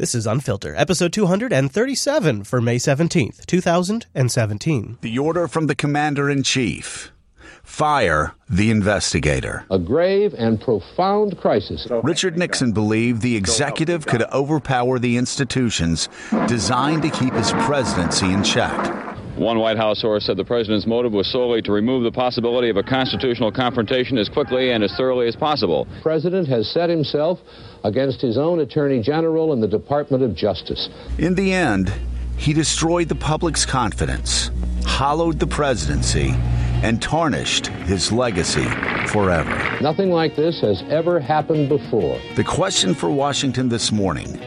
This is Unfiltered, episode 237 for May 17th, 2017. The order from the Commander in Chief fire the investigator. A grave and profound crisis. Richard Nixon believed the executive could overpower the institutions designed to keep his presidency in check. One White House source said the president's motive was solely to remove the possibility of a constitutional confrontation as quickly and as thoroughly as possible. The president has set himself against his own attorney general and the Department of Justice. In the end, he destroyed the public's confidence, hollowed the presidency, and tarnished his legacy forever. Nothing like this has ever happened before. The question for Washington this morning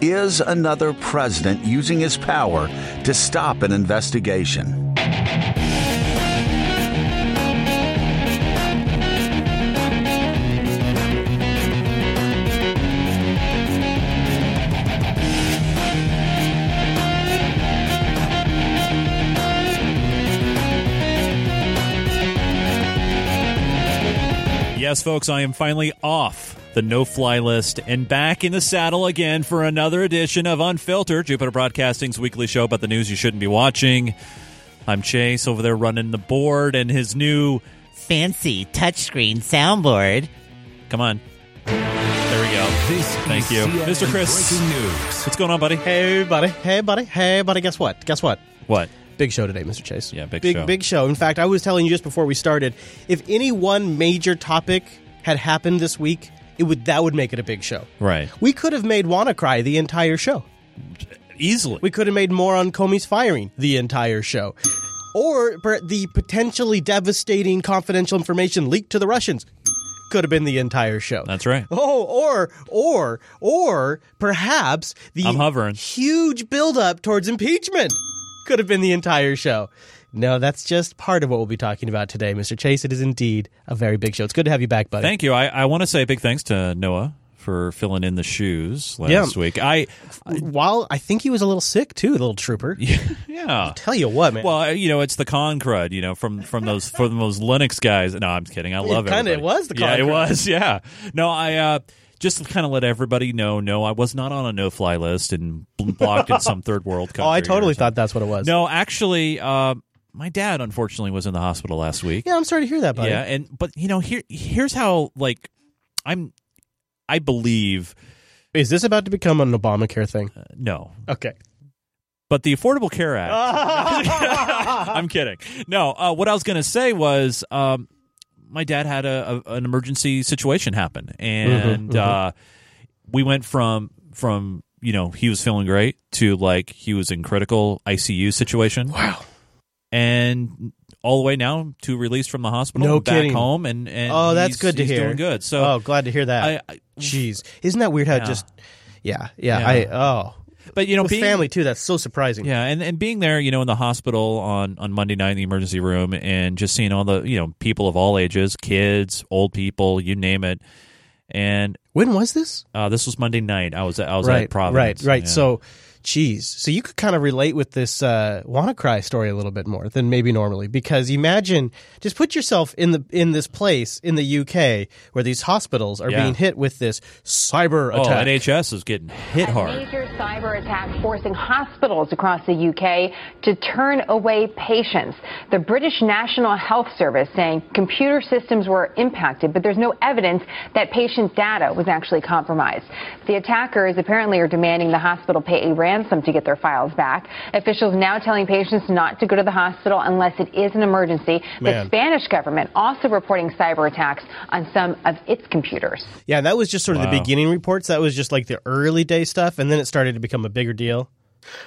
is another president using his power to stop an investigation? Yes, folks, I am finally off the no fly list and back in the saddle again for another edition of Unfiltered, Jupiter Broadcasting's weekly show about the news you shouldn't be watching. I'm Chase over there running the board and his new fancy touchscreen soundboard. Come on. There we go. This Thank you. CNN Mr. Chris. News. What's going on, buddy? Hey, buddy. Hey, buddy. Hey, buddy. Guess what? Guess what? What? Big show today, Mr. Chase. Yeah, big big, show. Big show. In fact, I was telling you just before we started, if any one major topic had happened this week, it would that would make it a big show. Right. We could have made WannaCry the entire show. Easily. We could have made more on Comey's firing the entire show. Or the potentially devastating confidential information leaked to the Russians could have been the entire show. That's right. Oh, or or or perhaps the I'm hovering. huge buildup towards impeachment could have been the entire show. No, that's just part of what we'll be talking about today, Mr. Chase. It is indeed a very big show. It's good to have you back, buddy. Thank you. I, I want to say a big thanks to Noah for filling in the shoes last Yeah. week. I, While I think he was a little sick too, the little trooper. yeah. Tell you what, man. Well, you know, it's the con crud, you know, from from those from those Linux guys. No, I'm kidding. I love it. kinda it was the yeah, con it was. Yeah. No, I uh, just to kind of let everybody know. No, I was not on a no fly list and blocked in some third world country. oh, I totally thought that's what it was. No, actually, uh, my dad unfortunately was in the hospital last week. Yeah, I'm sorry to hear that, buddy. Yeah, and but you know, here here's how like I'm. I believe Is this about to become an Obamacare thing? no, Okay. But the Affordable Care Act. I'm kidding. No, uh, what I was going to say was um, my dad had a, a, an emergency situation happen, and Uh, we went from from you know he was feeling great to like he was in critical ICU situation. Wow. And all the way now to release from the hospital, No back kidding. home, and, and Oh, that's good to hear. Doing good. So oh, glad to hear that. I, I Jeez, isn't that weird? How Yeah. just, yeah, yeah. Yeah. I oh, but you know, with being, family too. That's so surprising. Yeah, and, and being there, you know, in the hospital on, on Monday night in the emergency room and just seeing all the, you know, people of all ages, kids, old people, you name it. And When was this? uh, this was Monday night. I was at, I was right, at Providence. right, right. Yeah. So, geez, so you could kind of relate with this uh, WannaCry story a little bit more than maybe normally because imagine, just put yourself in the in this place in the UK where these hospitals are Yeah. being hit with this cyber oh, attack. NHS is getting hit A hard. major cyber attack forcing hospitals across the UK to turn away patients. The British National Health Service saying computer systems were impacted, but there's no evidence that patient data was actually compromised. The attackers apparently are demanding the hospital pay a ransom to get their files back. Officials now telling patients not to go to the hospital unless it is an emergency. Man. The Spanish government also reporting cyber attacks on some of its computers. yeah, that was just sort of the beginning reports. That was just like the early day stuff, and then it started to become a bigger deal.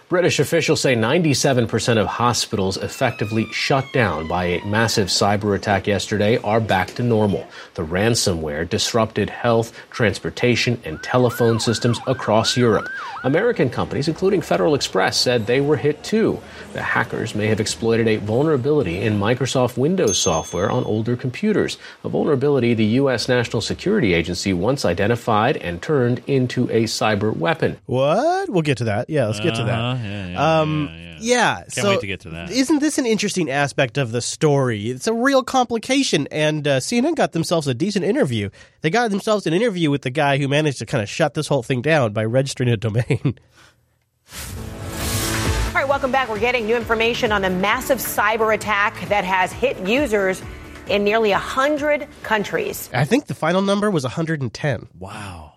British officials say 97% of hospitals effectively shut down by a massive cyber attack yesterday are back to normal. The ransomware disrupted health, transportation, and telephone systems across Europe. American companies, including Federal Express, said they were hit too. The hackers may have exploited a vulnerability in Microsoft Windows software on older computers, a vulnerability the U.S. National Security Agency once identified and turned into a cyber weapon. What? We'll get to that. Yeah, let's get to to that. Uh-huh. Yeah, yeah, um, yeah, yeah. yeah, Can't so wait to get to that. Isn't this an interesting aspect of the story? It's a real complication, and uh, CNN got themselves a decent interview. They got themselves an interview with the guy who managed to kind of shut this whole thing down by registering a domain. All right, welcome back. We're getting new information on the massive cyber attack that has hit users in nearly 100 countries. I think the final number was 110. Wow.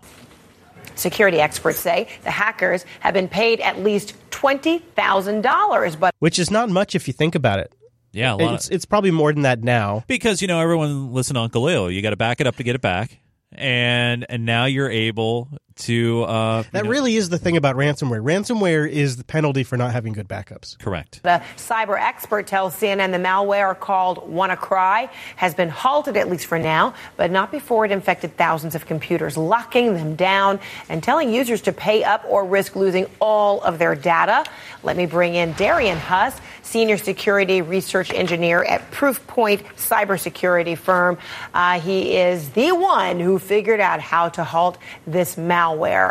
Security experts say the hackers have been paid at least $20,000, but which is not much if you think about it. Yeah, a lot It's, of, it's probably more than that now. because you know everyone listen to Uncle Leo. You got to back it up to get it back, and and now you're able to. Uh, That know- really is the thing about ransomware. Ransomware is the penalty for not having good backups. correct. the cyber expert tells CNN the malware called WannaCry has been halted, at least for now, but not before it infected thousands of computers, locking them down and telling users to pay up or risk losing all of their data. Let me bring in Darien Huss, senior security research engineer at Proofpoint cybersecurity firm. Uh, he is the one who figured out how to halt this malware.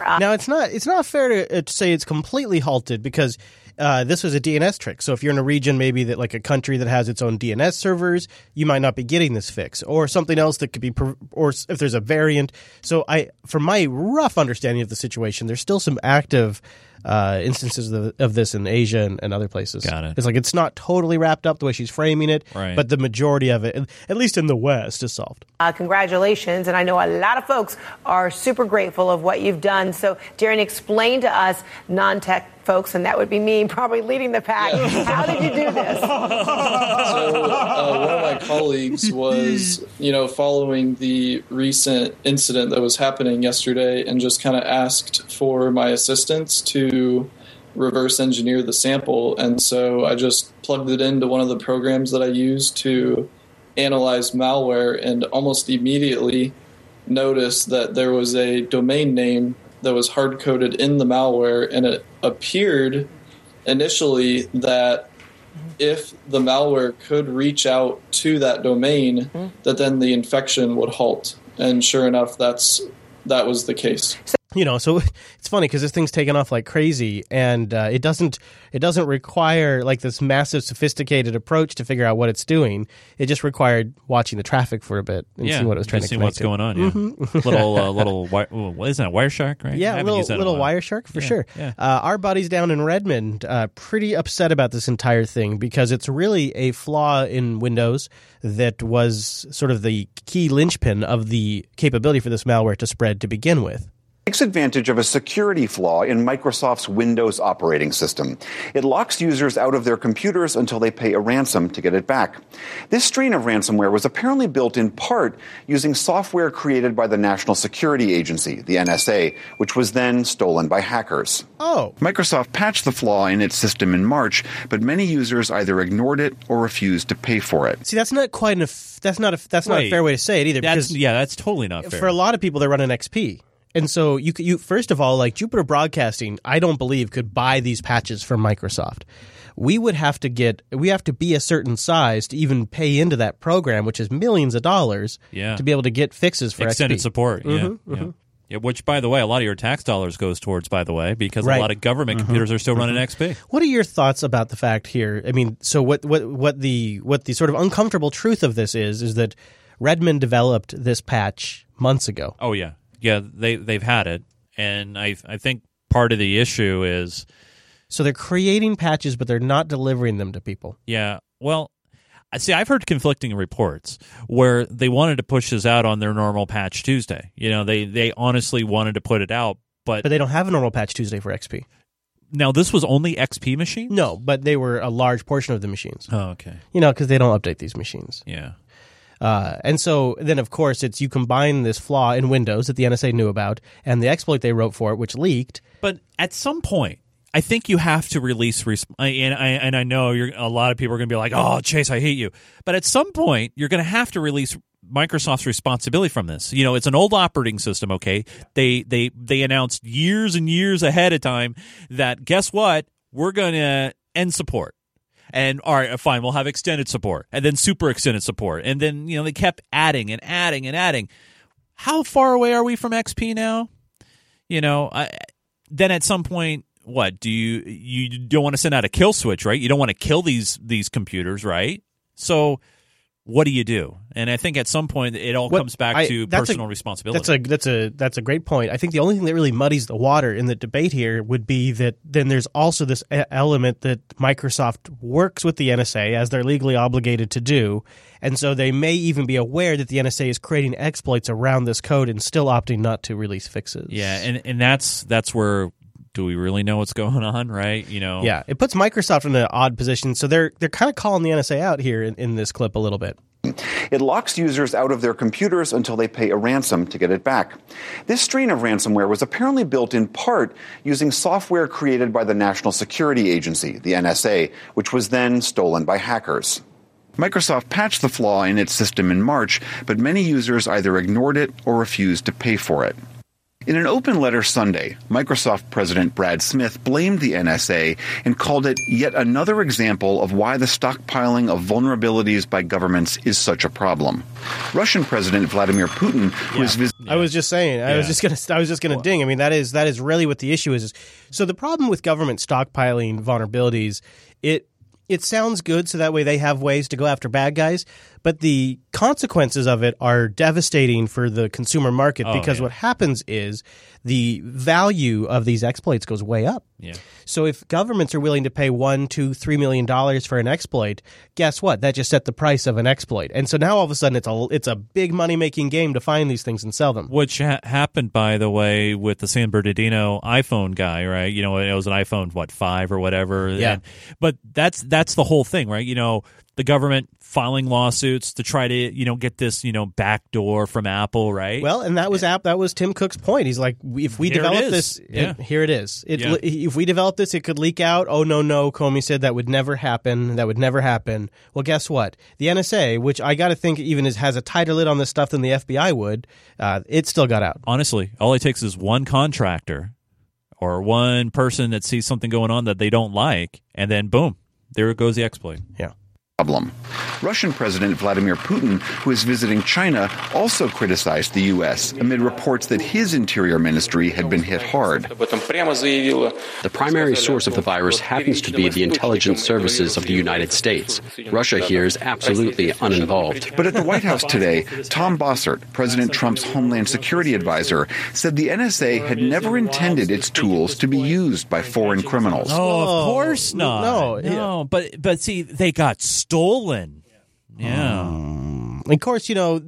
Uh, Now it's not it's not fair to, uh, to say it's completely halted because uh, this was a DNS trick. So if you're in a region maybe that like a country that has its own DNS servers, you might not be getting this fix, or something else that could be, or if there's a variant. So I, from my rough understanding of the situation, there's still some active. Uh, instances of, of this in Asia and, and other places. Got it. It's like it's not totally wrapped up the way she's framing it, Right. but the majority of it, at least in the West, is solved. Uh, congratulations. And I know a lot of folks are super grateful of what you've done. So, Darien, explain to us non tech folks, and that would be me probably leading the pack. How did you do this? So, uh, one of my colleagues was, you know, following the recent incident that was happening yesterday and just kind of asked for my assistance to reverse engineer the sample. And so I just plugged it into one of the programs that I use to analyze malware and almost immediately noticed that there was a domain name that was hard coded in the malware and it appeared initially that if the malware could reach out to that domain mm-hmm. that then the infection would halt. And sure enough that's that was the case you know so it's funny because this thing's taken off like crazy and uh, it doesn't it doesn't require like this massive sophisticated approach to figure out what it's doing it just required watching the traffic for a bit and yeah, seeing what it was trying to see what's to. going on. Yeah, little uh, little wi- oh, what is that? Wireshark, right? Yeah, little used that in a little. Wireshark for Yeah, sure. yeah. Uh, our buddies down in Redmond uh, pretty upset about this entire thing because it's really a flaw in Windows that was sort of the key linchpin of the capability for this malware to spread to begin with. Takes advantage of a security flaw in Microsoft's Windows operating system. It locks users out of their computers until they pay a ransom to get it back. This strain of ransomware was apparently built in part using software created by the National Security Agency, the NSA, which was then stolen by hackers. Oh. Microsoft patched the flaw in its system in March, but many users either ignored it or refused to pay for it. See, that's not quite a that's not a that's not a fair way to say it either. That's yeah, that's totally not fair. for a lot of people, they're running XP. And so you you first of all like Jupiter Broadcasting, I don't believe could buy these patches from Microsoft. We would have to get we have to be a certain size to even pay into that program, which is millions of dollars, Yeah. to be able to get fixes for extended XP. support. Yeah, Mhm, yeah. Mm-hmm. Yeah, which by the way, a lot of your tax dollars goes towards. By the way, because Right. a lot of government mm-hmm. computers are still running mm-hmm. XP. What are your thoughts about the fact here? I mean, so what what what the what the sort of uncomfortable truth of this is is that Redmond developed this patch months ago. Oh yeah, yeah. They they've had it, and I I think part of the issue is So they're creating patches but they're not delivering them to people. yeah. Well, I see. I've heard conflicting reports where they wanted to push this out on their normal Patch Tuesday. You know, they they honestly wanted to put it out, but But they don't have a normal patch Tuesday for XP. now this was only XP machine. No, but they were a large portion of the machines. Oh, okay. You know, because they don't update these machines. Yeah. Uh, and so then, of course, it's you combine this flaw in Windows that the NSA knew about and the exploit they wrote for it, which leaked. But at some point, I think you have to release. And I and I know a lot of people are going to be like, "Oh, Chase, I hate you." But at some point, you're going to have to release Microsoft's responsibility from this. You know, it's an old operating system. Okay, they they they announced years and years ahead of time that guess what, we're going to end support. And all right, fine, we'll have extended support, and then super extended support, and then you know they kept adding and adding and adding. How far away are we from XP now? You know, I, then at some point what do you you don't want to send out a kill switch, right? You don't want to kill these these computers, right? So what do you do? And I think at some point it all What- comes back I- to that's a- personal responsibility. That's a that's a that's a great point. I think the only thing that really muddies the water in the debate here would be that then there's also this element that Microsoft works with the NSA as they're legally obligated to do, and so they may even be aware that the NSA is creating exploits around this code and still opting not to release fixes. yeah, and and that's that's where do we really know what's going on, right? You know, Yeah, it puts Microsoft in an odd position. So they're they're kind of calling the NSA out here in, in this clip a little bit. It locks users out of their computers until they pay a ransom to get it back. This strain of ransomware was apparently built in part using software created by the National Security Agency, the NSA, which was then stolen by hackers. Microsoft patched the flaw in its system in March, but many users either ignored it or refused to pay for it. In an open letter Sunday, Microsoft President Brad Smith blamed the NSA and called it yet another example of why the stockpiling of vulnerabilities by governments is such a problem. Russian President Vladimir Putin, who vis- I was just saying. I was just gonna. I was just gonna ding. I mean, that is that is really what the issue is. So the problem with government stockpiling vulnerabilities, it it sounds good, so that way they have ways to go after bad guys. But the consequences of it are devastating for the consumer market Oh, because yeah. what happens is the value of these exploits goes way up. Yeah. So if governments are willing to pay one, two, three million dollars for an exploit, guess what? That just set the price of an exploit. And so now all of a sudden it's a it's a big money making game to find these things and sell them. Which ha- happened, by the way, with the San Bernardino iPhone guy, right? You know, it was an iPhone, what, five or whatever. Yeah. And- but that's that's the whole thing, right? You know, the government filing lawsuits to try to, you know, get this, you know, backdoor from Apple, right? Well, and that was app. That was Tim Cook's point. He's like, if we Here develop is. this, Yeah. it- here it is. It, Yeah. If we develop this, it could leak out. Oh no, no, Comey said that would never happen. That would never happen. Well, guess what? The NSA, which I got to think even is, has a tighter lid on this stuff than the FBI would, uh, it still got out. honestly, all it takes is one contractor or one person that sees something going on that they don't like, and then boom, there goes the exploit. Yeah. Problem. Russian President Vladimir Putin, who is visiting China, also criticized the U.S. amid reports that his interior ministry had been hit hard. The primary source of the virus happens to be the intelligence services of the United States. Russia here is absolutely uninvolved. But at the White House today, Tom Bossert, President Trump's Homeland Security advisor, said the NSA had never intended its tools to be used by foreign criminals. Oh, of course not. no, no. But but see, they got stolen. Yeah. Of course, you know,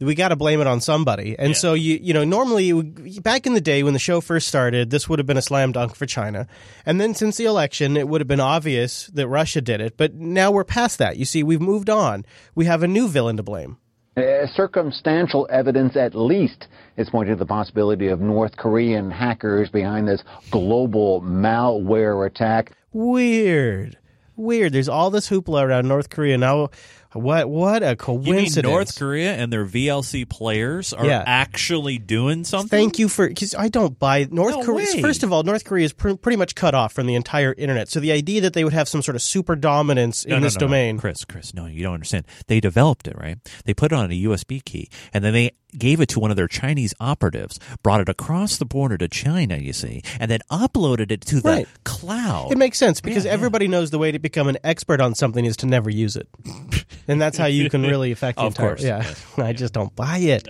we got to blame it on somebody. And so you you know, normally would- back in the day when the show first started, this would have been a slam dunk for China. And then since the election, it would have been obvious that Russia did it. But now we're past that. You see, we've moved on. We have a new villain to blame. Uh, circumstantial evidence, at least, is pointing to the possibility of North Korean hackers behind this global malware attack. Weird. Weird. There's all this hoopla around North Korea now. What what a You mean coincidence. North Korea and their VLC players are Yeah. actually doing something? Thank you for because I don't buy North No Korea. way. First of all, North Korea is pr- pretty much cut off from the entire internet. So the idea that they would have some sort of super dominance No, in no, this no, no. domain, Chris, Chris, no, you don't understand. They developed it, right? They put it on a USB key, and then they gave it to one of their Chinese operatives, brought it across the border to China, you see, and then uploaded it to the Right. cloud. it makes sense because Yeah, yeah. everybody knows the way to become an expert on something is to never use it, and that's how you can really affect the Of entire. course, yeah, yes. I just don't buy it.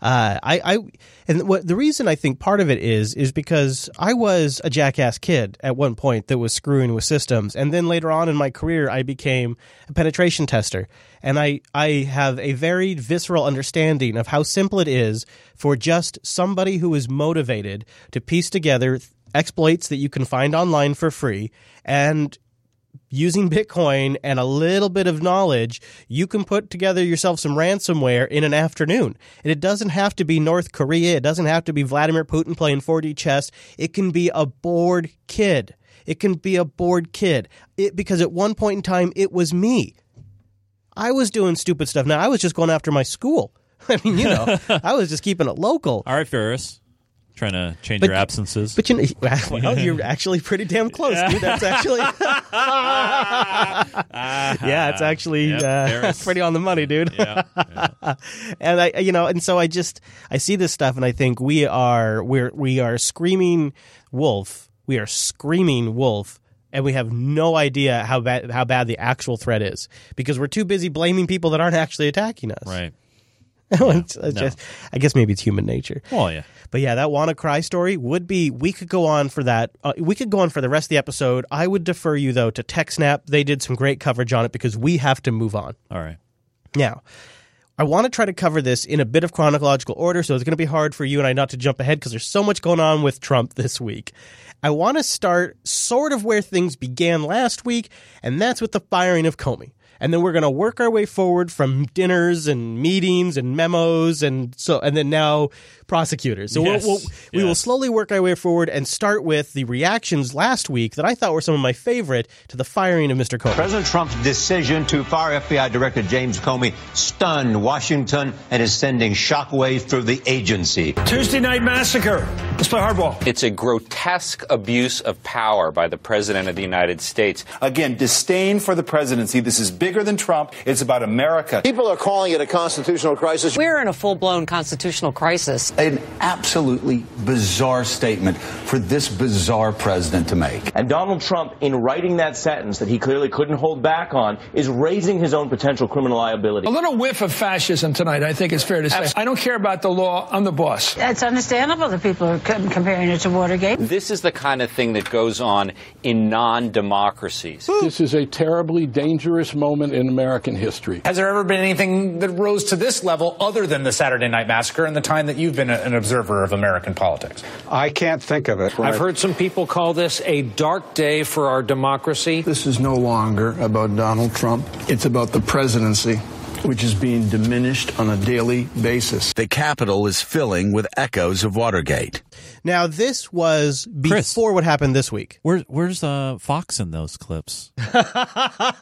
Uh, I, I, and what the reason I think part of it is is because I was a jackass kid at one point that was screwing with systems, and then later on in my career, I became a penetration tester, and I I have a very visceral understanding of how simple it is for just somebody who is motivated to piece together exploits that you can find online for free and using Bitcoin and a little bit of knowledge, you can put together yourself some ransomware in an afternoon. And it doesn't have to be North Korea. It doesn't have to be Vladimir Putin playing 4D chess. It can be a bored kid. It can be a bored kid. It, because at one point in time, it was me. I was doing stupid stuff. Now, I was just going after my school. I mean, you know, I was just keeping it local. All right, Ferris, trying to change But- your absences. But you know, well, you're actually pretty damn close, dude. That's actually, yeah, it's actually Yep, uh, pretty on the money, dude. Yeah, and I, you know, and so I just I see this stuff and I think we are we're we are screaming wolf we are screaming wolf and we have no idea how bad how bad the actual threat is because we're too busy blaming people that aren't actually attacking us. Right. Just- I guess maybe it's human nature. Well, yeah. But yeah, that Wanna Cry story would be. We could go on for that. Uh, we could go on for the rest of the episode. I would defer you though to TechSnap. They did some great coverage on it because we have to move on. All right. Now, I want to try to cover this in a bit of chronological order, so it's going to be hard for you and I not to jump ahead because there's so much going on with Trump this week. I want to start sort of where things began last week, and that's with the firing of Comey. And then we're going to work our way forward from dinners and meetings and memos and so and then now prosecutors. So Yes, we'll, we'll, we will slowly work our way forward and start with the reactions last week that I thought were some of my favorite to the firing of Mr. Comey. President Trump's decision to fire FBI Director James Comey stunned Washington and is sending shockwaves through the agency. Tuesday night massacre. Let's play hardball. It's a grotesque abuse of power by the President of the United States. Again, disdain for the presidency. This is bigger than Trump. It's about America. People are calling it a constitutional crisis. We're in a full blown constitutional crisis. An absolutely bizarre statement for this bizarre president to make. And Donald Trump, in writing that sentence that he clearly couldn't hold back on, is raising his own potential criminal liability. A little whiff of fascism tonight, I think it's fair to say. I don't care about the law. I'm the boss. It's understandable that people are comparing it to Watergate. This is the kind of thing that goes on in non democracies. This is a terribly dangerous moment in American history. Has there ever been anything that rose to this level other than the Saturday Night Massacre in the time that you've been a- an observer of American politics? I can't think of it. I've heard some people call this a dark day for our democracy. This is no longer about Donald Trump. It's about the presidency, which is being diminished on a daily basis. The Capitol is filling with echoes of Watergate. Now, this was before what happened this week. Where, where's uh, Fox in those clips?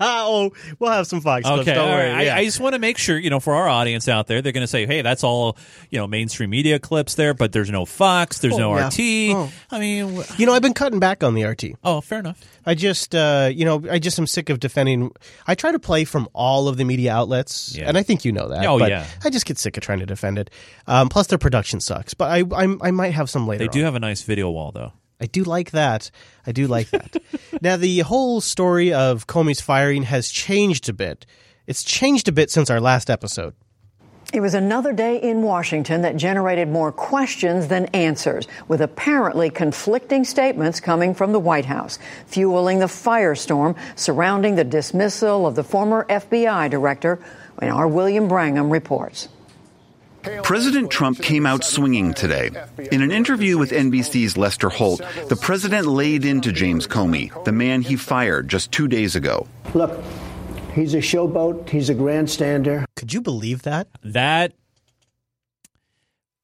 oh, we'll have some Fox clips. Okay, Don't all worry. right. Yeah. I, I just want to make sure, you know, for our audience out there, they're going to say, "Hey, that's all, you know, mainstream media clips there, but there's no Fox, there's Oh, no yeah. RT." Oh. I mean, wh- You know, I've been cutting back on the RT. oh, fair enough. I just, uh, you know, I just am sick of defending. I try to play from all of the media outlets, Yeah. and I think you know that. Oh, but yeah. I just get sick of trying to defend it. Um, plus, their production sucks. But I, I, I might have some later. They do on. have a nice video wall, though. I do like that. I do like that. now, the whole story of Comey's firing has changed a bit. It's changed a bit since our last episode. It was another day in Washington that generated more questions than answers, with apparently conflicting statements coming from the White House, fueling the firestorm surrounding the dismissal of the former FBI director. And our William Brangham reports. President Trump came out swinging today. In an interview with NBC's Lester Holt, the president laid into James Comey, the man he fired just two days ago. Look, he's a showboat, he's a grandstander. Could you believe that? That.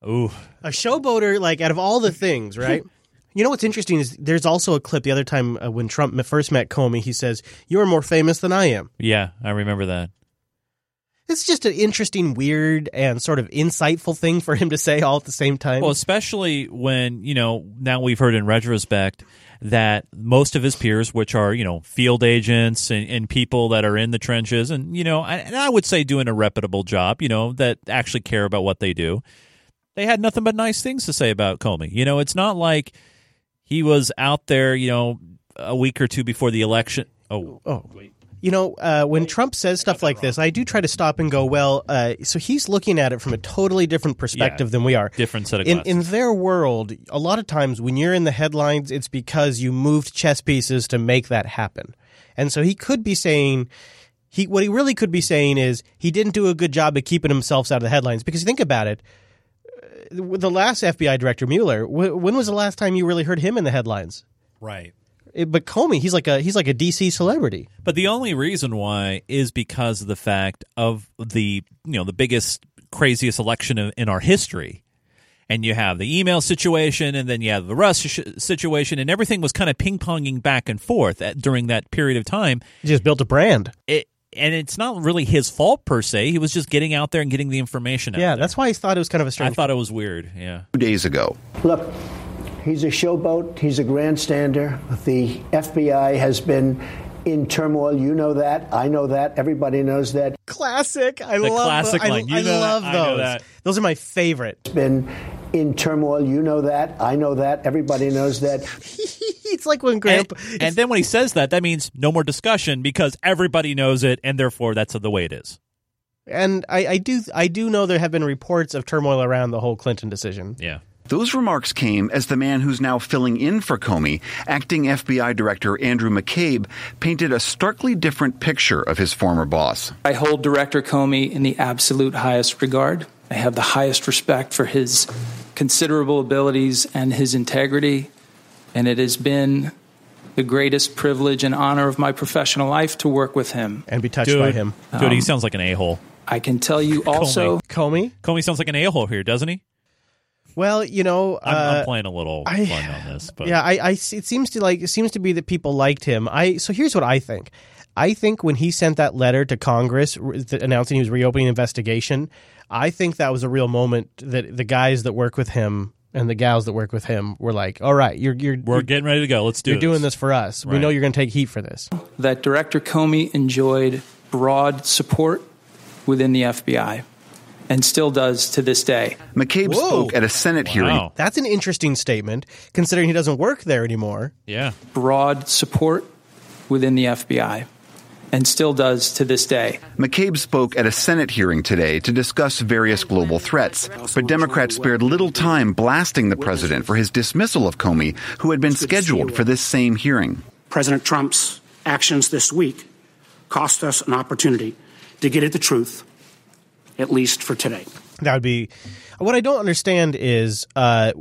Ooh. A showboater, like out of all the things, right? you know what's interesting is there's also a clip the other time uh, when Trump first met Comey. He says, "You're more famous than I am." Yeah, I remember that. It's just an interesting, weird, and sort of insightful thing for him to say all at the same time. Well, especially when, you know, now we've heard in retrospect that most of his peers, which are, you know, field agents and, and people that are in the trenches and, you know, I- and I would say doing a reputable job, you know, that actually care about what they do, they had nothing but nice things to say about Comey. You know, it's not like he was out there, you know, a week or two before the election. Oh, oh. You know, uh, when Trump says stuff like this, I do try to stop and go, well, uh, so he's looking at it from a totally different perspective Yeah, than we are. different set of in, in their world, a lot of times when you're in the headlines, it's because you moved chess pieces to make that happen. And so he could be saying, he what he really could be saying is he didn't do a good job of keeping himself out of the headlines. Because think about it, uh, the last FBI director Mueller, when was the last time you really heard him in the headlines? Right. It- but Comey, he's like a he's like a DC celebrity. But the only reason why is because of the fact of the you know the biggest craziest election in, in our history. And you have the email situation, and then you have the Russ sh- situation, and everything was kind of ping ponging back and forth at, during that period of time. He just built a brand. It, and it's not really his fault per se. He was just getting out there and getting the information out. Yeah, there. that's why he thought it was kind of a strange. I thought it was weird. Yeah. Two days ago. Look, he's a showboat, he's a grandstander. The FBI has been in turmoil. You know that. I know that. Everybody knows that. Classic. I The love classic I, line. You I know that. love I know those. that. Those are my favorite. It's been in turmoil. You know that. I know that. Everybody knows that. it's like when Grandpa. And, and then when he says that, that means no more discussion because everybody knows it, and therefore that's the way it is. And I, I do I do know there have been reports of turmoil around the whole Clinton decision. Yeah. Those remarks came as the man who's now filling in for Comey, acting FBI Director Andrew McCabe, painted a starkly different picture of his former boss. I hold Director Comey in the absolute highest regard. I have the highest respect for his considerable abilities and his integrity, and it has been the greatest privilege and honor of my professional life to work with him and be touched Dude, by him. Dude, he Um, sounds like an a hole. I can tell you also. Comey? Comey sounds like an a hole here, doesn't he? Well, you know, I'm, uh, I'm playing a little I- fun on this, but yeah, I, I, it seems to like it seems to be that people liked him. I so here's what I think. I think when he sent that letter to Congress re- announcing he was reopening the investigation, I think that was a real moment that the guys that work with him and the gals that work with him were like, "All right, you're you're we're you're, getting ready to go. Let's do you're this. doing this for us. We know you're going to take heat for this." that Director Comey enjoyed broad support within the FBI and still does to this day. McCabe Whoa. spoke at a Senate hearing. That's an interesting statement, considering he doesn't work there anymore. Yeah. Broad support within the FBI and still does to this day. McCabe spoke at a Senate hearing today to discuss various global threats, but Democrats spared little time blasting the president for his dismissal of Comey, who had been scheduled for this same hearing. President Trump's actions this week cost us an opportunity to get at the truth, at least for today. That would be. What I don't understand is, uh,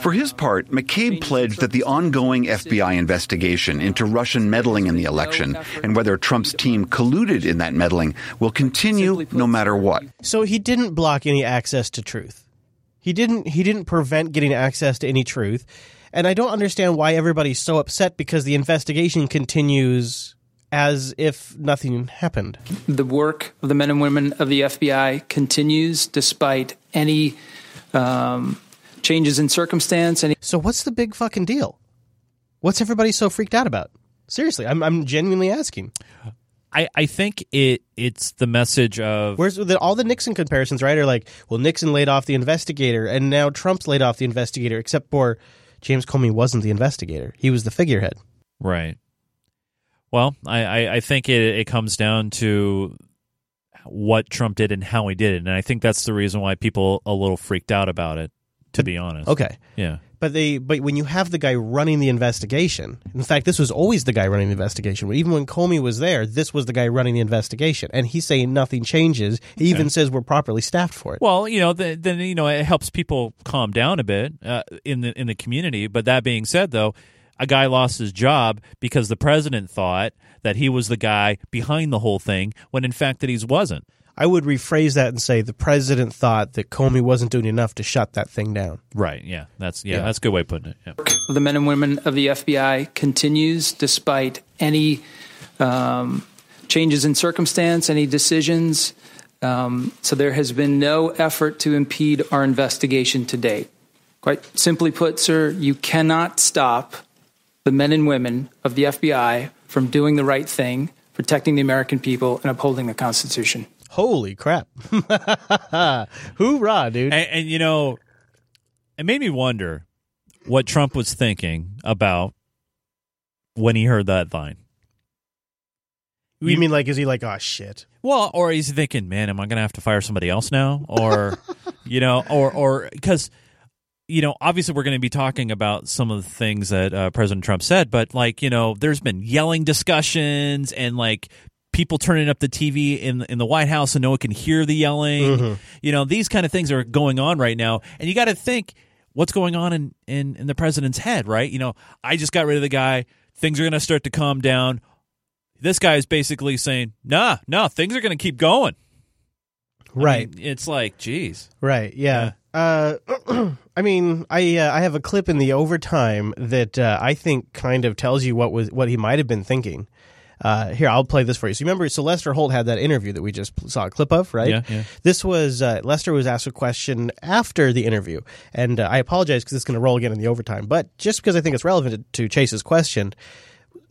For his part, McCabe pledged that the ongoing FBI investigation into Russian meddling in the election and whether Trump's team colluded in that meddling will continue no matter what. so he didn't block any access to truth. He didn't. He didn't prevent getting access to any truth, and I don't understand why everybody's so upset because the investigation continues as if nothing happened. The work of the men and women of the FBI continues despite any um, changes in circumstance. Any- So what's the big fucking deal? What's everybody so freaked out about? Seriously, I'm I'm genuinely asking. I, I think it it's the message of Where's the, all the Nixon comparisons? Right, are like, well, Nixon laid off the investigator, and now Trump's laid off the investigator, except for James Comey wasn't the investigator; he was the figurehead. Right. Well, I, I, I think it, it comes down to what Trump did and how he did it, and I think that's the reason why people a little freaked out about it. To be honest, Okay, yeah, but they but when you have the guy running the investigation, in fact, this was always the guy running the investigation. Even when Comey was there, this was the guy running the investigation, and he's saying nothing changes. He even says we're properly staffed for it. Well, you know, then, then you know it helps people calm down a bit uh, in the in the community. But that being said, though, a guy lost his job because the president thought that he was the guy behind the whole thing, when in fact that he wasn't. I would rephrase that and say the president thought that Comey wasn't doing enough to shut that thing down. Right? Yeah, that's yeah, Yeah. that's a good way of putting it. Yeah. the men and women of the FBI continues despite any um, changes in circumstance, any decisions. Um, so there has been no effort to impede our investigation to date. Quite simply put, sir, you cannot stop the men and women of the FBI from doing the right thing, protecting the American people, and upholding the Constitution. Holy crap! Hoorah, dude! And, and you know, it made me wonder what Trump was thinking about when he heard that line. You mean like is he like oh shit? Well, or he's thinking, man, am I going to have to fire somebody else now? Or, you know, or, or, because, you know, obviously we're going to be talking about some of the things that uh, President Trump said, but like, you know, there's been yelling discussions and like people turning up the TV in, in the White House so no one can hear the yelling. Mhm. You know, these kind of things are going on right now. And you got to think what's going on in, in, in the president's head, right? You know, I just got rid of the guy. Things are going to start to calm down this guy is basically saying, "Nah, no, things are going to keep going." I Right. mean, it's like, geez. Right. Yeah. Uh, I mean, I uh, I have a clip in the overtime that uh, I think kind of tells you what was what he might have been thinking. Uh, here, I'll play this for you. So, you remember, so Lester Holt had that interview that we just saw a clip of, right? Yeah, yeah. This was uh, Lester was asked a question after the interview, and uh, I apologize because it's going to roll again in the overtime, but just because I think it's relevant to, to Chase's question,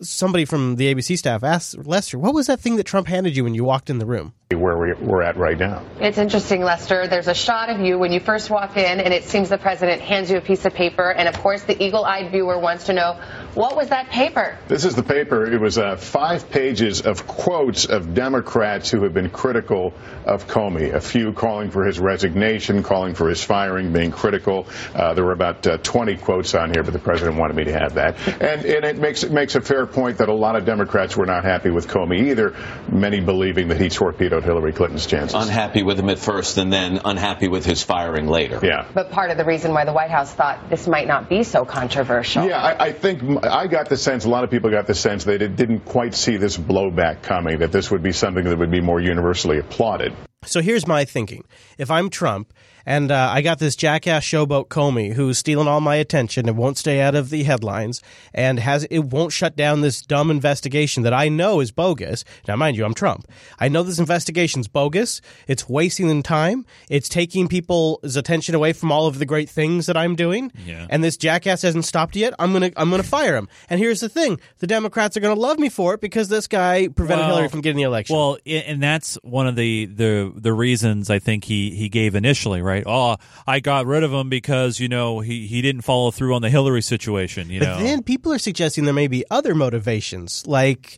somebody from the ABC staff asked Lester, "What was that thing that Trump handed you when you walked in the room?" Where we- we're at right now. It's interesting, Lester. There's a shot of you when you first walk in, and it seems the president hands you a piece of paper. And of course, the eagle eyed viewer wants to know what was that paper? This is the paper. It was uh, five pages of quotes of Democrats who have been critical of Comey. A few calling for his resignation, calling for his firing, being critical. Uh, there were about uh, 20 quotes on here, but the president wanted me to have that. And, and it makes it makes a fair point that a lot of Democrats were not happy with Comey either. Many believing that he torpedoed Hillary Clinton's chances. Unhappy with him at first and then unhappy with his firing later. Yeah. But part of the reason why the White House thought this might not be so controversial. Yeah, I, I think I got the sense, a lot of people got the sense they did, didn't quite see this blowback coming, that this would be something that would be more universally applauded. So here's my thinking: if I'm Trump and uh, I got this jackass showboat Comey who's stealing all my attention and won't stay out of the headlines and has it won't shut down this dumb investigation that I know is bogus. Now, mind you, I'm Trump. I know this investigation's bogus. It's wasting them time. It's taking people's attention away from all of the great things that I'm doing. Yeah. And this jackass hasn't stopped yet. I'm gonna I'm gonna fire him. And here's the thing: the Democrats are gonna love me for it because this guy prevented Well- Hillary from getting the election. Well, and that's one of the, the the reasons I think he, he gave initially, right? Oh, I got rid of him because you know he, he didn't follow through on the Hillary situation. You but know, then people are suggesting there may be other motivations, like,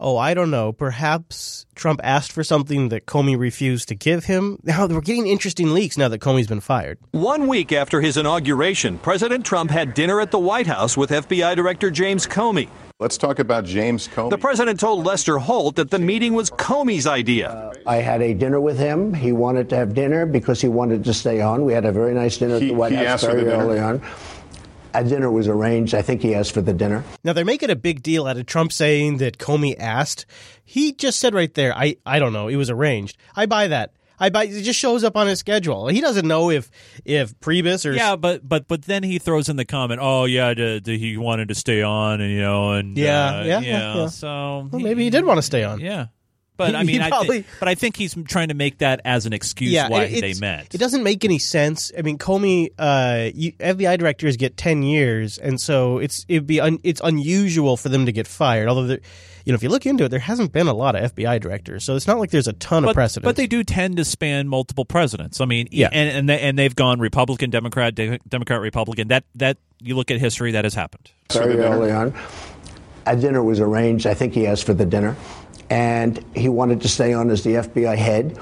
oh, I don't know, perhaps Trump asked for something that Comey refused to give him. Now we're getting interesting leaks now that Comey's been fired. One week after his inauguration, President Trump had dinner at the White House with FBI Director James Comey. Let's talk about James Comey. The president told Lester Holt that the meeting was Comey's idea. Uh, I had a dinner with him. He wanted to have dinner because he wanted to stay on. We had a very nice dinner at the White House asked for very the dinner? early on. A dinner was arranged. I think he asked for the dinner. Now they're making a big deal out of Trump saying that Comey asked. He just said right there, I, I don't know, it was arranged. I buy that. I buy it just shows up on his schedule. He doesn't know if if Priebus or yeah, but but but then he throws in the comment, oh yeah, d- d- he wanted to stay on, and you know, and Yeah, uh, yeah, you yeah, know, yeah. So Well, maybe he did want to stay on. Yeah. But I mean, he I probably- think, but I think he's trying to make that as an excuse yeah, why it- they met. It doesn't make any sense. I mean, Comey, uh, you, FBI directors get ten years, and so it's it'd be un, it's unusual for them to get fired. Although, you know, if you look into it, there hasn't been a lot of FBI directors, so it's not like there's a ton of precedent. but they do tend to span multiple presidents. I mean, Yeah. and and, they, and they've gone Republican, Democrat, De- Democrat, Republican. That that you look at history, that has happened. very early on. A dinner was arranged. I think he asked for the dinner. And he wanted to stay on as the FBI head.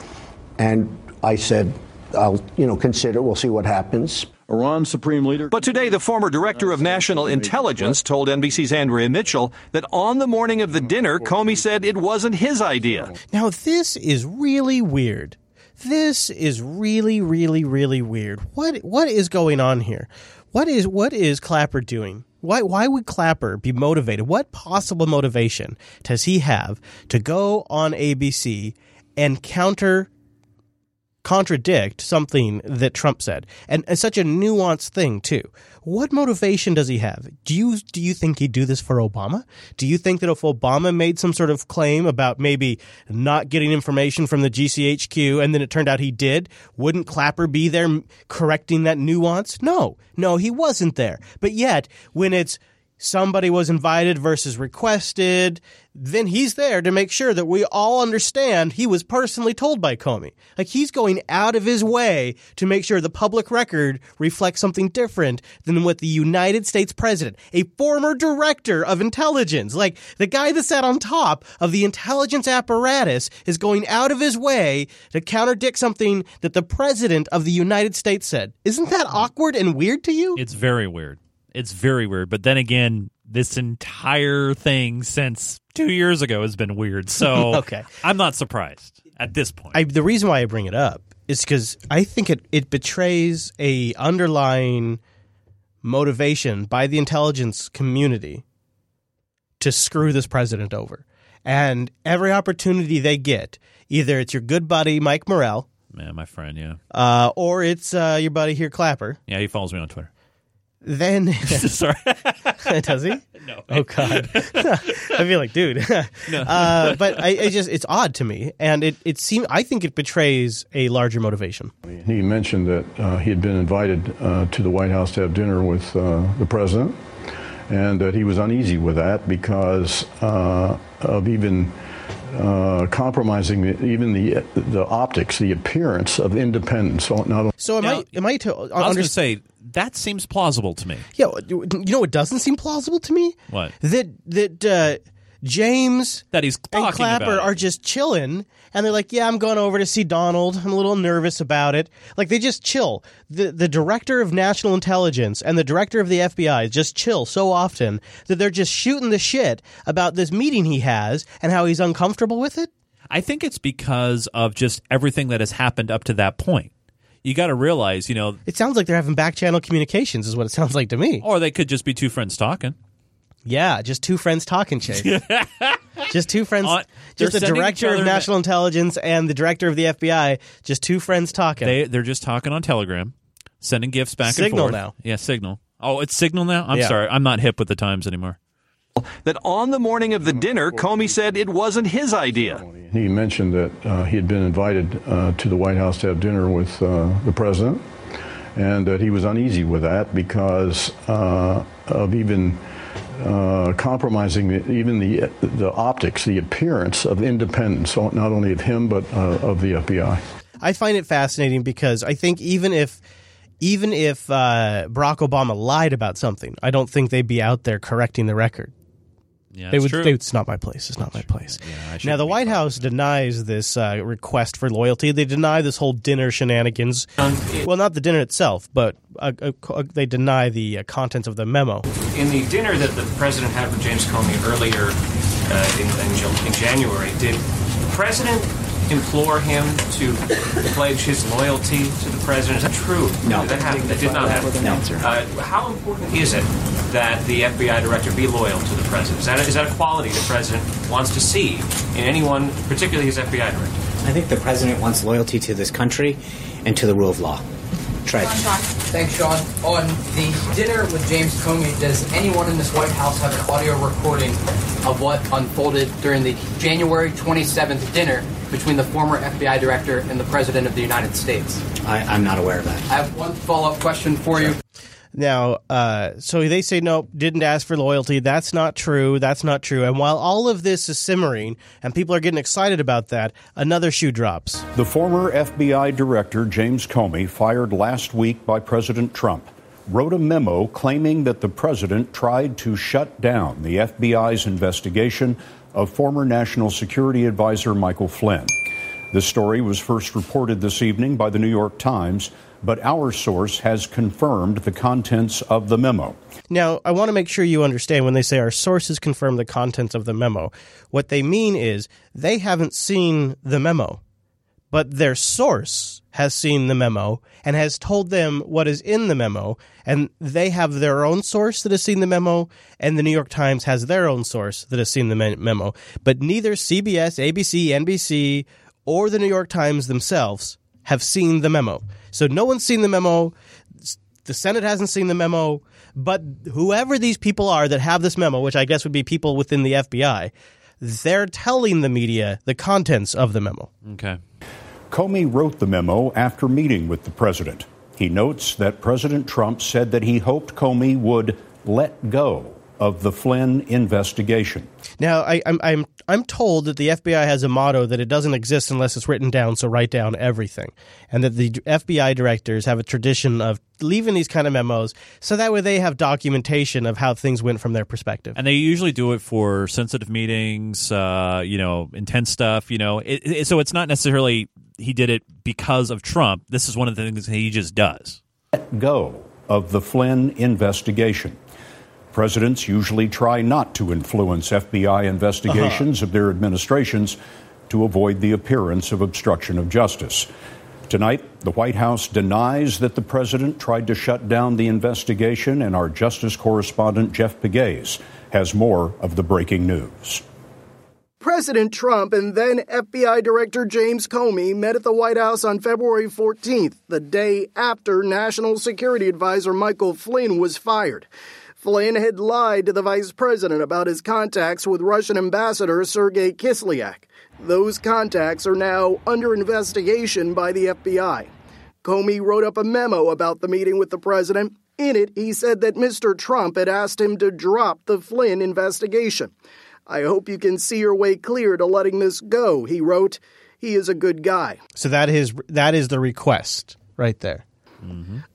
And I said, I'll, you know, consider. We'll see what happens. Iran Supreme Leader. But today, the former director of national intelligence told NBC's Andrea Mitchell that on the morning of the dinner, Comey said it wasn't his idea. Now, this is really weird. This is really, really, really weird. What what is going on here? What is what is Clapper doing? Why why would Clapper be motivated? What possible motivation does he have to go on ABC and counter contradict something that Trump said, and, such a nuanced thing too. What motivation does he have? Do you do you think he'd do this for Obama? Do you think that if Obama made some sort of claim about maybe not getting information from the GCHQ, and then it turned out he did, wouldn't Clapper be there correcting that nuance? No, no, he wasn't there. But yet, when it's somebody was invited versus requested, then he's there to make sure that we all understand he was personally told by Comey. Like he's going out of his way to make sure the public record reflects something different than what the United States president, a former director of intelligence, like the guy that sat on top of the intelligence apparatus is going out of his way to contradict something that the president of the United States said. Isn't that awkward and weird to you? It's very weird. It's very weird. But then again, this entire thing since two years ago has been weird. So Okay. I'm not surprised at this point. I, the reason why I bring it up is because I think it, it betrays a underlying motivation by the intelligence community to screw this president over. And every opportunity they get, either it's your good buddy Mike Morrell, Man, my friend, yeah. uh, or it's uh, your buddy here Clapper. Yeah, he follows me on Twitter. Then Sorry. does he? No. Oh God. I feel like, dude. No. uh, but I, it just it's odd to me, and it it seems I think it betrays a larger motivation. He mentioned that uh, he had been invited uh, to the White House to have dinner with uh, the president, and that he was uneasy with that because uh, of even uh, compromising the, even the the optics, the appearance of independence. So not only So am I? Am I to I was going to say that seems plausible to me. Yeah, you know what doesn't seem plausible to me? What? That that uh, James That he's and talking Clapper about are just chilling, and they're like, "Yeah, I'm going over to see Donald. I'm a little nervous about it." Like they just chill. The the director of national intelligence and the director of the FBI just chill so often that they're just shooting the shit about this meeting he has and how he's uncomfortable with it. I think it's because of just everything that has happened up to that point. You got to realize, you know, It sounds like they're having back channel communications, is what it sounds like to me. or they could just be two friends talking. Yeah, just two friends talking, Chase. just two friends. On- just the director of other national intelligence and the director of the FBI. Just two friends talking. They they're just talking on Telegram, sending gifts back Signal and forth. now. Yeah, Signal. Oh, it's Signal now. I'm Yeah. sorry, I'm not hip with the times anymore. That on the morning of the dinner, Comey said it wasn't his idea. He mentioned that uh, he had been invited uh, to the White House to have dinner with uh, the president, and that he was uneasy with that because uh, of even uh, compromising even the the optics, the appearance of independence, not only of him but uh, of the FBI. I find it fascinating because I think even if even if uh, Barack Obama lied about something, I don't think they'd be out there correcting the record. Yeah, they it's would. true. They, it's not my place. It's not my place. now the White House denies this uh, request for loyalty. They deny this whole dinner shenanigans. well, not the dinner itself, but uh, uh, uh, they deny the uh, contents of the memo. In the dinner that the president had with James Comey earlier uh, in, in, in January, did the president implore him to pledge his loyalty to the president? Is that true? No. That, happened, that did not happen. No. Uh, how important is it that the FBI director be loyal to the president? Is that, is that a quality the president wants to see in anyone, particularly his FBI director? I think the president wants loyalty to this country and to the rule of law. Thanks, Sean. On the dinner with James Comey, does anyone in this White House have an audio recording of what unfolded during the January 27th dinner between the former FBI director and the President of the United States? I, I'm not aware of that. I have one follow up question for you. Now, uh, so they say no, didn't ask for loyalty. That's not true. That's not true. And while all of this is simmering and people are getting excited about that, another shoe drops. The former FBI Director James Comey, fired last week by President Trump, wrote a memo claiming that the president tried to shut down the FBI's investigation of former National Security Advisor Michael Flynn. The story was first reported this evening by the New York Times, but our source has confirmed the contents of the memo. Now, I want to make sure you understand when they say our sources confirm the contents of the memo. What they mean is they haven't seen the memo, but their source has seen the memo and has told them what is in the memo, and they have their own source that has seen the memo, and the New York Times has their own source that has seen the memo. But neither CBS, ABC, NBC, or the New York Times themselves have seen the memo. So no one's seen the memo. The Senate hasn't seen the memo, but whoever these people are that have this memo, which I guess would be people within the FBI, they're telling the media the contents of the memo. Okay. Comey wrote the memo after meeting with the president. He notes that President Trump said that he hoped Comey would let go of the Flynn investigation. Now, I, I'm I'm I'm told that the FBI has a motto that it doesn't exist unless it's written down. So write down everything, and that the FBI directors have a tradition of leaving these kind of memos so that way they have documentation of how things went from their perspective. And they usually do it for sensitive meetings, uh, you know, intense stuff. You know, it, it, so it's not necessarily he did it because of Trump. This is one of the things that he just does. Let go of the Flynn investigation. Presidents usually try not to influence FBI investigations uh-huh. of their administrations to avoid the appearance of obstruction of justice. Tonight, the White House denies that the president tried to shut down the investigation, and our justice correspondent Jeff Pegues has more of the breaking news. President Trump and then FBI Director James Comey met at the White House on February 14th, the day after National Security Advisor Michael Flynn was fired. Flynn had lied to the vice president about his contacts with Russian Ambassador Sergei Kislyak. Those contacts are now under investigation by the FBI. Comey wrote up a memo about the meeting with the president. In it, he said that Mr. Trump had asked him to drop the Flynn investigation. I hope you can see your way clear to letting this go, he wrote. He is a good guy. So that is that is the request right there.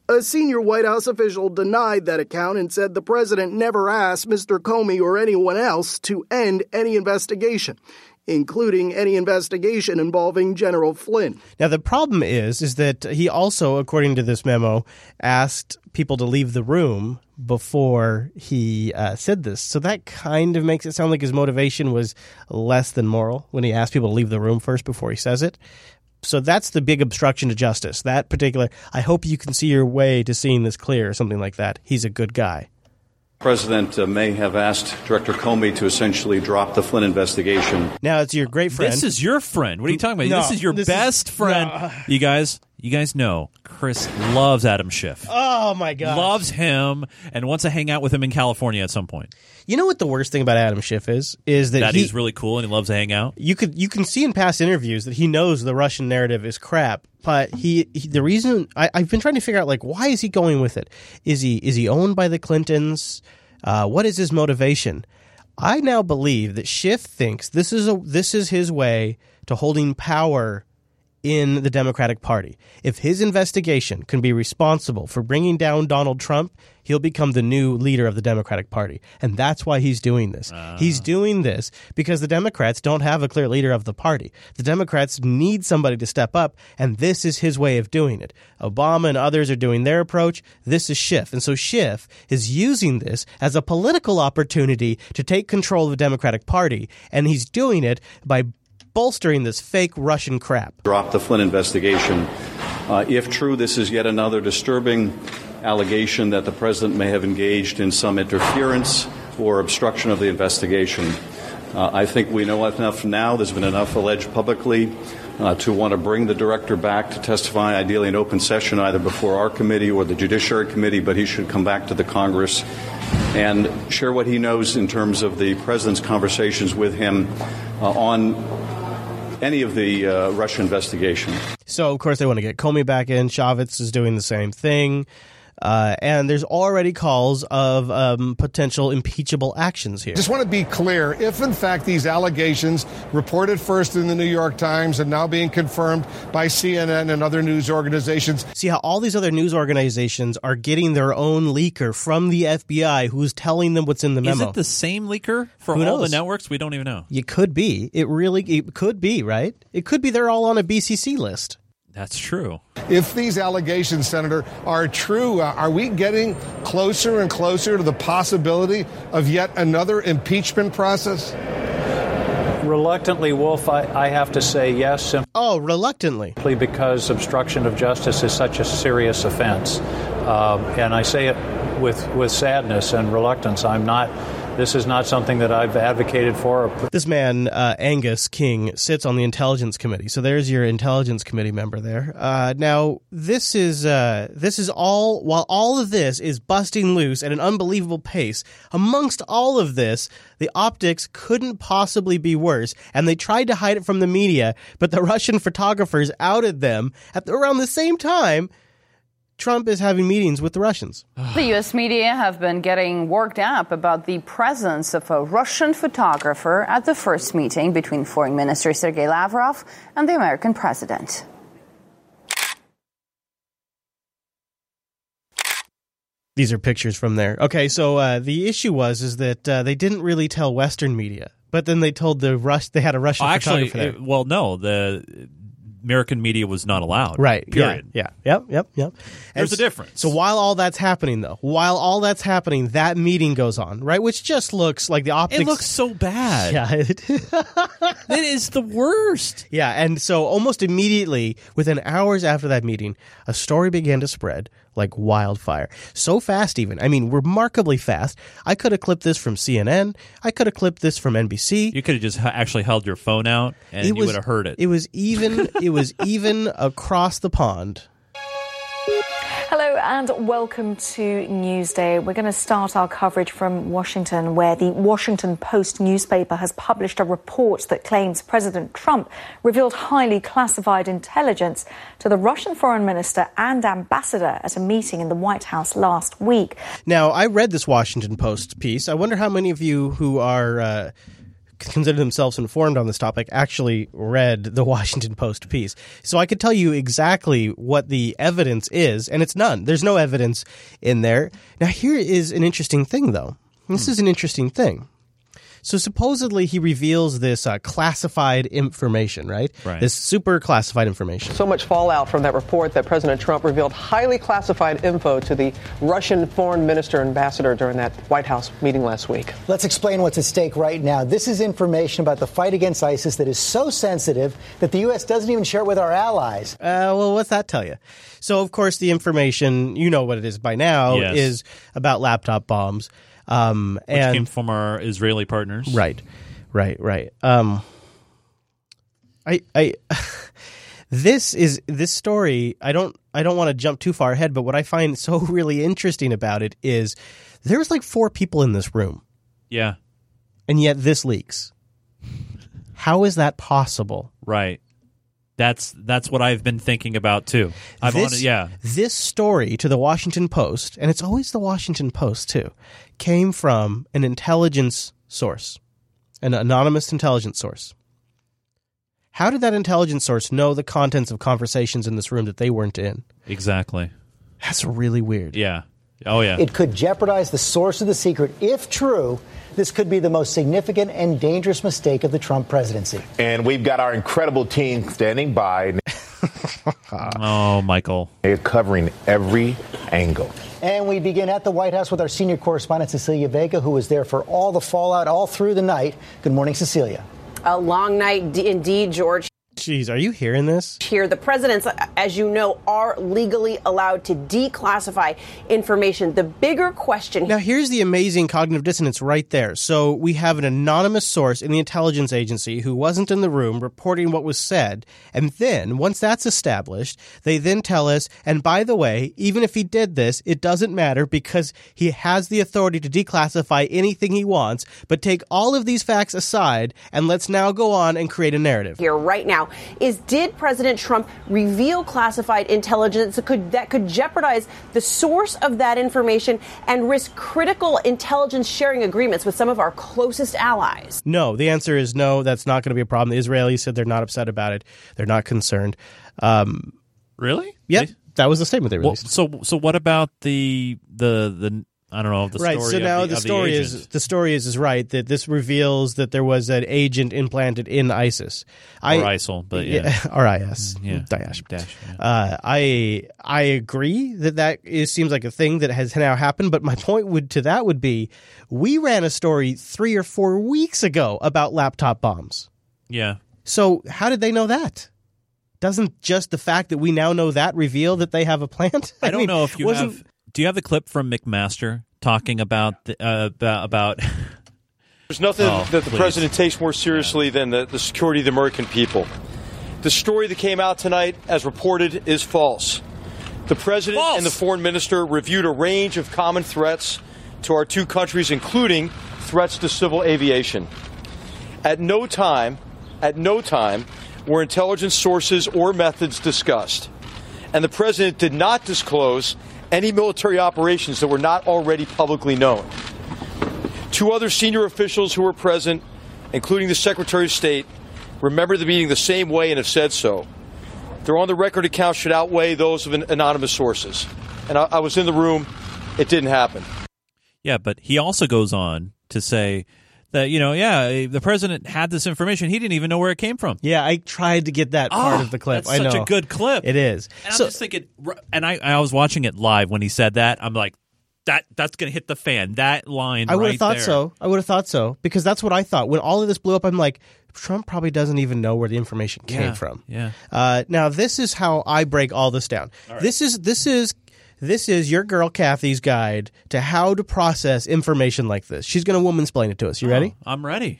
A senior White House official denied that account and said the president never asked Mr. Comey or anyone else to end any investigation, including any investigation involving General Flynn. Now the problem is is that he also according to this memo asked people to leave the room before he uh, said this. So that kind of makes it sound like his motivation was less than moral when he asked people to leave the room first before he says it. So that's the big obstruction to justice. That particular I hope you can see your way to seeing this clear or something like that. He's a good guy. President uh, may have asked Director Comey to essentially drop the Flynn investigation. Now it's your great friend. This is your friend. What are you talking about? No, this is your this is- best friend. no. You guys, you guys know Chris loves Adam Schiff. Oh my god. Loves him and wants to hang out with him in California at some point. You know what the worst thing about Adam Schiff is? Is that, That he, he's really cool and he loves to hang out. you could you can see in past interviews that he knows the Russian narrative is crap. But he, he the reason I, I've been trying to figure out like why is he going with it? Is he is he owned by the Clintons? Uh, what is his motivation? I now believe that Schiff thinks this is a this is his way to holding power in the Democratic Party. If his investigation can be responsible for bringing down Donald Trump, he'll become the new leader of the Democratic Party. And that's why he's doing this. Ah. He's doing this because the Democrats don't have a clear leader of the party. The Democrats need somebody to step up, and this is his way of doing it. Obama and others are doing their approach. This is Schiff. And so Schiff is using this as a political opportunity to take control of the Democratic Party, and he's doing it by bolstering this fake Russian crap. Drop the Flynn investigation. Uh, if true, this is yet another disturbing allegation that the president may have engaged in some interference or obstruction of the investigation. Uh, I think we know enough now. There's been enough alleged publicly uh, to want to bring the director back to testify, ideally in open session, either before our committee or the Judiciary Committee, but he should come back to the Congress and share what he knows in terms of the president's conversations with him uh, on any of the uh, Russia investigation. So, of course, they want to get Comey back in. Chaffetz is doing the same thing. Uh, and there's already calls of um, potential impeachable actions here. Just want to be clear if, in fact, these allegations reported first in the New York Times and now being confirmed by CNN and other news organizations. See how all these other news organizations are getting their own leaker from the FBI who's telling them what's in the memo. Is it the same leaker for Who all the networks? We don't even know. it could be. It really it could be, right? It could be they're all on a BCC list. That's true. If these allegations, Senator, are true, uh, are we getting closer and closer to the possibility of yet another impeachment process? Reluctantly, Wolf, I, I have to say yes, simply Oh, reluctantly. Simply because obstruction of justice is such a serious offense. Um, and I say it with, with sadness and reluctance. I'm not, this is not something that I've advocated for. This man, uh, Angus King, sits on the Intelligence Committee. So there's your Intelligence Committee member there. Uh, now, this is uh, this is all while all of this is busting loose at an unbelievable pace. Amongst all of this, the optics couldn't possibly be worse, and they tried to hide it from the media, but the Russian photographers outed them at around the same time. Trump is having meetings with the Russians. The U.S. media have been getting worked up about the presence of a Russian photographer at the first meeting between Foreign Minister Sergei Lavrov and the American president. These are pictures from there. Okay, so uh, the issue was is that uh, they didn't really tell Western media, but then they told the Rush they had a Russian Oh, actually, photographer there. it- well, no, the American media was not allowed. Right. Period. Yeah. Yeah. Yep. Yep. Yep. There's a difference. So while all that's happening, though, while all that's happening, that meeting goes on, right? Which just looks like the optics. It looks so bad. Yeah. It, It is the worst. yeah. And so almost immediately, within hours after that meeting, a story began to spread like wildfire. So fast, even. I mean, remarkably fast. I could have clipped this from CNN. I could have clipped this from NBC. You could have just actually held your phone out and you would have heard it. It was even. it was even across the pond. Hello and welcome to Newsday. We're going to start our coverage from Washington, where the Washington Post newspaper has published a report that claims President Trump revealed highly classified intelligence to the Russian foreign minister and ambassador at a meeting in the White House last week. Now, I read this Washington Post piece. I wonder how many of you who are. Uh, consider themselves informed on this topic actually read the Washington Post piece. So I could tell you exactly what the evidence is, and it's none. There's no evidence in there. Now, here is an interesting thing, though. This hmm. is an interesting thing. So supposedly he reveals this uh, classified information, right? Right. This super classified information. So much fallout from that report that President Trump revealed highly classified info to the Russian foreign minister ambassador during that White House meeting last week. Let's explain what's at stake right now. This is information about the fight against ISIS that is so sensitive that the U.S. doesn't even share it with our allies. Uh, well, what's that tell you? So, of course, the information, you know what it is by now, Yes. is about laptop bombs. Um, Which and came from our Israeli partners. Right, right, right. Um, I, I, this is this story. I don't, I don't want to jump too far ahead, but what I find so really interesting about it is there's like four people in this room, Yeah. and yet this leaks. How is that possible? Right. That's that's what I've been thinking about too. I've this, yeah. This story to the Washington Post, and it's always the Washington Post too, came from an intelligence source, an anonymous intelligence source. How did that intelligence source know the contents of conversations in this room that they weren't in? Exactly. That's really weird. Yeah. Oh yeah. It could jeopardize the source of the secret. If true, this could be the most significant and dangerous mistake of the Trump presidency. And we've got our incredible team standing by. oh, Michael. They're covering every angle. And we begin at the White House with our senior correspondent, Cecilia Vega, who was there for all the fallout all through the night. Good morning, Cecilia. A long night indeed, George. Jeez, are you hearing this? Here, the presidents, as you know, are legally allowed to declassify information. The bigger question Now, here's the amazing cognitive dissonance right there. So, we have an anonymous source in the intelligence agency who wasn't in the room reporting what was said. And then, once that's established, they then tell us, and by the way, even if he did this, it doesn't matter because he has the authority to declassify anything he wants. But take all of these facts aside, and let's now go on and create a narrative. here right now is did President Trump reveal classified intelligence that could that could jeopardize the source of that information and risk critical intelligence sharing agreements with some of our closest allies? No, the answer is no. That's not going to be a problem. The Israelis said they're not upset about it. They're not concerned. Um, really? Yep. that was the statement they Well, released. so so what about the the the I don't know the right. story So now the, the, story the is the story is is right that this reveals that there was an agent implanted in ISIS. I, Or ISIL, but yeah. or IS, Yeah. Daesh. Daesh, Uh, I I agree that that is, seems like a thing that has now happened. But my point would to that would be, we ran a story three or four weeks ago about laptop bombs. yeah. So how did they know that? Doesn't just the fact that we now know that reveal that they have a plant? I don't mean, know if you wasn't- have. Do you have the clip from McMaster talking about the, uh, about? There's nothing Oh, that the please. president takes more seriously than the, the security of the American people. The story that came out tonight, as reported, is false. The president and the foreign minister reviewed a range of common threats to our two countries, including threats to civil aviation. At no time, at no time, were intelligence sources or methods discussed. And the president did not disclose any military operations that were not already publicly known. Two other senior officials who were present, including the Secretary of State, remember the meeting the same way and have said so. Their on the record accounts should outweigh those of an- anonymous sources. And I, I was in the room, it didn't happen. Yeah, but he also goes on to say that you know, yeah, the president had this information. He didn't even know where it came from. Yeah, I tried to get that part Oh, of the clip. that's I such a good clip. It is. And I'm just thinking, and I, I was watching it live when he said that. I'm like, that that's gonna hit the fan. That line. I would have right thought there. so. I would have thought so because that's what I thought when all of this blew up. I'm like, Trump probably doesn't even know where the information came Yeah, from. yeah. Uh, now this is how I break all this down. This is this is this is your girl Kathy's guide to how to process information like this. She's going to woman explain it to us. You ready? Oh, I'm ready.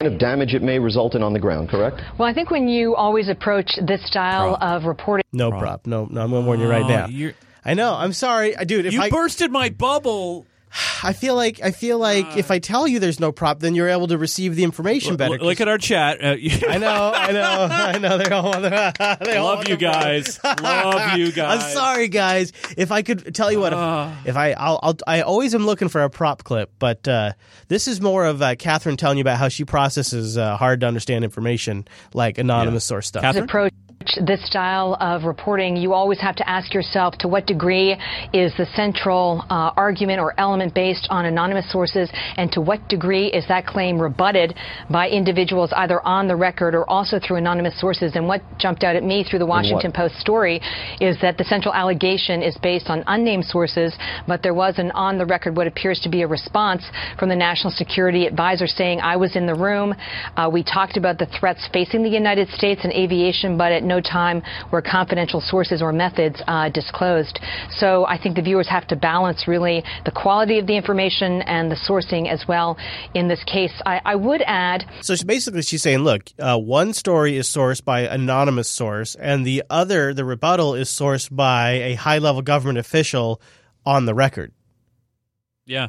kind of damage it may result in on the ground, correct? Well, I think when you always approach this style of reporting, No prop. No, no. I'm going to warn you right Oh, now. you're- I know. I'm sorry, I dude. If you I, bursted my bubble. I feel like I feel like if I tell you there's no prop, then you're able to receive the information better. Look at our chat. Uh, I know, I know, I know. They all want. They all Love want you guys. Love you guys. I'm sorry, guys. If I could tell you what, if, if I, I'll, I'll, I always am looking for a prop clip, but uh, this is more of uh, Catherine telling you about how she processes uh, hard to understand information, like anonymous source stuff. approach this style of reporting, you always have to ask yourself to what degree is the central uh, argument or element based on anonymous sources, and to what degree is that claim rebutted by individuals either on the record or also through anonymous sources. And what jumped out at me through the Washington Post story is that the central allegation is based on unnamed sources, but there was an on the record what appears to be a response from the National Security Advisor saying, I was in the room. Uh, we talked about the threats facing the United States and aviation, but at no time were confidential sources or methods uh, disclosed. So I think the viewers have to balance really the quality of the information and the sourcing as well in this case. I, I would add. So she, basically, she's saying, look, uh, one story is sourced by anonymous source, and the other, the rebuttal, is sourced by a high level government official on the record. Yeah.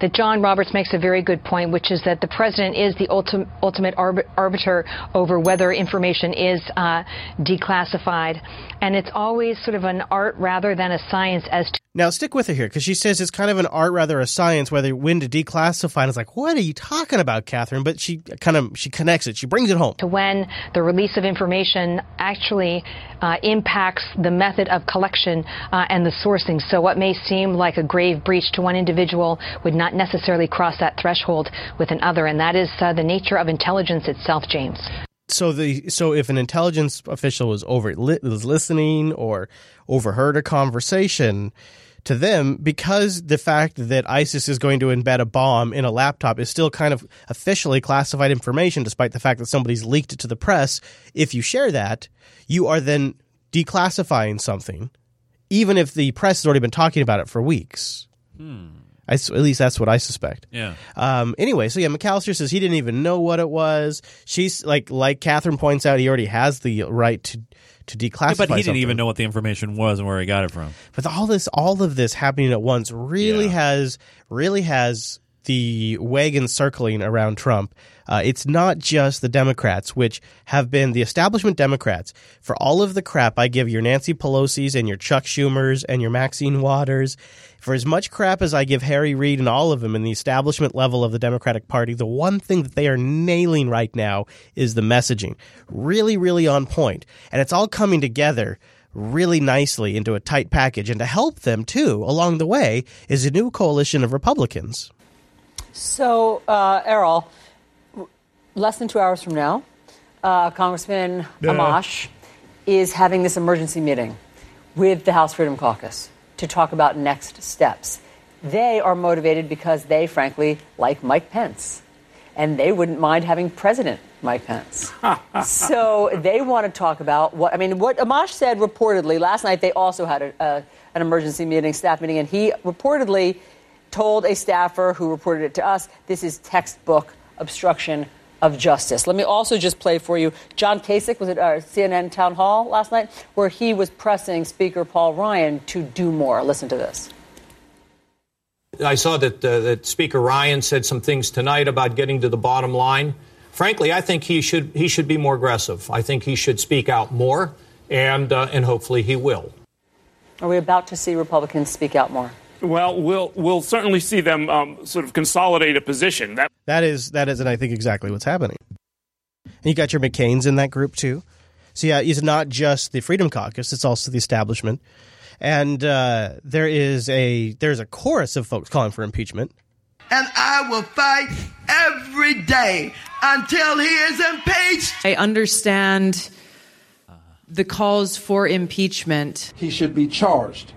That John Roberts makes a very good point, which is that the president is the ultim- ultimate arbi- arbiter over whether information is uh, declassified. And it's always sort of an art rather than a science as to Now stick with her here because she says it's kind of an art rather a science whether when to declassify. And it's like, what are you talking about, Catherine? But she kind of she connects it. She brings it home. to when the release of information actually uh, impacts the method of collection uh, and the sourcing. So, what may seem like a grave breach to one individual would not necessarily cross that threshold with another, and that is uh, the nature of intelligence itself, James. So the so if an intelligence official was over li- was listening or overheard a conversation to them because the fact that ISIS is going to embed a bomb in a laptop is still kind of officially classified information despite the fact that somebody's leaked it to the press if you share that you are then declassifying something even if the press has already been talking about it for weeks I at least that's what I suspect. Yeah. Um, anyway, so yeah, McAllister says he didn't even know what it was. She's like, like Catherine points out, he already has the right to to declassify. Yeah, but he didn't something. even know what the information was and where he got it from. But all this, all of this happening at once, really has, really has the wagon circling around Trump. Uh, it's not just the Democrats, which have been the establishment Democrats for all of the crap I give your Nancy Pelosi's and your Chuck Schumer's and your Maxine Waters. For as much crap as I give Harry Reid and all of them in the establishment level of the Democratic Party, the one thing that they are nailing right now is the messaging. Really, really on point. And it's all coming together really nicely into a tight package. And to help them, too, along the way, is a new coalition of Republicans. So, uh, Errol, less than two hours from now, uh, Congressman Yeah. Amash is having this emergency meeting with the House Freedom Caucus to talk about next steps. They are motivated because they, frankly, like Mike Pence, and they wouldn't mind having President Mike Pence. so they want to talk about what I mean. What Amash said reportedly last night. They also had a, a, an emergency meeting, staff meeting, and he reportedly told a staffer who reported it to us, "This is textbook obstruction of justice." Let me also just play for you. John Kasich was at our CNN town hall last night, where he was pressing Speaker Paul Ryan to do more. Listen to this. I saw that, uh, that Speaker Ryan said some things tonight about getting to the bottom line. Frankly, I think he should he should be more aggressive. I think he should speak out more, and uh, and hopefully he will. Are we about to see Republicans speak out more? Well, we'll we'll certainly see them um, sort of consolidate a position. That That is that is, and I think exactly what's happening. And you got your McCain's in that group too. So yeah, it's not just the Freedom Caucus; it's also the establishment. And uh, there is a there's a chorus of folks calling for impeachment. and I will fight every day until he is impeached. I understand the calls for impeachment. He should be charged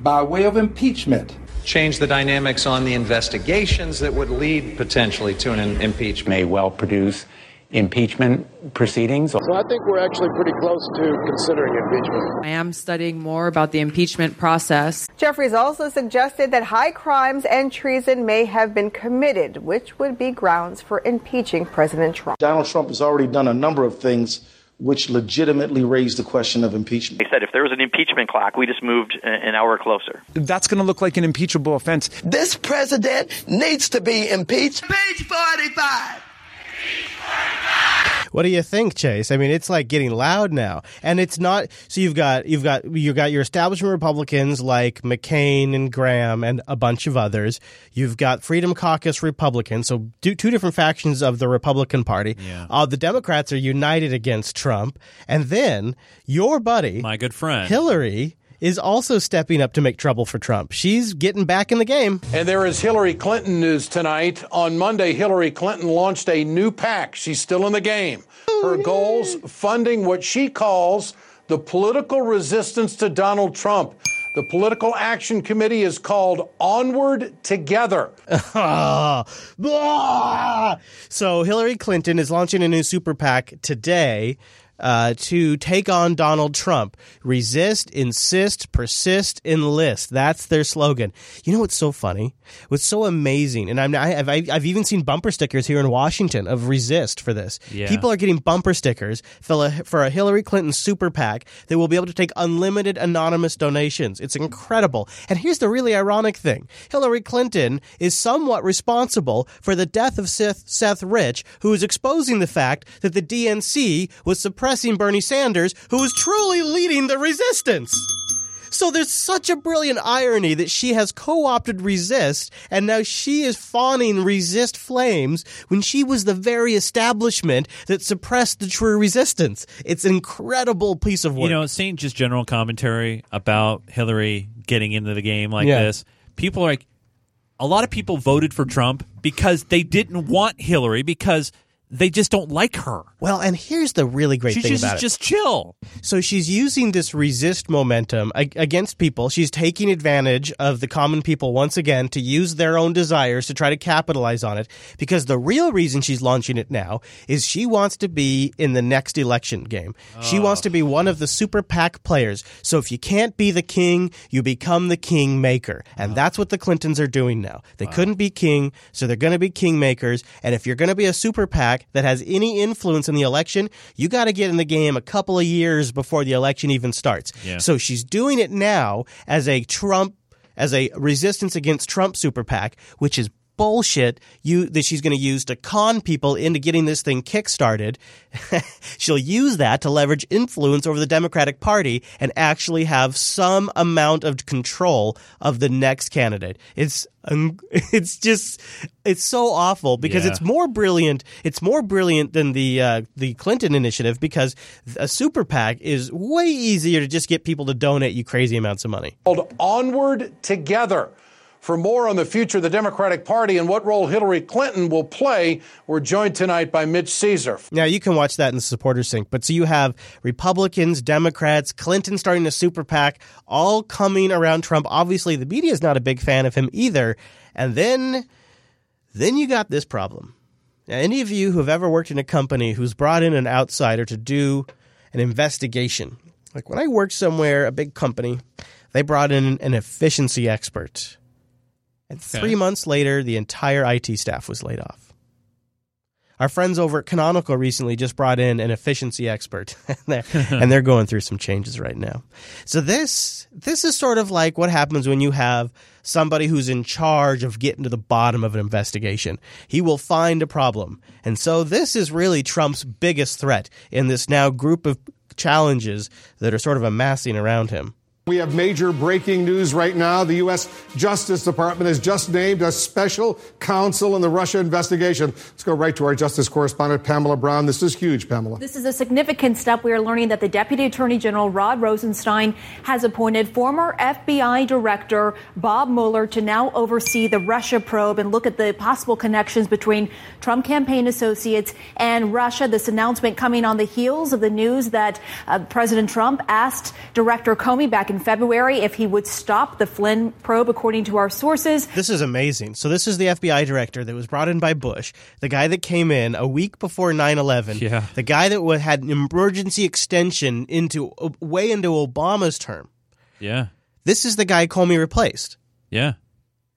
by way of impeachment. change the dynamics on the investigations that would lead potentially to an im- impeachment. may well produce impeachment proceedings. So I think we're actually pretty close to considering impeachment. I am studying more about the impeachment process. Jeffries also suggested that high crimes and treason may have been committed, which would be grounds for impeaching President Trump. Donald Trump has already done a number of things which legitimately raised the question of impeachment. They said if there was an impeachment clock, we just moved an hour closer. That's going to look like an impeachable offense. This president needs to be impeached. Page 45. What do you think, Chase? I mean, it's like getting loud now, and it's not. So you've got you've got you've got your establishment Republicans like McCain and Graham and a bunch of others. You've got Freedom Caucus Republicans, so two, two different factions of the Republican Party. Yeah. Uh, the Democrats are united against Trump, and then your buddy, my good friend Hillary. Is also stepping up to make trouble for Trump. She's getting back in the game. And there is Hillary Clinton news tonight. On Monday, Hillary Clinton launched a new PAC. She's still in the game. Her goals funding what she calls the political resistance to Donald Trump. The Political Action Committee is called Onward Together. so Hillary Clinton is launching a new super PAC today. Uh, to take on Donald Trump. Resist, insist, persist, enlist. That's their slogan. You know what's so funny? What's so amazing, and I'm, I, have I've even seen bumper stickers here in Washington of resist for this. Yeah. People are getting bumper stickers for a, for a Hillary Clinton super PAC that will be able to take unlimited anonymous donations. It's incredible. And here's the really ironic thing Hillary Clinton is somewhat responsible for the death of Seth, Seth Rich, who is exposing the fact that the DNC was suppressing Bernie Sanders, who is truly leading the resistance. So there's such a brilliant irony that she has co-opted resist and now she is fawning resist flames when she was the very establishment that suppressed the true resistance. It's an incredible piece of work. You know, seeing just general commentary about Hillary getting into the game like Yeah. this, people are like, a lot of people voted for Trump because they didn't want Hillary because they just don't like her. Well, and here's the really great She thing just- about it. just chill. So she's using this resist momentum ag- against people. She's taking advantage of the common people once again to use their own desires to try to capitalize on it. Because the real reason she's launching it now is she wants to be in the next election game. She wants to be one of the super PAC players. So if you can't be the king, you become the king maker. And that's what the Clintons are doing now. They couldn't be king, so they're going to be king makers. And if you're going to be a super PAC that has any influence in the election, you got to get in the game a couple of years before the election even starts. Yeah. So she's doing it now as a Trump, as a resistance against Trump super PAC, which is bullshit you that she's going to use to con people into getting this thing kickstarted. She'll use that to leverage influence over the Democratic Party and actually have some amount of control of the next candidate. It's um, it's just it's so awful because Yeah. it's more brilliant. It's more brilliant than the uh, the Clinton initiative because a super PAC is way easier to just get people to donate you crazy amounts of money. Called Onward Together. For more on the future of the Democratic Party and what role Hillary Clinton will play, we're joined tonight by Mitch Ceasar. Now you can watch that in the supporters sync, but so you have Republicans, Democrats, Clinton starting a super PAC, all coming around Trump. Obviously, the media is not a big fan of him either. And then, then you got this problem. Now, any of you who have ever worked in a company who's brought in an outsider to do an investigation, like when I worked somewhere, a big company, they brought in an efficiency expert. And three months later, the entire IT staff was laid off. Our friends over at Canonical recently just brought in an efficiency expert, and they're, and they're going through some changes right now. So this this is sort of like what happens when you have somebody who's in charge of getting to the bottom of an investigation. He will find a problem, and so this is really Trump's biggest threat in this now group of challenges that are sort of amassing around him. We have major breaking news right now. The U.S. Justice Department has just named a special counsel in the Russia investigation. Let's go right to our justice correspondent, Pamela Brown. This is huge, Pamela. This is a significant step. We are learning that the Deputy Attorney General Rod Rosenstein has appointed former FBI Director Bob Mueller to now oversee the Russia probe and look at the possible connections between Trump campaign associates and Russia. This announcement coming on the heels of the news that uh, President Trump asked Director Comey back in February if he would stop the Flynn probe, according to our sources. This is amazing. So this is the FBI director that was brought in by Bush, the guy that came in a week before 9/11, Yeah. the guy that had an emergency extension into way into Obama's term. Yeah. This is the guy Comey replaced. Yeah.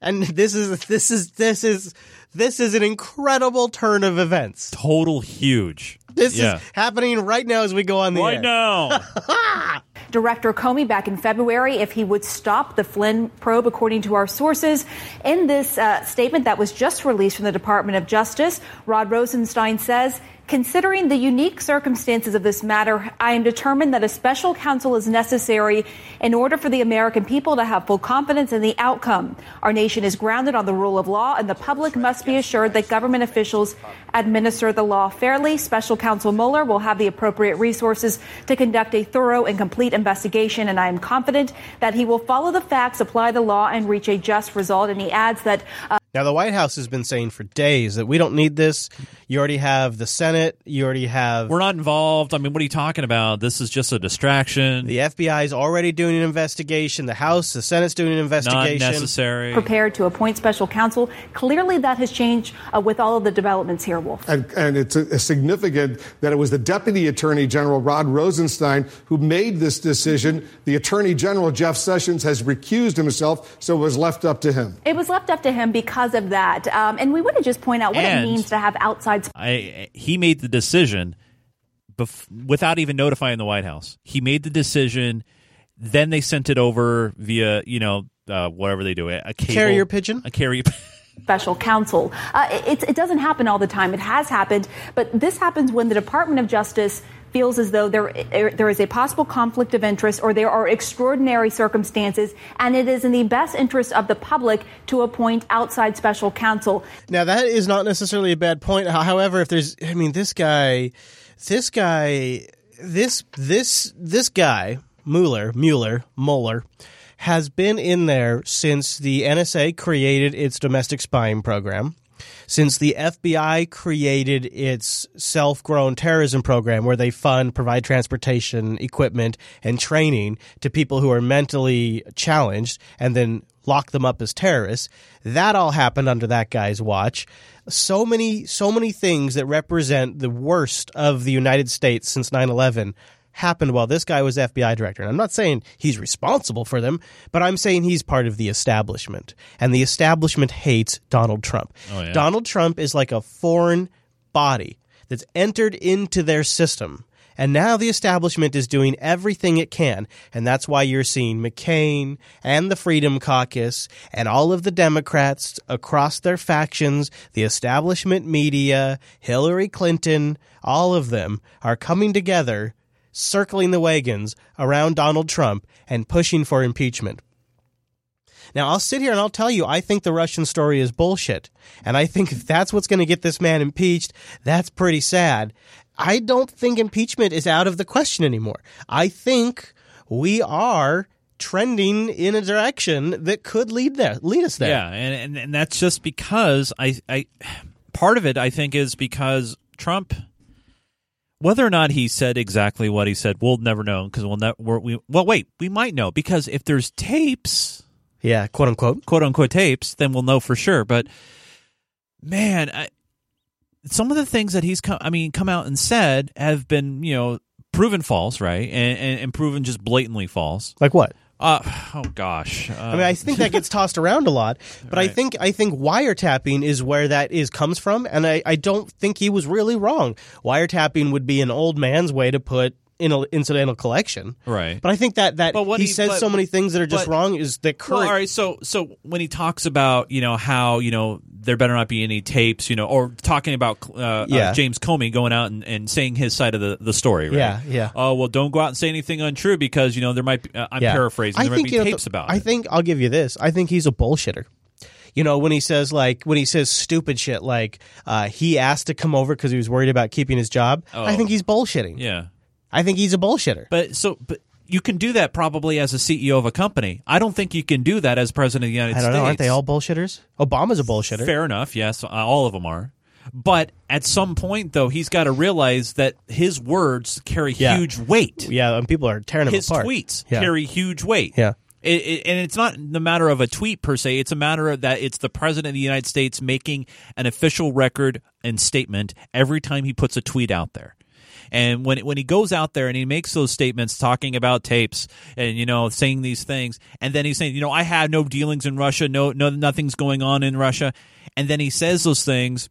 And this is this is this is this is an incredible turn of events. Total huge. This Yeah. is happening right now as we go on the Right air. now. Director Comey back in February if he would stop the Flynn probe, according to our sources. In this uh, statement that was just released from the Department of Justice, Rod Rosenstein says, Considering the unique circumstances of this matter, I am determined that a special counsel is necessary in order for the American people to have full confidence in the outcome. Our nation is grounded on the rule of law, and the public must be assured that government officials administer the law fairly. Special counsel Mueller will have the appropriate resources to conduct a thorough and complete investigation, and I am confident that he will follow the facts, apply the law, and reach a just result. And he adds that. Uh, Now, the White House has been saying for days that we don't need this. You already have the Senate. You already have. We're not involved. I mean, what are you talking about? This is just a distraction. The FBI is already doing an investigation. The House, the Senate's doing an Not investigation. necessary. prepared to appoint special counsel. Clearly, that has changed uh, with all of the developments here, Wolf. And, and it's uh significant that it was the Deputy Attorney General Rod Rosenstein who made this decision. The Attorney General Jeff Sessions has recused himself, so it was left up to him. It was left up to him because of that. Um, and we want to just point out what And- it means to have outside I he made the decision bef- without even notifying the White House. He made the decision. Then they sent it over via you know uh, whatever they do it a cable, Carrier pigeon? a carrier. special counsel. Uh, it, it doesn't happen all the time. It has happened, but this happens when the Department of Justice feels as though there er, there is a possible conflict of interest or there are extraordinary circumstances and it is in the best interest of the public to appoint outside special counsel. Now that is not necessarily a bad point. However, if there's, I mean, this guy, this guy, this this this guy Mueller, Mueller, Mueller, has been in there since the NSA created its domestic spying program. Since the FBI created its self grown terrorism program where they fund, provide transportation, equipment, and training to people who are mentally challenged and then lock them up as terrorists. That all happened under that guy's watch. So many, so many things that represent the worst of the United States since 9 11 happened while this guy was FBI director. And I'm not saying he's responsible for them, but I'm saying he's part of the establishment. And the establishment hates Donald Trump. Oh, yeah. Donald Trump is like a foreign body that's entered into their system. And now the establishment is doing everything it can. And that's why you're seeing McCain and the Freedom Caucus and all of the Democrats across their factions, the establishment media, Hillary Clinton, all of them are coming together, circling the wagons around Donald Trump and pushing for impeachment. Now, I'll sit here and I'll tell you, I think the Russian story is bullshit. And I think if that's what's going to get this man impeached, that's pretty sad. I don't think impeachment is out of the question anymore. I think we are trending in a direction that could lead there, lead us there. Yeah, and, and and that's just because I I part of it I think is because Trump whether or not he said exactly what he said, we'll never know because we'll never we well wait, we might know because if there's tapes, Yeah, quote unquote. quote unquote tapes, then we'll know for sure. But man, I, some of the things that he's come, I mean, come out and said have been you know proven false, right, and, and, and proven just blatantly false. Like what? Uh, oh gosh. Uh, I mean, I think that gets tossed around a lot, but I think I think wiretapping is where that is comes from, and I, I don't think he was really wrong. Wiretapping would be an old man's way to put in an incidental collection, Right. But I think that that But what he, he- says but- so many things that are just but- wrong is that Well, all right, so so when he talks about you know how you know there better not be any tapes, you know, or talking about uh, Yeah. uh, James Comey going out and, and saying his side of the, the story, right? Yeah, yeah. Oh well, don't go out and say anything untrue because you know there might be. Uh, I'm Yeah. paraphrasing. I There might think, be you know, tapes the- about I it. think I'll give you this. I think he's a bullshitter. You know, when he says like when he says stupid shit like uh, he asked to come over because he was worried about keeping his job. I Oh. think he's bullshitting. Yeah, I think he's a bullshitter. but so but you can do that probably as a CEO of a company. I don't think you can do that as president of the United I don't States. know. Aren't they all bullshitters? Obama's a bullshitter. Fair enough. Yes, uh, all of them are. But at some point, though, he's got to realize that his words carry Yeah. huge weight. Yeah, and people are tearing him his apart. tweets Yeah. carry huge weight. Yeah. It, it, and it's not the matter of a tweet per se. It's a matter of that it's the president of the United States making an official record and statement every time he puts a tweet out there. And when when he goes out there and he makes those statements talking about tapes and you know saying these things, and then he's saying, you know, I had no dealings in Russia, no, no, nothing's going on in Russia, and then he says those things,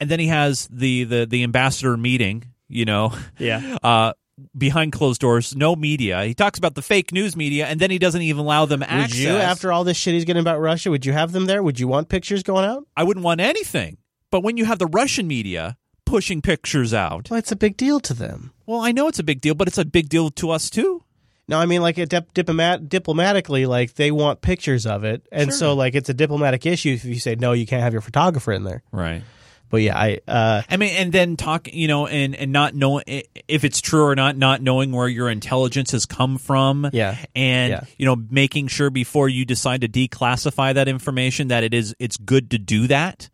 and then he has the the the ambassador meeting, You know, Yeah. uh, behind closed doors, no media. He talks about the fake news media, and then he doesn't even allow them Would you, after all this shit he's getting about Russia, would you have them there? Would you want pictures going out? I wouldn't want anything. But when you have the Russian media pushing pictures out, well, it's a big deal to them. Well, I know it's a big deal, but it's a big deal to us too. No, I mean like a dip- diplomat diplomatically, like they want pictures of it, and Sure. so like it's a diplomatic issue if you say no, you can't have your photographer in there. Right. But yeah, I uh, I mean, and then talk, you know, and and not knowing if it's true or not, not knowing where your intelligence has come from, Yeah. and Yeah. you know, making sure before you decide to declassify that information that it is it's good to do that.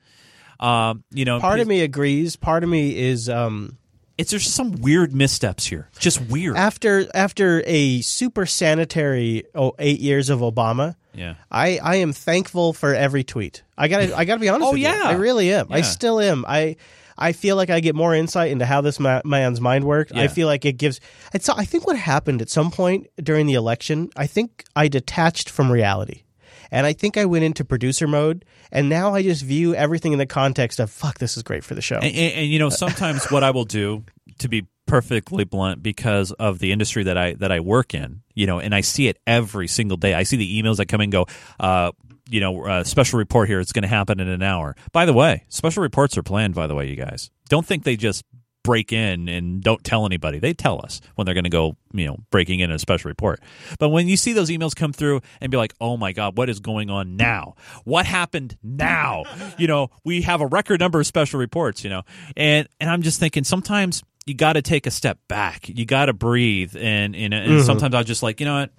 Um, you know, part of me agrees. Part of me is um, it's there's some weird missteps here, just weird. after after a super sanitary oh, eight years of Obama. Yeah. I, I am thankful for every tweet. I gotta I gotta be honest. Oh, with you. yeah. I really am. I still am. I I feel like I get more insight into how this ma- man's mind worked. I feel like it gives. It's I think what happened at some point during the election. I think I detached from reality, and I think I went into producer mode. And now I just view everything in the context of fuck. This is great for the show. And, and, and, you know, sometimes what I will do to be perfectly blunt, because of the industry that I that I work in, you know, and I see it every single day. I see the emails that come and go. Uh, you know, uh, special report here. It's going to happen in an hour. By the way, special reports are planned. By the way, you guys don't think they just break in and don't tell anybody. They tell us when they're going to go, you know, breaking in a special report. But when you see those emails come through and be like, "Oh my god, what is going on now? What happened now?" you know, we have a record number of special reports, you know. And and I'm just thinking sometimes you got to take a step back. You got to breathe and and, and Mhm. sometimes I'll just like, "You know what?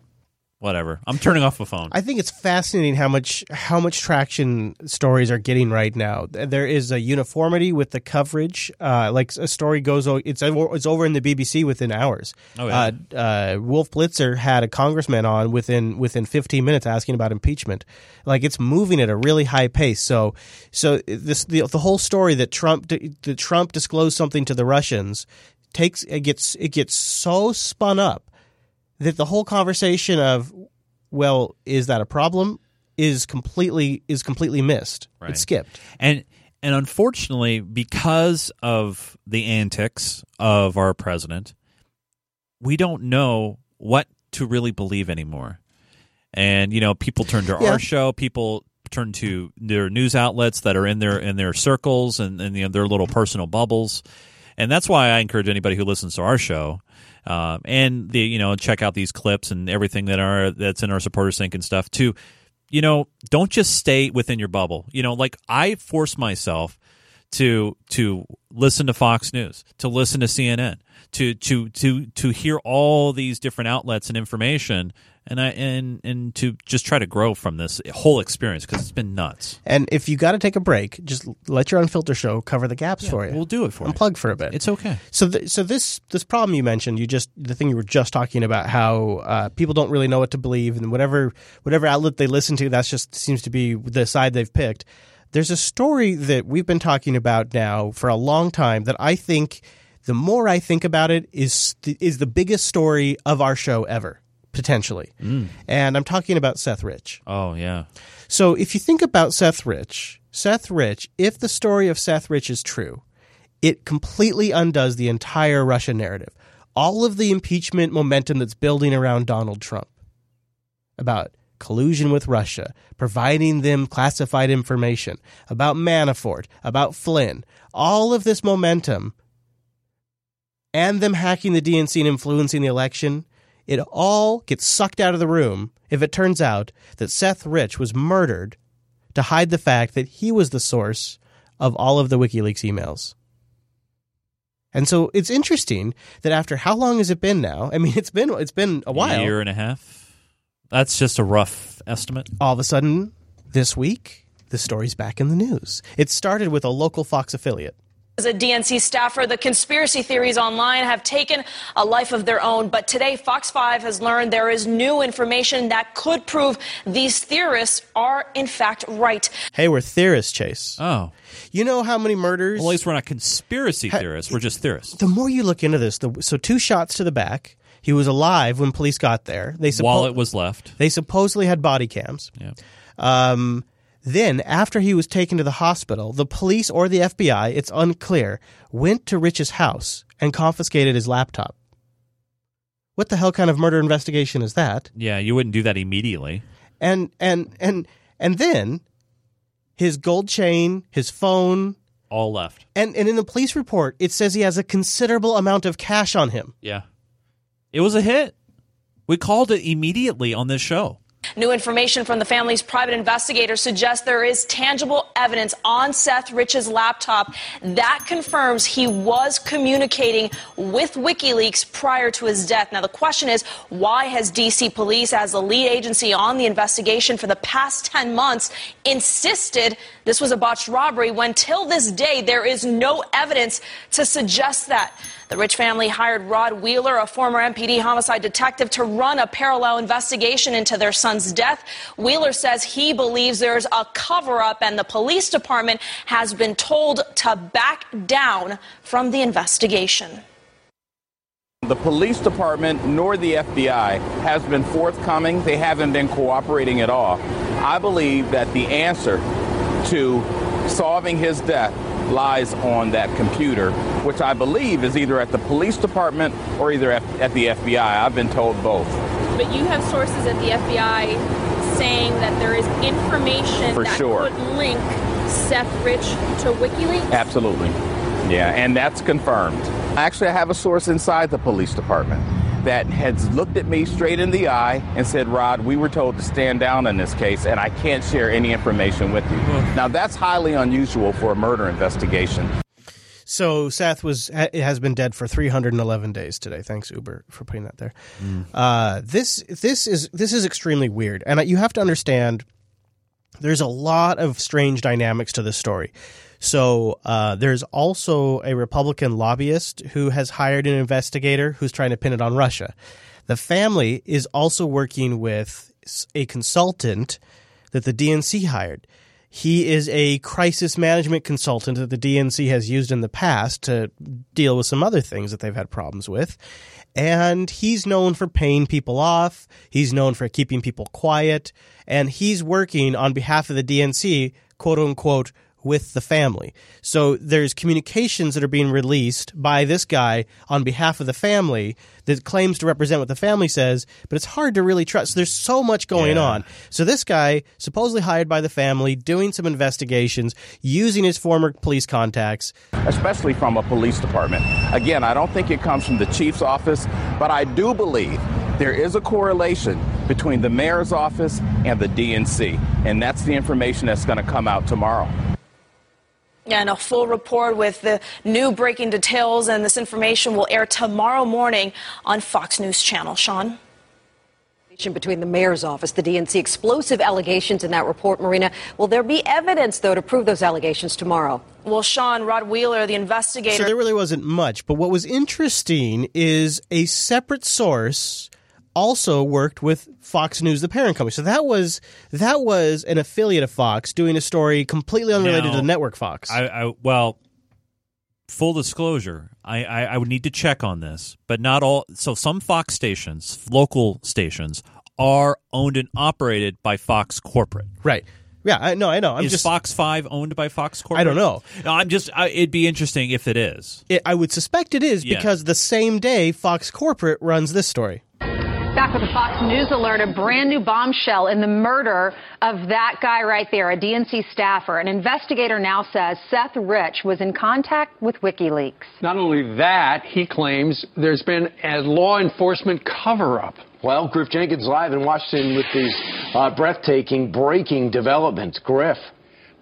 Whatever. I'm turning off the phone." I think it's fascinating how much how much traction stories are getting right now. There is a uniformity with the coverage. Uh, like a story goes, it's over, it's over in the BBC within hours. Oh, yeah. uh, uh, Wolf Blitzer had a congressman on within within 15 minutes asking about impeachment. Like it's moving at a really high pace. So so this the, the whole story that Trump that Trump disclosed something to the Russians takes it gets it gets so spun up that the whole conversation of well is that a problem is completely is completely missed Right. it's skipped And and unfortunately, because of the antics of our president, we don't know what to really believe anymore. And you know, people turn to Yeah. our show, people turn to their news outlets that are in their in their circles and, and you know, their little personal bubbles. And that's why I encourage anybody who listens to our show um, and the you know check out these clips and everything that are that's in our supporter sync and stuff to you know don't just stay within your bubble. You know like i force myself to to listen to fox news to listen to cnn to to to to hear all these different outlets and information and i and and to just try to grow from this whole experience because it's been nuts. And if you got to take a break just let your unfiltered show cover the gaps for you. we'll do it for you. Unplug for a bit. It's okay. So th- so this this problem you mentioned you just the thing you were just talking about how uh, people don't really know what to believe and whatever whatever outlet they listen to that's just seems to be the side they've picked. There's a story that we've been talking about now for a long time that I think the more I think about it is is the biggest story of our show ever potentially. Mm. And I'm talking about Seth Rich. Oh yeah. So if you think about Seth Rich, Seth Rich, if the story of Seth Rich is true, it completely undoes the entire Russia narrative. All of the impeachment momentum that's building around Donald Trump about collusion with Russia, providing them classified information, about Manafort, about Flynn, all of this momentum and them hacking the DNC and influencing the election, it all gets sucked out of the room if it turns out that Seth Rich was murdered to hide the fact that he was the source of all of the WikiLeaks emails. And so it's interesting that after how long has it been now? I mean, it's been it's been a while. year and a half that's just a rough estimate All of a sudden, this week, the story's back in the news. It started with a local Fox affiliate. As a DNC staffer, the conspiracy theories online have taken a life of their own. But today, Fox 5 has learned there is new information that could prove these theorists are, in fact, right. Hey, we're theorists, Chase. Oh. You know how many murders? well at least we're not conspiracy theorists we're just theorists the more you look into this, the, so two shots to the back. He was alive when police got there. They suppo- while it was left They supposedly had body cams. Yeah. Um, Then, after he was taken to the hospital, the police or the FBI, it's unclear, went to Rich's house and confiscated his laptop. What the hell kind of murder investigation is that? Yeah, you wouldn't do that immediately. And and and and then his gold chain, his phone, All left. and and in the police report it says he has a considerable amount of cash on him. Yeah. It was a hit. We called it immediately on this show. New information from the family's private investigator suggests there is tangible evidence on Seth Rich's laptop that confirms he was communicating with WikiLeaks prior to his death. Now, the question is why has DC police, as the lead agency on the investigation for the past 10 months, insisted this was a botched robbery when till this day there is no evidence to suggest that? The Rich family hired Rod Wheeler, a former MPD homicide detective, to run a parallel investigation into their son's death. Wheeler says he believes there's a cover up and the police department has been told to back down from the investigation. The police department nor the FBI has been forthcoming. They haven't been cooperating at all. I believe that the answer to solving his death lies on that computer, which I believe is either at the police department or either at, at the FBI. I've been told both. But you have sources at the FBI saying that there is information For that sure. could link Seth Rich to WikiLeaks. Absolutely. Yeah, and that's confirmed. Actually, I have a source inside the police department that has looked at me straight in the eye and said, Rod, we were told to stand down in this case, and I can't share any information with you. Now, that's highly unusual for a murder investigation. So Seth was ha- has been dead for 311 days today. Thanks Uber for putting that there. Uh, this this is this is extremely weird, and you have to understand. There's a lot of strange dynamics to this story. So uh, there's also a Republican lobbyist who has hired an investigator who's trying to pin it on Russia. The family is also working with a consultant that the DNC hired. He is a crisis management consultant that the DNC has used in the past to deal with some other things that they've had problems with. And he's known for paying people off. He's known for keeping people quiet. And he's working on behalf of the DNC, quote unquote, with the family. So there's communications that are being released by this guy on behalf of the family that claims to represent what the family says, but it's hard to really trust. So there's so much going Yeah. on. So this guy, supposedly hired by the family, doing some investigations, using his former police contacts. especially from a police department. Again, I don't think it comes from the chief's office, but I do believe there is a correlation between the mayor's office and the DNC, and that's the information that's going to come out tomorrow. And a full report with the new breaking details and this information will air tomorrow morning on Fox News Channel. Sean? between the mayor's office, the DNC explosive allegations in that report, Marina. Will there be evidence, though, to prove those allegations tomorrow? Well, Sean, Rod Wheeler, the investigator. So there really wasn't much. But what was interesting is a separate source also worked with Fox News, the parent company. So that was that was an affiliate of Fox doing a story completely unrelated Now, to Network Fox. I, I well, full disclosure, I, I I would need to check on this, but not all. So some Fox stations, local stations, are owned and operated by Fox corporate. Right. Yeah, I know. I know. I'm is just Fox Five owned by Fox corporate? I don't know. No, I'm just. I, it'd be interesting if it is. It, I would suspect it is Yeah. because the same day Fox Corporate runs this story. Back with a Fox News alert, a brand new bombshell in the murder of that guy right there, a DNC staffer. An investigator now says Seth Rich was in contact with WikiLeaks. Not only that, he claims there's been a law enforcement cover up. Well, Griff Jenkins live in Washington with these uh, breathtaking, breaking developments. Griff.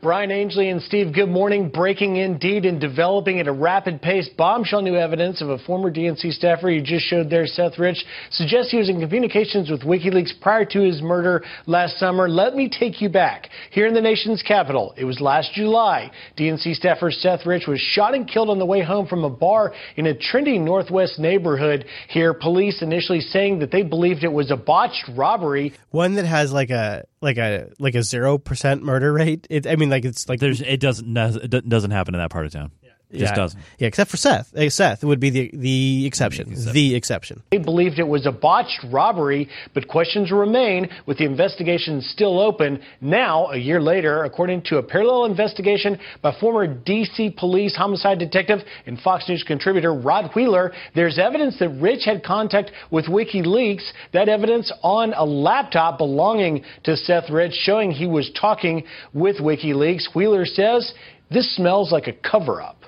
Brian Ainsley and Steve, good morning. Breaking indeed and developing at a rapid pace. Bombshell new evidence of a former DNC staffer you just showed there, Seth Rich, suggests he was in communications with WikiLeaks prior to his murder last summer. Let me take you back. Here in the nation's capital, it was last July. DNC staffer Seth Rich was shot and killed on the way home from a bar in a trendy Northwest neighborhood. Here, police initially saying that they believed it was a botched robbery. One that has like a like a like a zero percent murder rate. It, I mean, like it's like There's. It doesn't. It doesn't happen in that part of town. Just yeah. doesn't. Yeah, except for Seth. Seth would be the the exception. The exception. They believed it was a botched robbery, but questions remain with the investigation still open. Now, a year later, according to a parallel investigation by former D.C. police homicide detective and Fox News contributor Rod Wheeler, there's evidence that Rich had contact with WikiLeaks. That evidence on a laptop belonging to Seth Rich showing he was talking with WikiLeaks. Wheeler says this smells like a cover up.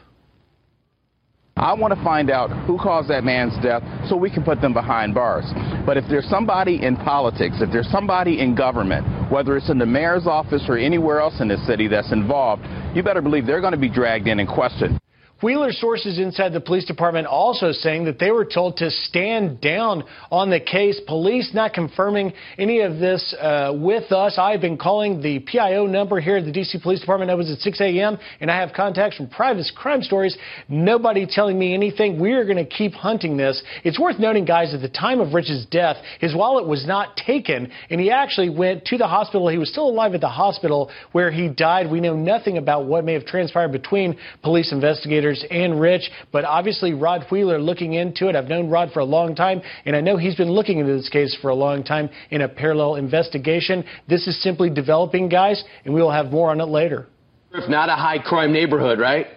I want to find out who caused that man's death so we can put them behind bars. But if there's somebody in politics, if there's somebody in government, whether it's in the mayor's office or anywhere else in the city that's involved, you better believe they're going to be dragged in and questioned. Wheeler sources inside the police department also saying that they were told to stand down on the case. Police not confirming any of this uh, with us. I've been calling the PIO number here at the D.C. Police Department. I was at 6 a.m. and I have contacts from private crime stories. Nobody telling me anything. We are going to keep hunting this. It's worth noting, guys, at the time of Rich's death, his wallet was not taken, and he actually went to the hospital. He was still alive at the hospital where he died. We know nothing about what may have transpired between police investigators and Rich, but obviously Rod Wheeler looking into it. I've known Rod for a long time, and I know he's been looking into this case for a long time in a parallel investigation. This is simply developing, guys, and we will have more on it later. If not a high crime neighborhood, right?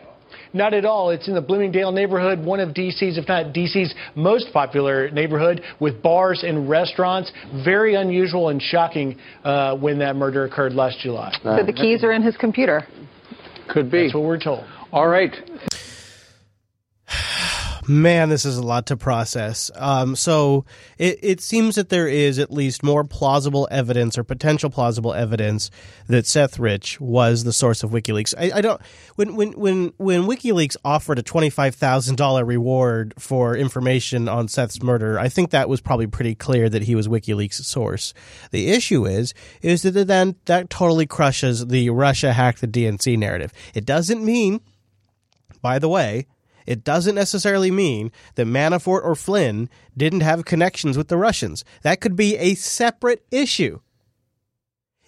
Not at all. It's in the Bloomingdale neighborhood, one of DC's, if not DC's most popular neighborhood, with bars and restaurants. Very unusual and shocking uh, when that murder occurred last July. So the keys are in his computer. Could be. That's what we're told. All right. Man, this is a lot to process. Um, so it, it seems that there is at least more plausible evidence or potential plausible evidence that Seth Rich was the source of WikiLeaks. I, I don't when when when when WikiLeaks offered a twenty five thousand dollar reward for information on Seth's murder, I think that was probably pretty clear that he was WikiLeaks' source. The issue is is that then that totally crushes the Russia hacked the DNC narrative. It doesn't mean, by the way it doesn't necessarily mean that Manafort or Flynn didn't have connections with the Russians. That could be a separate issue.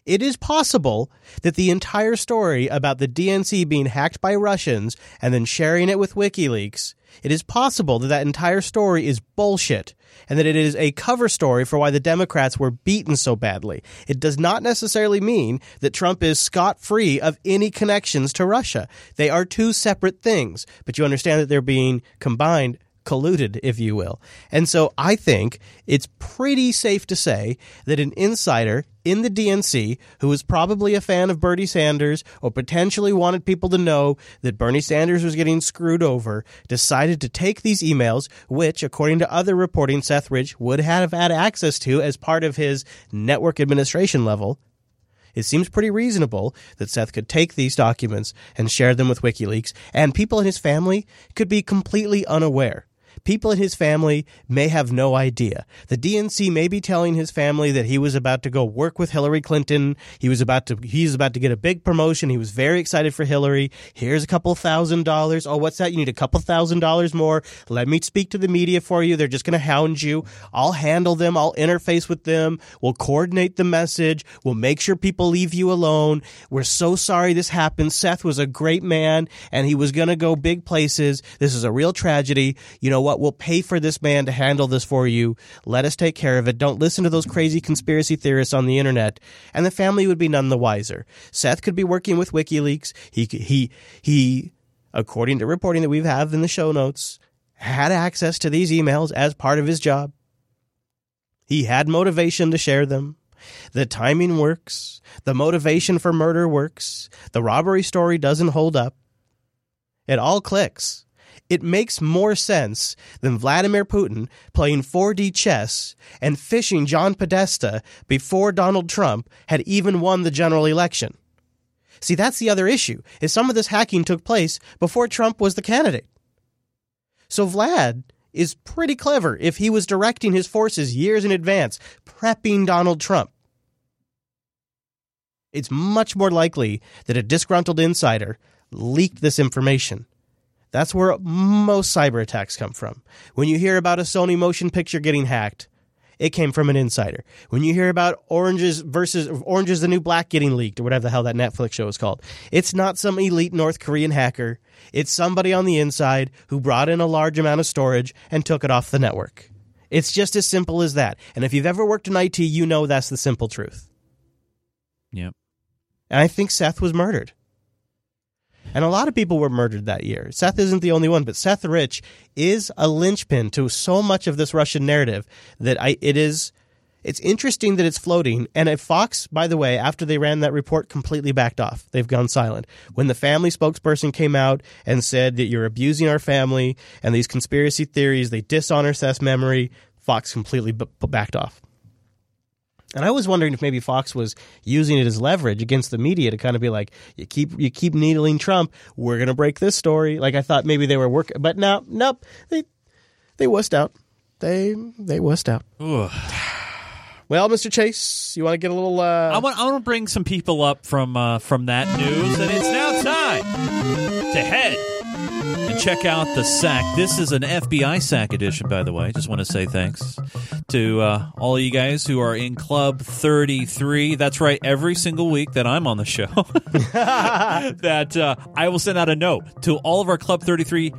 It is possible that the entire story about the DNC being hacked by Russians and then sharing it with WikiLeaks, it is possible that that entire story is bullshit and that it is a cover story for why the Democrats were beaten so badly. It does not necessarily mean that Trump is scot free of any connections to Russia. They are two separate things, but you understand that they're being combined colluded, if you will. And so I think it's pretty safe to say that an insider in the DNC who was probably a fan of Bernie Sanders or potentially wanted people to know that Bernie Sanders was getting screwed over decided to take these emails, which, according to other reporting, Seth Rich would have had access to as part of his network administration level. It seems pretty reasonable that Seth could take these documents and share them with WikiLeaks, and people in his family could be completely unaware. People in his family may have no idea. The DNC may be telling his family that he was about to go work with Hillary Clinton. He was about to he's about to get a big promotion. He was very excited for Hillary. Here's a couple thousand dollars. Oh, what's that? You need a couple thousand dollars more. Let me speak to the media for you. They're just going to hound you. I'll handle them. I'll interface with them. We'll coordinate the message. We'll make sure people leave you alone. We're so sorry this happened. Seth was a great man and he was going to go big places. This is a real tragedy. You know what? Uh, we'll pay for this man to handle this for you. Let us take care of it. Don't listen to those crazy conspiracy theorists on the internet. And the family would be none the wiser. Seth could be working with WikiLeaks. He, he, he, according to reporting that we have in the show notes, had access to these emails as part of his job. He had motivation to share them. The timing works. The motivation for murder works. The robbery story doesn't hold up. It all clicks it makes more sense than Vladimir Putin playing 4D chess and phishing John Podesta before Donald Trump had even won the general election. See, that's the other issue, is some of this hacking took place before Trump was the candidate. So Vlad is pretty clever if he was directing his forces years in advance, prepping Donald Trump. It's much more likely that a disgruntled insider leaked this information that's where most cyber attacks come from. When you hear about a Sony motion picture getting hacked, it came from an insider. When you hear about oranges versus Orange is the New Black getting leaked or whatever the hell that Netflix show is called, it's not some elite North Korean hacker. It's somebody on the inside who brought in a large amount of storage and took it off the network. It's just as simple as that. And if you've ever worked in IT, you know that's the simple truth. Yep. And I think Seth was murdered. And a lot of people were murdered that year. Seth isn't the only one, but Seth Rich is a linchpin to so much of this Russian narrative that I it is it's interesting that it's floating. And Fox, by the way, after they ran that report, completely backed off. They've gone silent. When the family spokesperson came out and said that you're abusing our family and these conspiracy theories, they dishonor Seth's memory, Fox completely b- backed off. And I was wondering if maybe Fox was using it as leverage against the media to kind of be like, you keep you keep needling Trump, we're gonna break this story. Like I thought maybe they were working, but no, nope, they they wussed out. They they wussed out. Ugh. Well, Mr. Chase, you want to get a little? Uh... I want I want to bring some people up from uh, from that news, and it's now time to head check out the sack. This is an FBI sack edition, by the way. Just want to say thanks to uh, all you guys who are in Club 33. That's right, every single week that I'm on the show, that uh, I will send out a note to all of our Club 33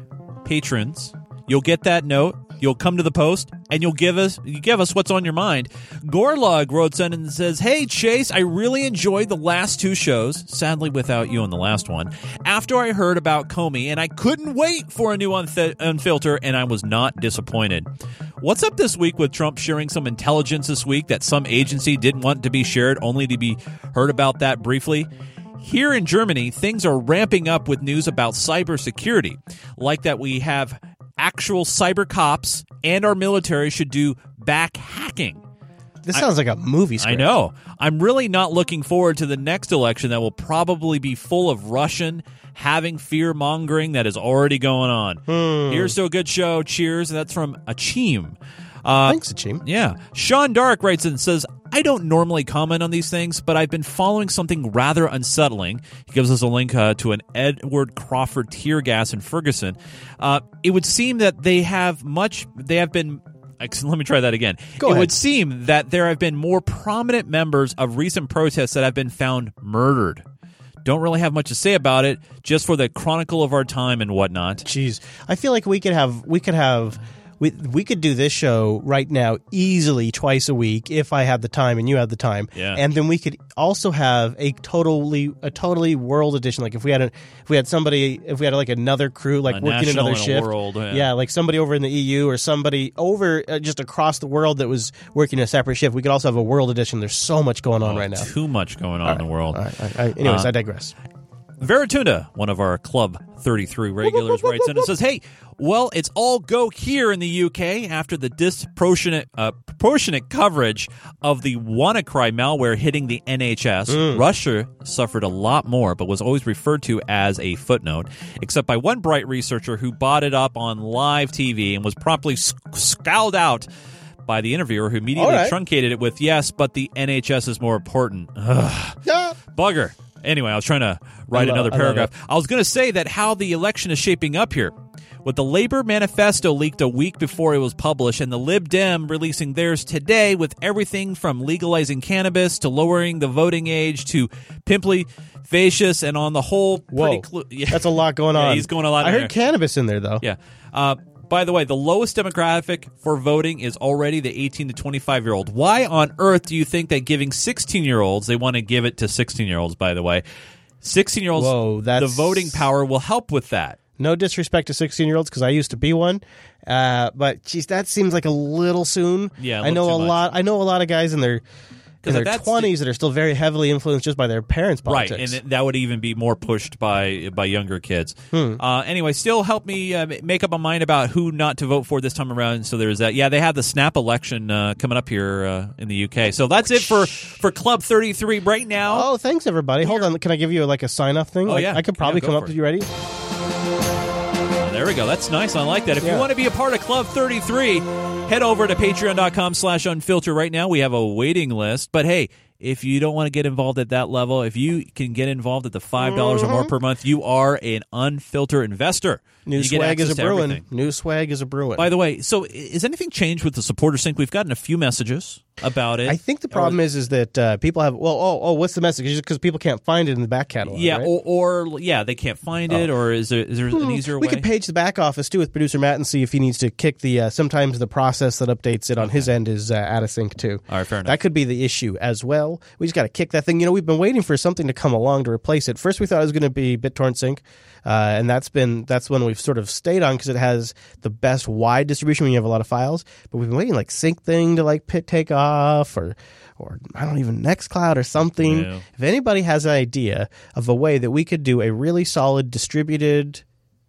patrons. You'll get that note. You'll come to the post and you'll give us you give us what's on your mind. Gorlug wrote in and says, "Hey Chase, I really enjoyed the last two shows. Sadly, without you on the last one. After I heard about Comey, and I couldn't wait for a new unf- unfilter, and I was not disappointed. What's up this week with Trump sharing some intelligence this week that some agency didn't want to be shared, only to be heard about that briefly?" Here in Germany, things are ramping up with news about cybersecurity, like that we have actual cyber cops and our military should do back hacking. This sounds like a movie script. I know. I'm really not looking forward to the next election that will probably be full of Russian having fear mongering that is already going on. Hmm. Here's to a good show. Cheers. And that's from Achim. Uh, Thanks, Achim. Yeah. Sean Dark writes and says, I don't normally comment on these things, but I've been following something rather unsettling. He gives us a link uh, to an Edward Crawford tear gas in Ferguson. Uh, it would seem that they have much, they have been let me try that again. Go it ahead. would seem that there have been more prominent members of recent protests that have been found murdered. Don't really have much to say about it, just for the chronicle of our time and whatnot. Jeez, I feel like we could have we could have we we could do this show right now easily twice a week if I had the time and you had the time. Yeah. And then we could also have a totally a totally world edition. Like if we had a if we had somebody if we had like another crew like A working another shift. world, yeah. like somebody over in the EU or somebody over uh, just across the world that was working a separate shift. We could also have a world edition. There's so much going on right now. Too much going on in the world. All right, all right, all right. Anyways, Uh, I digress. Veritunda, one of our Club 33 regulars, writes in and says, Hey, well, it's all go here in the UK after the disproportionate uh, proportionate coverage of the WannaCry malware hitting the NHS. Mm. Russia suffered a lot more, but was always referred to as a footnote, except by one bright researcher who bought it up on live TV and was promptly sc- scowled out by the interviewer who immediately right. truncated it with, Yes, but the NHS is more important. Ugh. Yeah. Bugger. Anyway, I was trying to write I love- another paragraph. I, was going to say that how the election is shaping up here. With the Labor manifesto leaked a week before it was published, and the Lib Dem releasing theirs today, with everything from legalizing cannabis to lowering the voting age to pimply, facious, and on the whole, pretty Whoa, clu- yeah. that's a lot going Yeah, on. he's going a lot. I heard there. cannabis in there though. Yeah. Uh, by the way, the lowest demographic for voting is already the 18 to 25 year old. Why on earth do you think that giving 16 year olds, they want to give it to 16 year olds, by the way? 16 year olds, Whoa, the voting power will help with that. No disrespect to 16 year olds because I used to be one. Uh, but geez, that seems like a little soon. Yeah, I know a much. lot. I know a lot of guys in their in their twenties that are still very heavily influenced just by their parents' politics. Right, and that would even be more pushed by by younger kids. Hmm. Uh, anyway, still help me uh, make up my mind about who not to vote for this time around. So there's that. Yeah, they have the snap election uh, coming up here uh, in the UK. So that's it for for Club 33 right now. Oh, thanks everybody. Hold on, can I give you like a sign off thing? Oh, Like, yeah. I could probably Yeah, come up it. you ready. There we go. That's nice. I like that. If you want to be a part of Club 33, head over to patreon.com slash unfilter right now. We have a waiting list. But hey, If you don't want to get involved at that level, if you can get involved at the five dollars or more per month, you are an unfiltered investor. New You swag is a brewing. everything. New swag is a brewing. By the way, so is anything changed with the supporter sync? We've gotten a few messages about it. I think the problem is is that uh, people have well oh oh what's the message because people can't find it in the back catalog yeah, right? or, or yeah, they can't find it, or is there is there an easier we way? could page the back office too with producer Matt and see if he needs to kick the. Uh, sometimes the process that updates it on his end is uh, out of sync too. All right, fair enough. That could be the issue as well. We just got to kick that thing. You know, we've been waiting for something to come along to replace it. First, we thought it was going to be BitTorrent Sync, uh, and that's been that's one we've sort of stayed on because it has the best wide distribution when you have a lot of files. But we've been waiting like Syncthing to like pit take off or. Or I don't even Nextcloud or something. Yeah. If anybody has an idea of a way that we could do a really solid distributed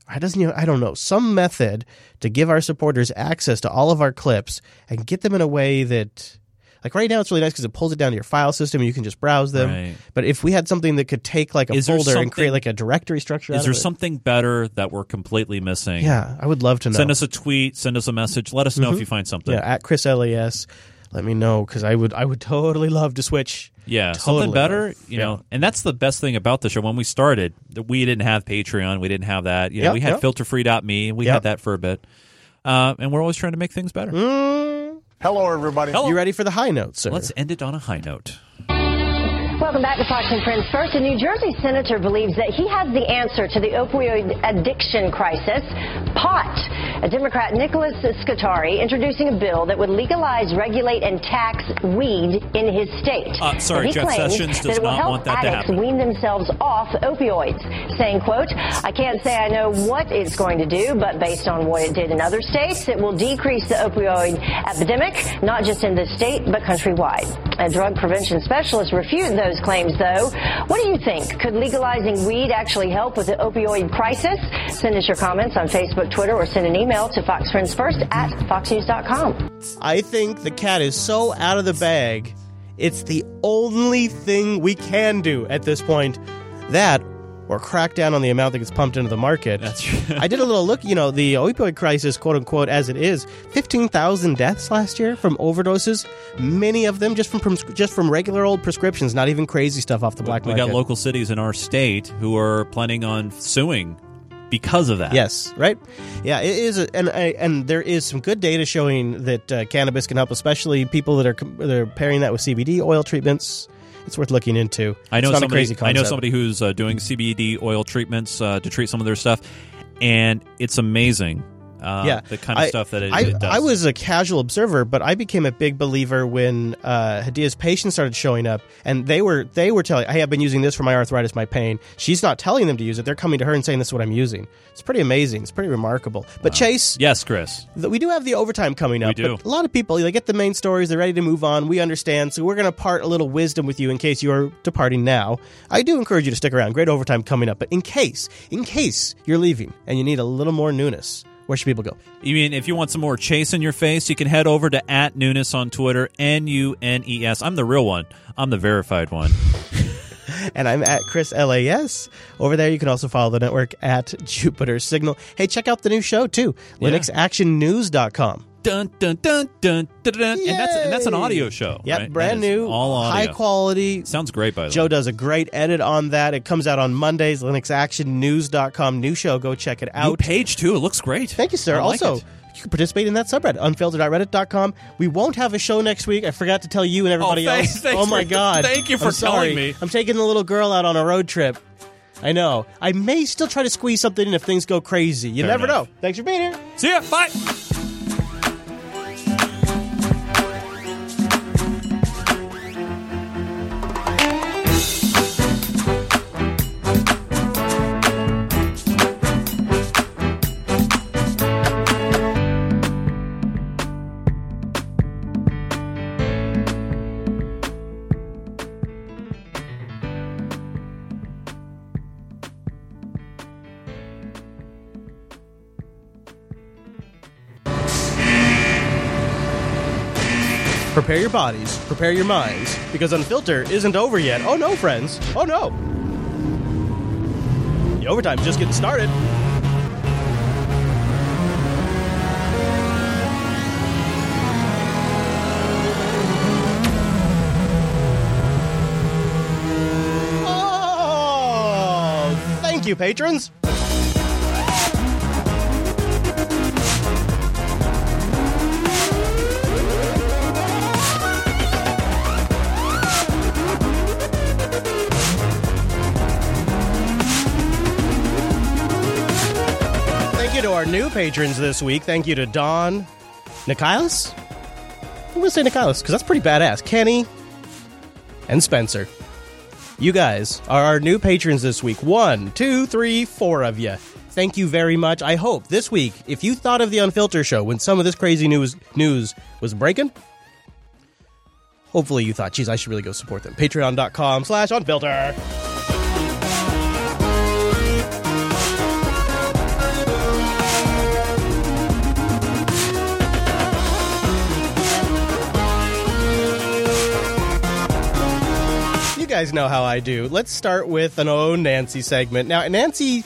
I doesn't even, I don't know some method to give our supporters access to all of our clips and get them in a way that like right now it's really nice because it pulls it down to your file system and you can just browse them. Right. But if we had something that could take like a Is folder and create like a directory structure, out Is there something better that we're completely missing? Yeah, I would love to know. Send us a tweet. Send us a message. Let us know if Mhm. you find something. Yeah, at Chris LAS. Let me know because I would I would totally love to switch. Yeah, Totally something better, love. you Yeah. know, and that's the best thing about the show. When we started, that we didn't have Patreon, we didn't have that. You know, Yep, we had yep. filterfree.me, we Yep. had that for a bit, uh, and we're always trying to make things better. Hello, everybody. Hello. You ready for the high note, sir? Let's end it on a high note. Welcome back to Fox and Friends. First, a New Jersey senator believes that he has the answer to the opioid addiction crisis pot. A Democrat, Nicholas Scutari, introducing a bill that would legalize, regulate, and tax weed in his state. Uh, sorry, he Jeff Sessions does that it will not help want that to addicts happen. wean themselves off opioids, saying, quote, I can't say I know what it's going to do, but based on what it did in other states, it will decrease the opioid epidemic, not just in this state, but countrywide. A drug prevention specialist refuted those claims, though. What do you think? Could legalizing weed actually help with the opioid crisis? Send us your comments on Facebook, Twitter, or send an email to foxfriendsfirst at foxnews.com. I think the cat is so out of the bag. It's the only thing we can do at this point. That or crack down on the amount that gets pumped into the market. That's true. I did a little look. You know, the opioid crisis, quote unquote, as it is, fifteen thousand deaths last year from overdoses. Many of them just from, from just from regular old prescriptions, not even crazy stuff off the black We market. We got local cities in our state who are planning on suing because of that. Yes, right. Yeah, it is, a, and I- and there is some good data showing that uh, cannabis can help, especially people that are they're pairing that with CBD oil treatments. It's worth looking into. I know somebody. I know somebody who's uh, doing CBD oil treatments uh, to treat some of their stuff, and it's amazing. Uh, yeah, the kind of I- stuff that it, I, it does. I was a casual observer, but I became a big believer when uh, Hadia's patients started showing up, and they were they were telling, "Hey, I've been using this for my arthritis, my pain." She's not telling them to use it; they're coming to her and saying, "This is what I'm using." It's pretty amazing. It's pretty remarkable. But Chase, yes, Chris. th- we do have the overtime coming up. We do. A lot of people they get the main stories, they're ready to move on. We understand, so we're going to part a little wisdom with you in case you're departing now. I do encourage you to stick around. Great overtime coming up, but in case, in case you're leaving and you need a little more newness, where should people go? You mean if you want some more chase in your face, you can head over to at Nunes on Twitter, N U N E S. I'm the real one. I'm the verified one. and I'm at Chris LAS. Over there, you can also follow the network at Jupiter Signal. Hey, check out the new show too, Yeah. LinuxActionNews.com. Dun dun dun dun dun dun. And that's and that's an audio show. Yep, right? brand new, all audio. high quality. Sounds great by the Joe way. Joe does a great edit on that. It comes out on Mondays. LinuxActionNews.com. New show. Go check it out. New page too. It looks great. Thank you, sir. Like also, it. You can participate in that subreddit, unfiltered.reddit.com. We won't have a show next week. I forgot to tell you and everybody Oh, thanks- else. thanks oh my for- god! thank you for I'm sorry. telling me. I'm taking the little girl out on a road trip. I know. I may still try to squeeze something in if things go crazy. You Fair never enough. know. Thanks for being here. See ya. Bye. Prepare your bodies, prepare your minds, because Unfilter isn't over yet. Oh no, friends. Oh no. The overtime's just getting started. Oh, you, patrons. New patrons this week. Thank you to Don Nikilis. I'm going to say Nikilis because that's pretty badass. Kenny and Spencer. You guys are our new patrons this week. One, two, three, four of you. Thank you very much. I hope this week, if you thought of the Unfilter show when some of this crazy news news was breaking, hopefully you thought, geez, I should really go support them. Patreon.com slash unfilter. Guys know how I do. Let's start with an Oh Nancy segment. Now, Nancy,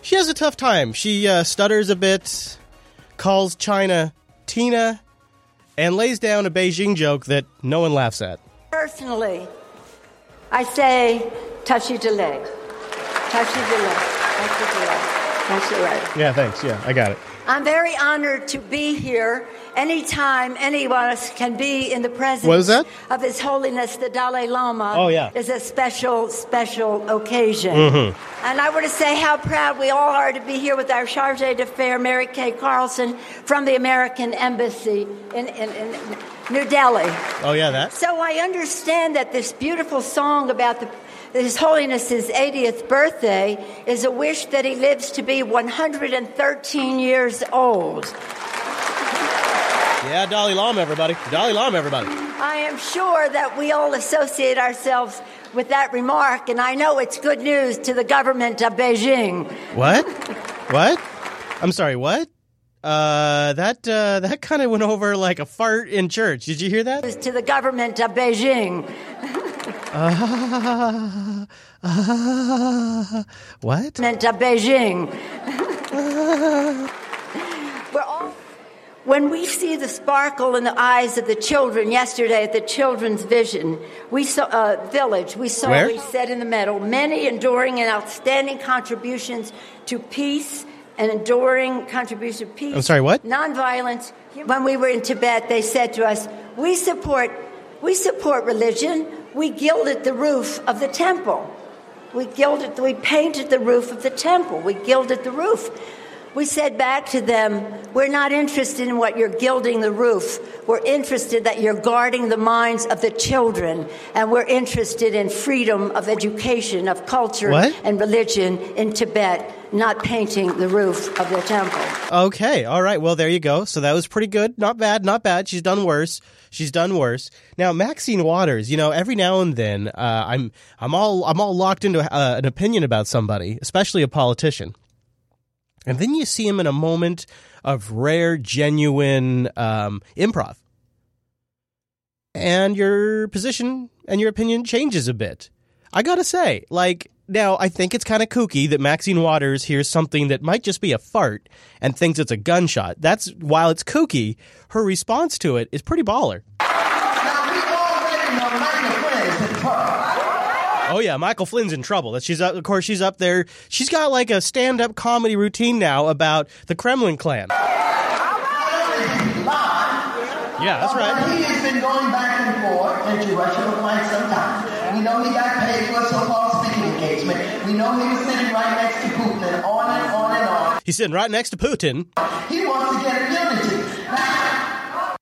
she has a tough time. She uh, stutters a bit, calls China Tina, and lays down a Beijing joke that no one laughs at. Personally, I say touchy de leg. Touchy de leg. Touchy de leg. That's right. Yeah, thanks. Yeah, I got it. I'm very honored to be here. Anytime any of us can be in the presence What is that? of His Holiness the Dalai Lama Oh, yeah. is a special, special occasion. Mhm. And I want to say how proud we all are to be here with our charge d'affaires, Mary Kay Carlson, from the American Embassy in, in, in New Delhi. Oh, yeah, that? So I understand that this beautiful song about the, His Holiness's 80th birthday is a wish that he lives to be 113 years old. Yeah, Dalai Lama, everybody. Dalai Lama, everybody. I am sure that we all associate ourselves with that remark, and I know it's good news to the government of Beijing. What? what? I'm sorry, what? Uh, that uh, that kind of went over like a fart in church. Did you hear that? To the government of Beijing. Uh, uh, what? Beijing. We're all. When we see the sparkle in the eyes of the children yesterday at the Children's Vision, we saw uh, village. We saw Where? we said in the medal many enduring and outstanding contributions to peace and enduring contribution to peace. I'm sorry, what? Nonviolence. When we were in Tibet, they said to us, "We support, we support religion. We gilded the roof of the temple. We gilded, we painted the roof of the temple. We gilded the roof." We said back to them, We're not interested in what you're gilding the roof. We're interested that you're guarding the minds of the children. And we're interested in freedom of education, of culture, What? and religion in Tibet, not painting the roof of the temple. Okay, all right. Well, there you go. So that was pretty good. Not bad, not bad. She's done worse. She's done worse. Now, Maxine Waters. You know, every now and then, uh, I'm I'm all I'm all locked into uh, an opinion about somebody, especially a politician. And then you see him in a moment of rare, genuine um, improv, and your position and your opinion changes a bit. I gotta say, like, now I think it's kind of kooky that Maxine Waters hears something that might just be a fart and thinks it's a gunshot. That's while it's kooky, her response to it is pretty baller. Oh yeah, Michael Flynn's in trouble. That she's up, of course she's up there. She's got like a stand-up comedy routine now about the Kremlin clan. Yeah, that's right. He has been going back and forth into Russia for quite some time. We know he got paid for a so-called speaking engagement. We know he was sitting right next to Putin, and on and on and on. He's sitting right next to Putin. He wants to get immunity.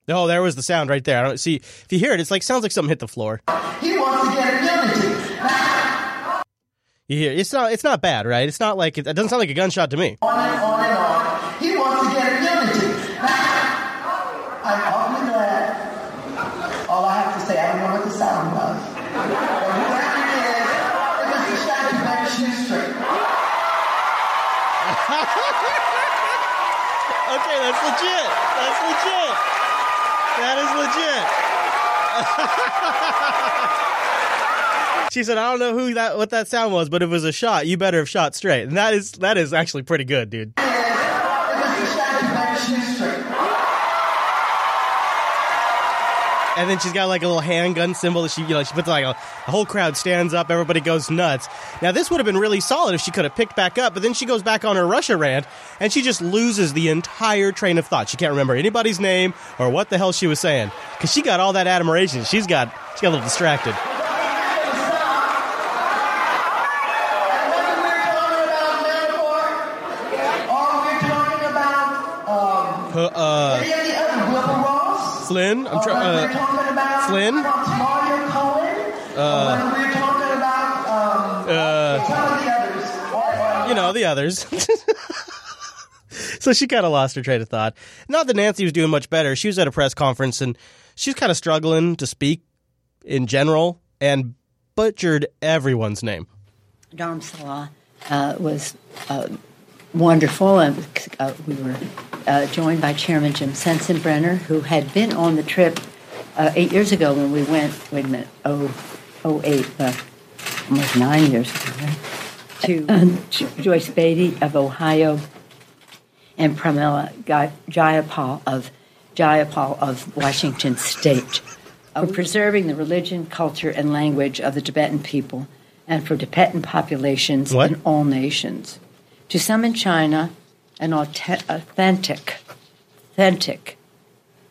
Oh, there was the sound right there. I don't see if you hear it. It's like sounds like something hit the floor. He wants to get immunity. You hear it's not it's not bad, right? It's not like it, it doesn't sound like a gunshot to me. On and on and on. He wants to get immunity. I'm awfully glad. All I have to say, I don't know what the sound was. But whoever it is, if it's a shot, shoot straight. Okay, that's legit. That's legit. That is legit. she said, "I don't know who that what that sound was, but if it was a shot, you better have shot straight." And that is that is actually pretty good, dude. A and then she's got like a little handgun symbol that she, you know, she puts like a, the whole crowd stands up, everybody goes nuts. Now this would have been really solid if she could have picked back up, but then she goes back on her Russia rant and she just loses the entire train of thought. She can't remember anybody's name or what the hell she was saying because she got all that admiration. She's got she got a little distracted. Uh, uh, Flynn, I'm trying. Uh, Flynn. Uh, uh, you know the others. so she kind of lost her train of thought. Not that Nancy was doing much better. She was at a press conference and she's kind of struggling to speak in general and butchered everyone's name. Dharamsala uh, was uh, wonderful, and uh, we were uh, joined by Chairman Jim Sensenbrenner, who had been on the trip uh, eight years ago when we went. Wait a minute, oh, oh eight, uh, almost nine years ago, right? To um, Joyce Beatty of Ohio, and Pramila Jayapal of Jayapal of Washington State. For preserving the religion, culture, and language of the Tibetan people and for Tibetan populations What? in all nations. To some in China, an authentic, authentic,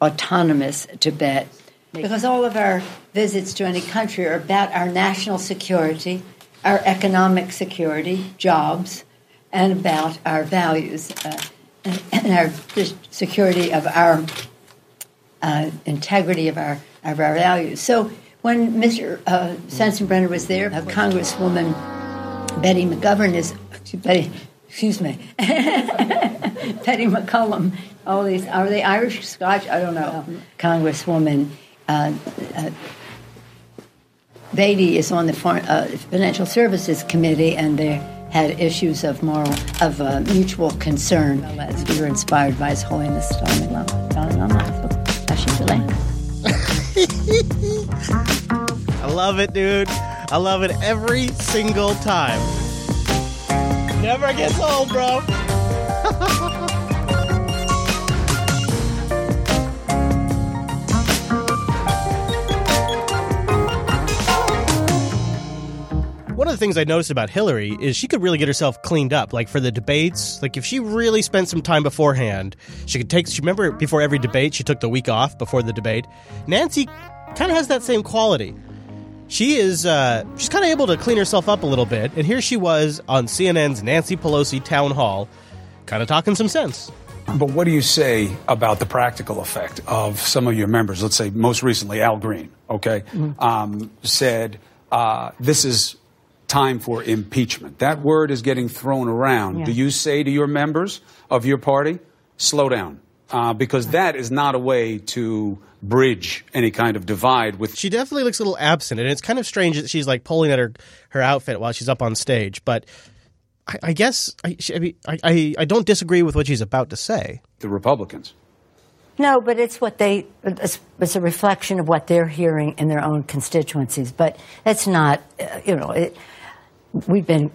autonomous Tibet. Because all of our visits to any country are about our national security, our economic security, jobs, and about our values uh, and, our security of our uh, integrity of our of our values. So when Mr. Uh, Sensenbrenner was there, Congresswoman Betty McGovern is Betty. Excuse me, Betty McCollum. All these are they Irish, Scotch? I don't know. Congresswoman uh, uh, Beatty is on the Foreign, uh, Financial Services Committee, and they had issues of moral of uh, mutual concern. As we were inspired by His Holiness Dalai Lama. Dalai Lama. I love it, dude. I love it every single time. Never gets old, bro. One of the things I noticed about Hillary is she could really get herself cleaned up. Like for the debates, like if she really spent some time beforehand, she could take. She remember before every debate, she took the week off before the debate. Nancy kind of has that same quality. She is uh, she's kind of able to clean herself up a little bit, and here she was on CNN's Nancy Pelosi town hall, kind of talking some sense. But what do you say about the practical effect of some of your members? Let's say most recently Al Green, okay, um, said uh, this is time for impeachment. That word is getting thrown around. Yeah. Do you say to your members of your party, slow down? Uh, because that is not a way to bridge any kind of divide with. She definitely looks a little absent, and it's kind of strange that she's like pulling at her her outfit while she's up on stage. But I, I guess I, she, I, mean, I, I I don't disagree with what she's about to say. The Republicans. No, but it's what they, it's, it's a reflection of what they're hearing in their own constituencies. But it's not, uh, you know, it, we've been,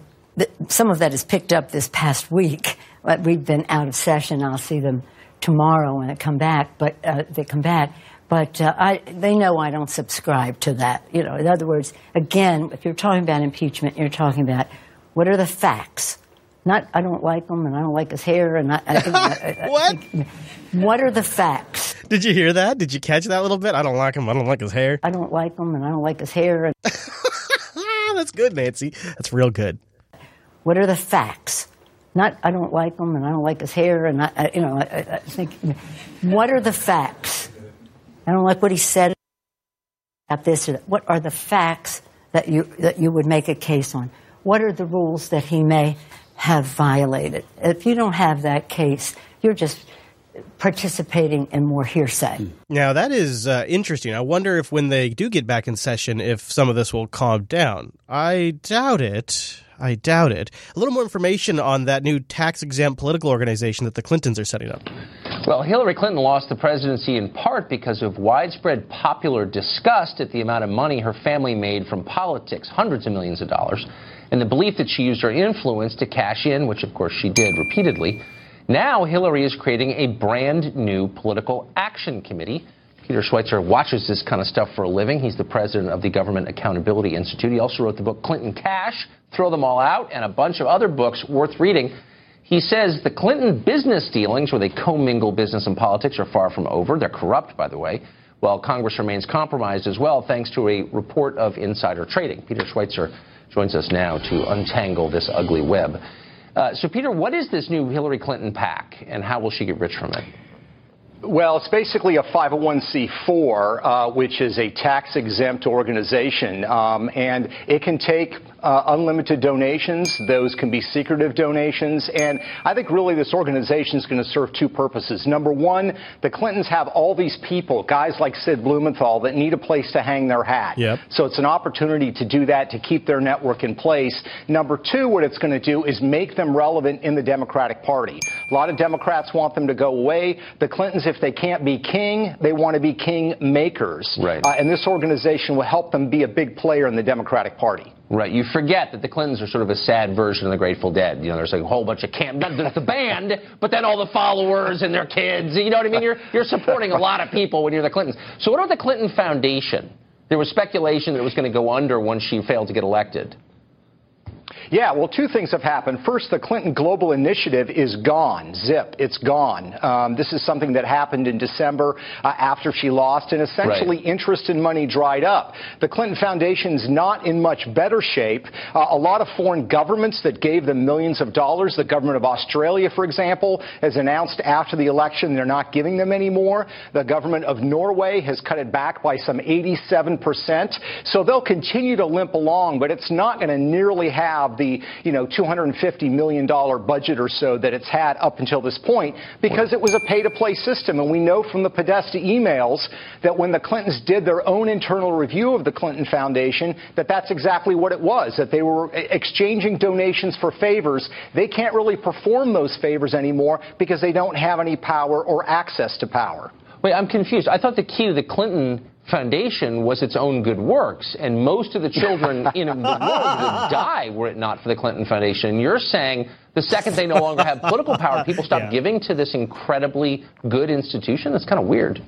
some of that is picked up this past week. But we've been out of session. I'll see them tomorrow when they come back, but uh, they come back. But uh, I, they know I don't subscribe to that. You know, in other words, again, if you're talking about impeachment, you're talking about what are the facts. Not, I don't like him, and I don't like his hair, and I, I, what? What are the facts? Did you hear that? Did you catch that little bit? I don't like him. I don't like his hair. I don't like him, and I don't like his hair. And That's good, Nancy. That's real good. what are the facts? Not, I don't like him, and I don't like his hair, and I, I you know, I, I- think, what are the facts? I don't like what he said about this or that. What are the facts that you that you would make a case on? What are the rules that he may have violated? If you don't have that case, you're just participating in more hearsay. Now that is uh, interesting. I wonder if when they do get back in session, if some of this will calm down. I doubt it. I doubt it. A little more information on that new tax exempt political organization that the Clintons are setting up. Well, Hillary Clinton lost the presidency in part because of widespread popular disgust at the amount of money her family made from politics, hundreds of millions of dollars, and the belief that she used her influence to cash in, which of course she did repeatedly. Now, Hillary is creating a brand new political action committee Peter Schweizer watches this kind of stuff for a living. He's the president of the Government Accountability Institute. He also wrote the book Clinton Cash, Throw Them All Out, and a bunch of other books worth reading. He says the Clinton business dealings, where they commingle business and politics, are far from over. They're corrupt, by the way, while Congress remains compromised as well, thanks to a report of insider trading. Peter Schweizer joins us now to untangle this ugly web. Uh, so, Peter, what is this new Hillary Clinton pack, and how will she get rich from it? Well, it's basically a 501c4, uh, which is a tax exempt organization, um, and it can take uh, unlimited donations. Those can be secretive donations. And I think really this organization is going to serve two purposes. Number one, the Clintons have all these people, guys like Sid Blumenthal, that need a place to hang their hat. Yep. So it's an opportunity to do that, to keep their network in place. Number two, what it's going to do is make them relevant in the Democratic Party. A lot of Democrats want them to go away. The Clintons, if they can't be king, they want to be king makers. Right. Uh, and this organization will help them be a big player in the Democratic Party. Right. You forget that the Clintons are sort of a sad version of the Grateful Dead. You know, there's like a whole bunch of camp. There's the band, but then all the followers and their kids. You know what I mean? You're you're supporting a lot of people when you're the Clintons. So what about the Clinton Foundation? There was speculation that it was going to go under once she failed to get elected. Yeah, well, two things have happened. First, the Clinton Global Initiative is gone. Zip, it's gone. Um, this is something that happened in December uh, after she lost, and essentially Right. interest and money dried up. The Clinton Foundation's not in much better shape. Uh, a lot of foreign governments that gave them millions of dollars, the government of Australia, for example, has announced after the election they're not giving them anymore. The government of Norway has cut it back by some 87%. So they'll continue to limp along, but it's not going to nearly have the, you know, $250 million budget or so that it's had up until this point because it was a pay-to-play system. And we know from the Podesta emails that when the Clintons did their own internal review of the Clinton Foundation, that that's exactly what it was, that they were exchanging donations for favors. They can't really perform those favors anymore because they don't have any power or access to power. Wait, I'm confused. I thought the key to the Clinton Foundation was its own good works, and most of the children in the world would die were it not for the Clinton Foundation. And You're saying the second they no longer have political power, people stop Yeah. giving to this incredibly good institution? That's kind of weird.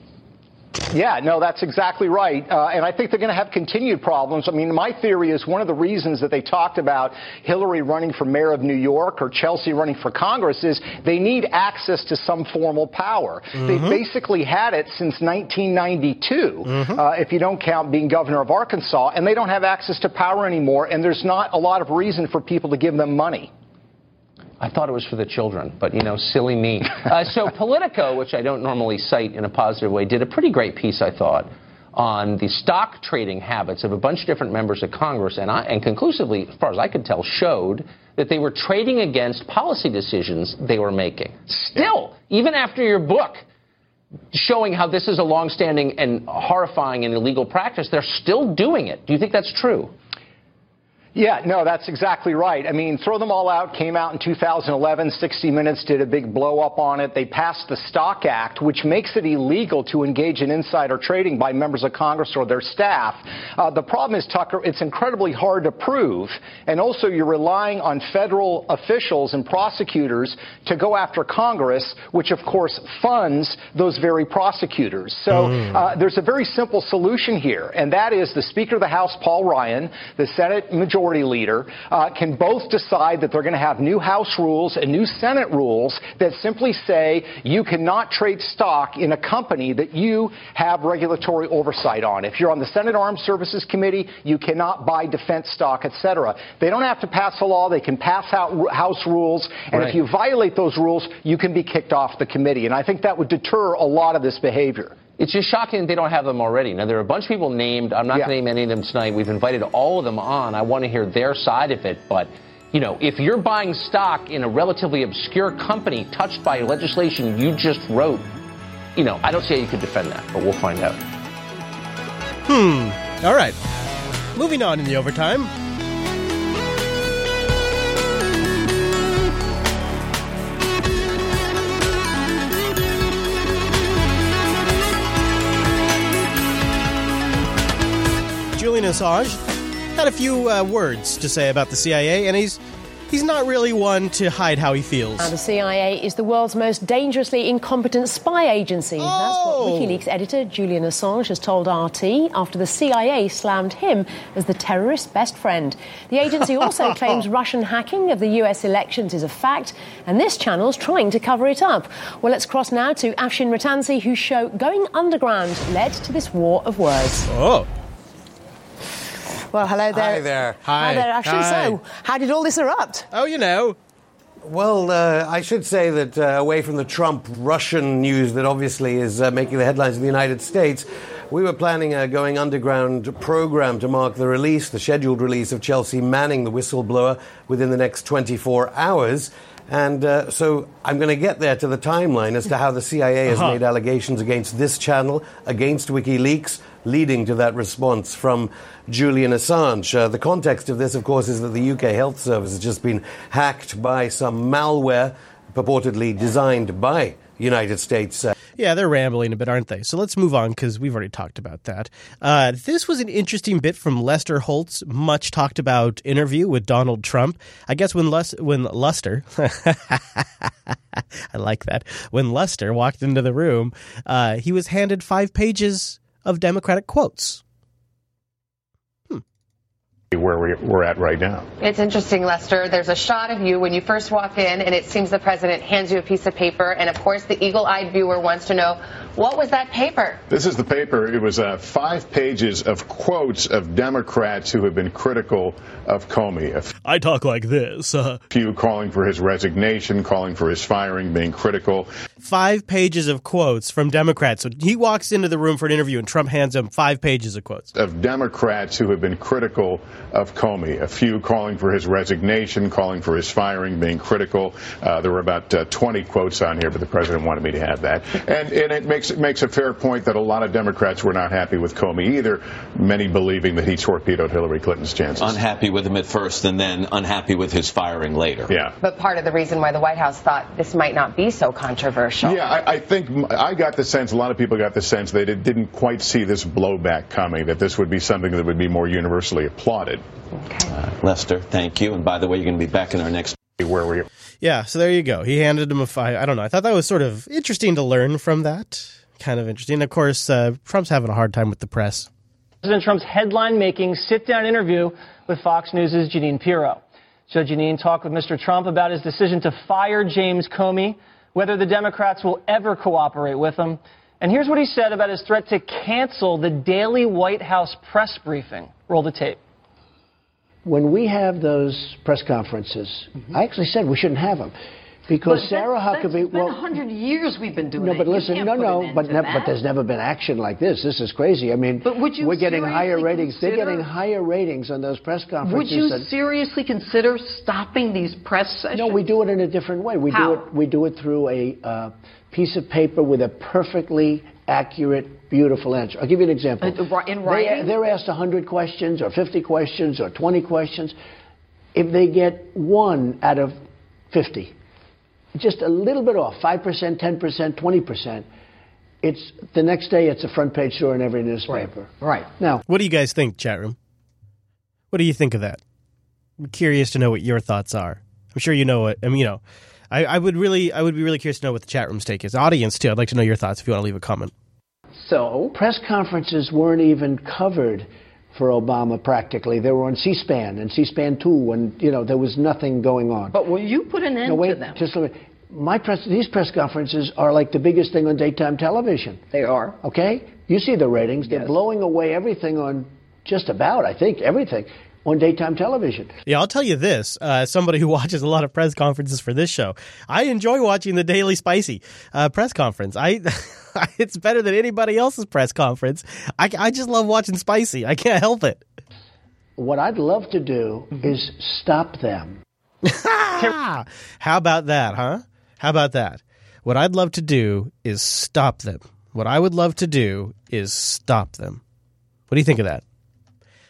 Yeah, no, that's exactly right. Uh, and I think they're going to have continued problems. I mean, my theory is one of the reasons that they talked about Hillary running for mayor of New York or Chelsea running for Congress is they need access to some formal power. They've basically had it since 1992, uh, if you don't count being governor of Arkansas, and they don't have access to power anymore, and there's not a lot of reason for people to give them money. I thought it was for the children, but you know, silly me. Uh, so Politico, which I don't normally cite in a positive way, did a pretty great piece, I thought, on the stock trading habits of a bunch of different members of Congress, and, I, and conclusively, as far as I could tell, showed that they were trading against policy decisions they were making. Still, even after your book showing how this is a longstanding and horrifying and illegal practice, they're still doing it. Do you think that's true? Yeah, no, that's exactly right. I mean, Throw Them All Out came out in 2011. 60 Minutes did a big blow up on it. They passed the Stock Act, which makes it illegal to engage in insider trading by members of Congress or their staff. Uh, the problem is, Tucker, it's incredibly hard to prove. And also, you're relying on federal officials and prosecutors to go after Congress, which, of course, funds those very prosecutors. So uh, there's a very simple solution here, and that is the Speaker of the House, Paul Ryan, the Senate Majority Leader, uh, can both decide that they're going to have new House rules and new Senate rules that simply say you cannot trade stock in a company that you have regulatory oversight on. If you're on the Senate Armed Services Committee, you cannot buy defense stock, etc. They don't have to pass a law; they can pass out House rules, and Right. if you violate those rules, you can be kicked off the committee. And I think that would deter a lot of this behavior. It's just shocking that they don't have them already. Now, there are a bunch of people named. I'm not Yeah. going to name any of them tonight. We've invited all of them on. I want to hear their side of it. But, you know, if you're buying stock in a relatively obscure company touched by legislation you just wrote, you know, I don't see how you could defend that, but we'll find out. Hmm. All right. Moving on in the overtime. Assange had a few uh, words to say about the CIA, and he's he's not really one to hide how he feels. And the CIA is the world's most dangerously incompetent spy agency. That's what WikiLeaks editor Julian Assange has told RT after the CIA slammed him as the terrorist's best friend. The agency also claims Russian hacking of the US elections is a fact, and this channel's trying to cover it up. Well, let's cross now to Afshin Rattansi, whose show Going Underground led to this war of words. Oh. Well, hello there. Hi there. Hi, there, Ashley. So, how did all this erupt? Oh, you know. Well, uh, I should say that uh, away from the Trump Russian news that obviously is uh, making the headlines in the United States, we were planning a going underground program to mark the release, the scheduled release of Chelsea Manning, the whistleblower, within the next 24 hours. And uh, so I'm going to get there to the timeline as to how the CIA has Uh-huh. made allegations against this channel, against WikiLeaks, leading to that response from Julian Assange. Uh, the context of this, of course, is that the UK Health Service has just been hacked by some malware purportedly designed by United States. Uh, Yeah, they're rambling a bit, aren't they? So let's move on because we've already talked about that. Uh, this was an interesting bit from Lester Holt's much talked about interview with Donald Trump. I guess when Lus- when Luster, I like that. When Lester walked into the room, uh, he was handed five pages of Democratic quotes. Where we- we're at right now. It's interesting, Lester. There's a shot of you when you first walk in, and it seems the president hands you a piece of paper. And of course, the eagle eyed viewer wants to know what was that paper? This is the paper. It was uh, five pages of quotes of Democrats who have been critical of Comey. I talk like this. Uh, few calling for his resignation, calling for his firing, being critical. five pages of quotes from Democrats. So he walks into the room for an interview, and Trump hands him five pages of quotes. Of Democrats who have been critical of Comey, a few calling for his resignation, calling for his firing, being critical. Uh, there were about uh, 20 quotes on here, but the president wanted me to have that. And, and it makes it makes a fair point that a lot of Democrats were not happy with Comey either. Many believing that he torpedoed Hillary Clinton's chances. Unhappy with him at first and then unhappy with his firing later. Yeah. But part of the reason why the White House thought this might not be so controversial. Yeah, I, I think I got the sense, a lot of people got the sense they did, didn't quite see this blowback coming, that this would be something that would be more universally applauded. Lester, thank you. And by the way, you're going to be back in our next. Where we Yeah, so there you go. He handed him a five. I don't know. I thought that was sort of interesting to learn from that. Kind of interesting. Of course, uh, Trump's having a hard time with the press. President Trump's headline making sit down interview with Fox News' Jeanine Pirro. So Jeanine talked with Mr. Trump about his decision to fire James Comey, whether the Democrats will ever cooperate with him. And here's what he said about his threat to cancel the daily White House press briefing. Roll the tape. When we have those press conferences, I actually said we shouldn't have them because But Sarah that's- Huckabee. That's been well, a hundred years we've been doing no, but listen, no, no, but ne- but there's never been action like this. This is crazy. I mean, But would you we're getting higher ratings. They're getting higher ratings on those press conferences. Would you than- seriously consider stopping these press sessions? no, we do it in a different way. We How? do it. We do it through a uh, piece of paper with a perfectly accurate, beautiful answer. I'll give you an example. Uh, in They, writing? they're asked 100 questions or 50 questions or 20 questions. If they get one out of 50, just a little bit off, 5%, 10%, 20%, it's the next day it's a front page story in every newspaper. Right. Now, What do you guys think, chat room? What do you think of that? I'm curious to know what your thoughts are. I'm sure you know what. I mean, you know, I, I would really, I would be really curious to know what the chat room's take is. Audience too. I'd like to know your thoughts if you want to leave a comment. So press conferences weren't even covered for Obama practically. They were on C-SPAN and C-SPAN 2 and you know there was nothing going on. But will you put an end no, wait, to them? Just a minute. My press, these press conferences are like the biggest thing on daytime television. They are. Okay? You see the ratings. They're blowing away everything on just about, I think, everything on daytime television. Yeah, I'll tell you this. Uh, somebody who watches a lot of press conferences for this show, I enjoy watching the Daily Spicy uh, press conference. I, it's better than anybody else's press conference. I, I just love watching Spicy. I can't help it. What I'd love to do is stop them. How about that, huh? How about that? What I'd love to do is stop them. What I would love to do is stop them. What do you think of that?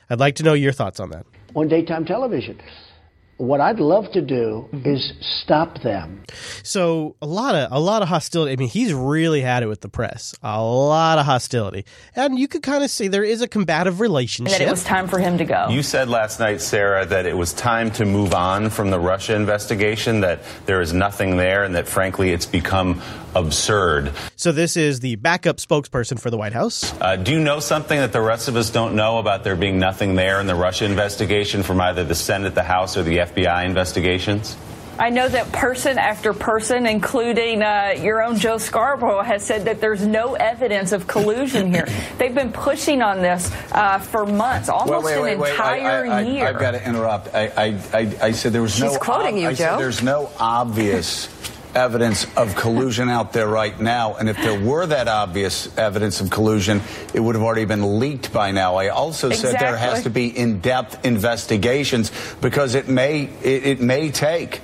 I'd like to know your thoughts on that. on daytime television. What I'd love to do mm-hmm. is stop them. So a lot of a lot of hostility. I mean, he's really had it with the press. A lot of hostility, and you could kind of see there is a combative relationship. that it was time for him to go. You said last night, Sarah, that it was time to move on from the Russia investigation, that there is nothing there, and that frankly it's become absurd. So this is the backup spokesperson for the White House. Uh, do you know something that the rest of us don't know about there being nothing there in the Russia investigation from either the Senate, the House, or the FBI investigations? I know that person after person, including uh, your own Joe Scarborough, has said that there's no evidence of collusion here. They've been pushing on this uh, for months, almost wait, wait, an wait. entire I, I, year. I, have got to interrupt. I, I, I, I said there was no. She's quoting you, I said Joe. there's no obvious evidence of collusion out there right now, and if there were that obvious evidence of collusion, it would have already been leaked by now. I also said there has to be in-depth investigations because it may it, it may take.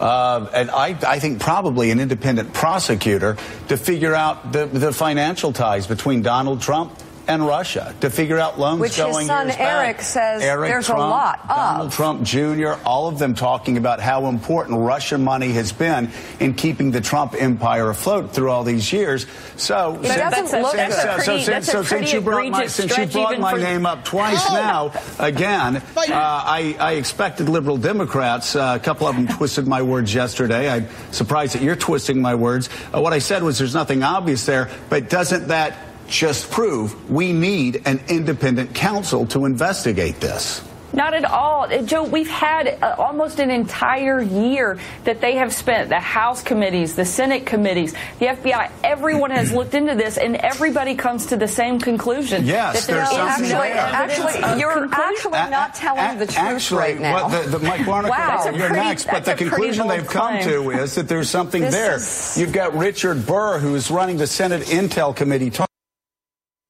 Uh, and I, I think probably an independent prosecutor to figure out the, the financial ties between Donald Trump and Russia, to figure out loans Which his going son years back. Eric says Eric there's a lot of. Donald Trump Jr., all of them talking about how important Russian money has been in keeping the Trump empire afloat through all these years. So, It since, since, good. so, That's a pretty- since, so since you brought my since you brought my for- name up twice now, again, uh, I, I expected liberal Democrats. Uh, a couple of them twisted my words yesterday. I'm surprised that you're twisting my words. Uh, what I said was there's nothing obvious there, but doesn't that just prove we need an independent counsel to investigate this? Not at all. Uh, Joe, we've had uh, almost an entire year that they have spent, the House committees, the Senate committees, the FBI, everyone has looked into this, and everybody comes to the same conclusion. Yes, that there there's is something no there. Actually, you're conclusion. actually not telling the truth Actually, right now. what the, the Mike Barnicle, Wow. That's a you're pretty- next, but the conclusion they've come to is that there's something This there. is- You've got Richard Burr, who is running the Senate Intel Committee, talking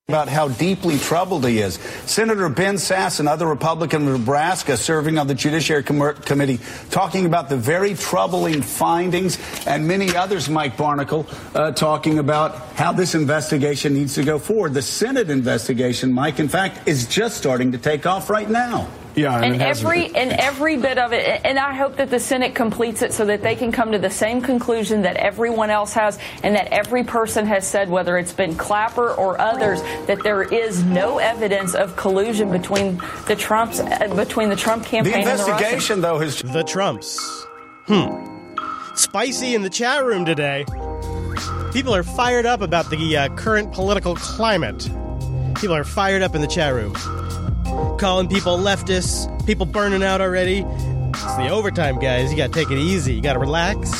about how deeply troubled he is. Senator Ben Sasse, another Republican from Nebraska, serving on the Judiciary Com- Committee, talking about the very troubling findings, and many others, Mike Barnicle, uh, talking about how this investigation needs to go forward. The Senate investigation, Mike, in fact, is just starting to take off right now. Yeah, and every and every bit of it, and I hope that the Senate completes it so that they can come to the same conclusion that everyone else has, and that every person has said, whether it's been Clapper or others, that there is no evidence of collusion between the Trumps, uh, between the Trump campaign and the Russians. though, has the Trumps. Hmm. Spicy in the chat room today. People are fired up about the uh, current political climate. People are fired up in the chat room, calling people leftists. People burning out already. It's the overtime, guys. You got to take it easy. You got to relax.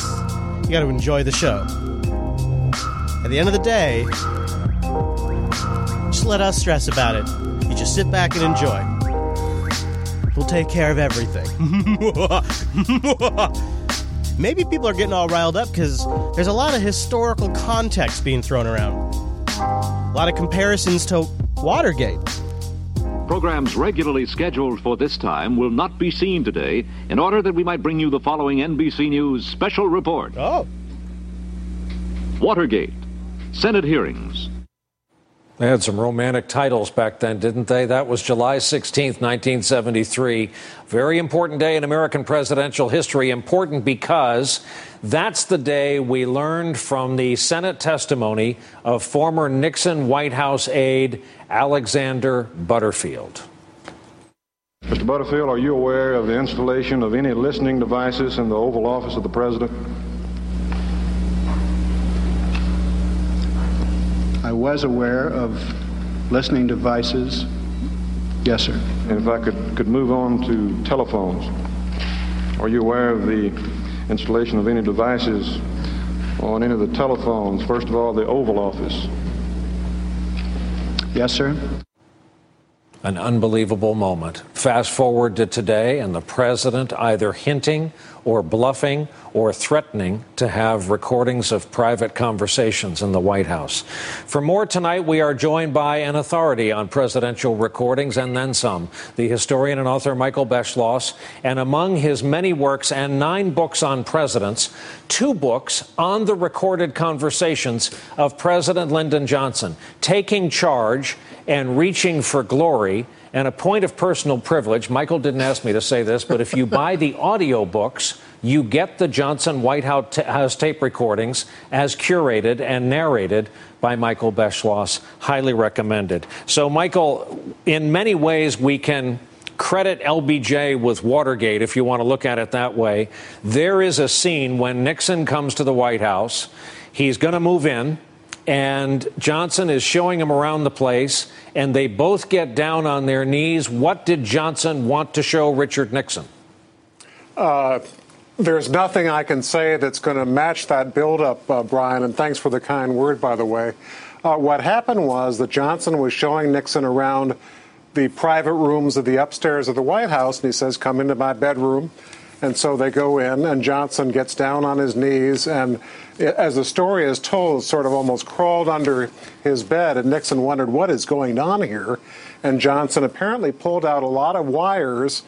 You got to enjoy the show. At the end of the day, just let us stress about it. You just sit back and enjoy. We'll take care of everything. Maybe people are getting all riled up because there's a lot of historical context being thrown around. A lot of comparisons to Watergate. Programs regularly scheduled for this time will not be seen today in order that we might bring you the following NBC News special report. Oh. Watergate. Senate hearings. They had some romantic titles back then, didn't they? That was July 16th, 1973. Very important day in American presidential history. Important because that's the day we learned from the Senate testimony of former Nixon White House aide Alexander Butterfield. Mr. Butterfield, are you aware of the installation of any listening devices in the Oval Office of the President? I was aware of listening devices. Yes, sir. And if I could, could move on to telephones. Are you aware of the installation of any devices on any of the telephones? First of all, the Oval Office. Yes, sir. An unbelievable moment. Fast forward to today, and the president either hinting or bluffing or threatening to have recordings of private conversations in the White House. For more tonight, we are joined by an authority on presidential recordings and then some, the historian and author Michael Beschloss. And among his many works and nine books on presidents, two books on the recorded conversations of President Lyndon Johnson, Taking Charge and Reaching for Glory. And a point of personal privilege, Michael didn't ask me to say this, but if you buy the audio books, you get the Johnson White House tape recordings as curated and narrated by Michael Beschloss. Highly recommended. So, Michael, in many ways, we can credit LBJ with Watergate, if you want to look at it that way. There is a scene when Nixon comes to the White House. He's going to move in, and Johnson is showing him around the place, and they both get down on their knees. What did Johnson want to show Richard Nixon? Uh, there's nothing I can say that's going to match that buildup, uh, Brian, and thanks for the kind word, by the way. Uh, what happened was that Johnson was showing Nixon around the private rooms of the upstairs of the White House, and he says, Come into my bedroom. And so they go in, and Johnson gets down on his knees, and as the story is told, sort of almost crawled under his bed. And Nixon wondered, What is going on here? And Johnson apparently pulled out a lot of wires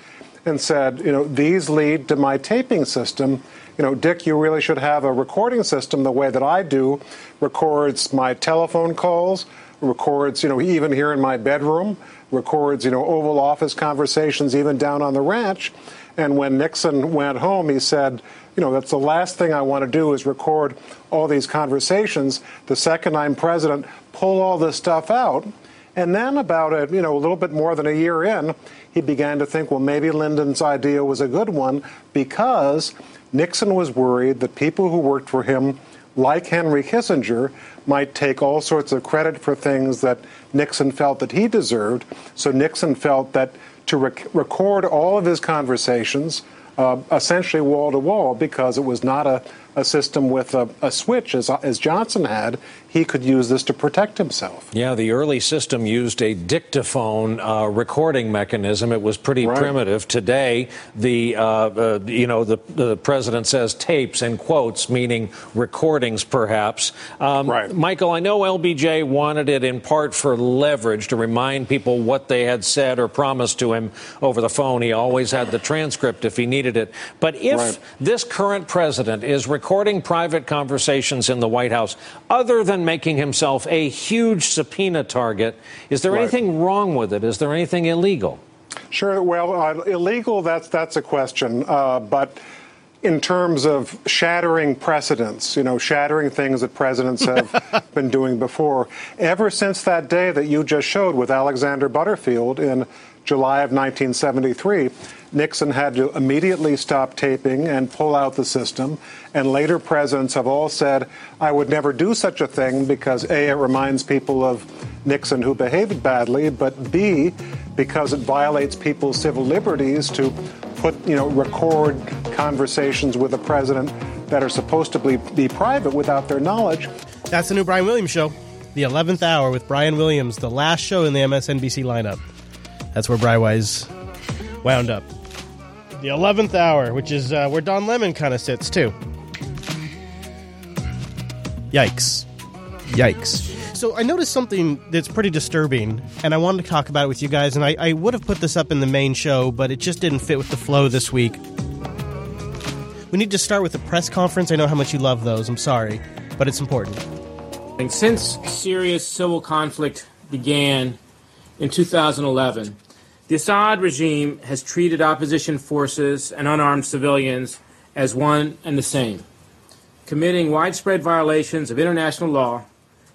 and said, You know, these lead to my taping system. You know, Dick, you really should have a recording system the way that I do, records my telephone calls, records, you know, even here in my bedroom, records, you know, Oval Office conversations, even down on the ranch. And when Nixon went home, he said, you know, that's the last thing I want to do is record all these conversations. The second I'm president, pull all this stuff out. And then about a, you know, a little bit more than a year in, he began to think, well, maybe Lyndon's idea was a good one because Nixon was worried that people who worked for him, like Henry Kissinger, might take all sorts of credit for things that Nixon felt that he deserved. So Nixon felt that to rec- record all of his conversations, uh, essentially wall to wall, because it was not a, a system with a, a switch as, as Johnson had, he could use this to protect himself. Yeah, the early system used a dictaphone uh, recording mechanism. It was pretty right. primitive. Today, the uh, uh, you know the, the president says tapes and quotes, meaning recordings, perhaps. Um, right. Michael, I know LBJ wanted it in part for leverage to remind people what they had said or promised to him over the phone. He always had the transcript if he needed it. But if right. this current president is recording private conversations in the White House, other than making himself a huge subpoena target. Is there right. anything wrong with it? Is there anything illegal? Sure. Well, uh, illegal, that's, that's a question. Uh, but in terms of shattering precedents, you know, shattering things that presidents have been doing before, ever since that day that you just showed with Alexander Butterfield in July of 1973, Nixon had to immediately stop taping and pull out the system. And later presidents have all said, I would never do such a thing because A, it reminds people of Nixon who behaved badly, but B, because it violates people's civil liberties to put, you know, record conversations with a president that are supposed to be, be private without their knowledge. That's the new Brian Williams show, the 11th hour with Brian Williams, the last show in the MSNBC lineup. That's where Brywise wound up the 11th hour, which is uh, where Don Lemon kind of sits, too. Yikes. Yikes. So I noticed something that's pretty disturbing, and I wanted to talk about it with you guys, and I, I would have put this up in the main show, but it just didn't fit with the flow this week. We need to start with the press conference. I know how much you love those. I'm sorry, but it's important. And Since serious civil conflict began in 2011, the Assad regime has treated opposition forces and unarmed civilians as one and the same, committing widespread violations of international law,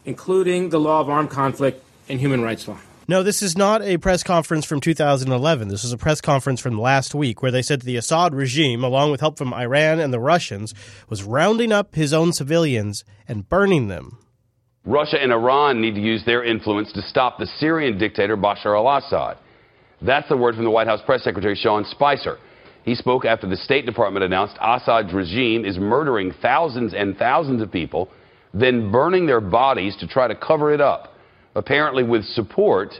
including the law of armed conflict and human rights law. No, this is not a press conference from 2011. This is a press conference from last week where they said the Assad regime, along with help from Iran and the Russians, was rounding up his own civilians and burning them. Russia and Iran need to use their influence to stop the Syrian dictator Bashar al Assad. That's the word from the White House press secretary Sean Spicer. He spoke after the State Department announced Assad's regime is murdering thousands and thousands of people, then burning their bodies to try to cover it up, apparently with support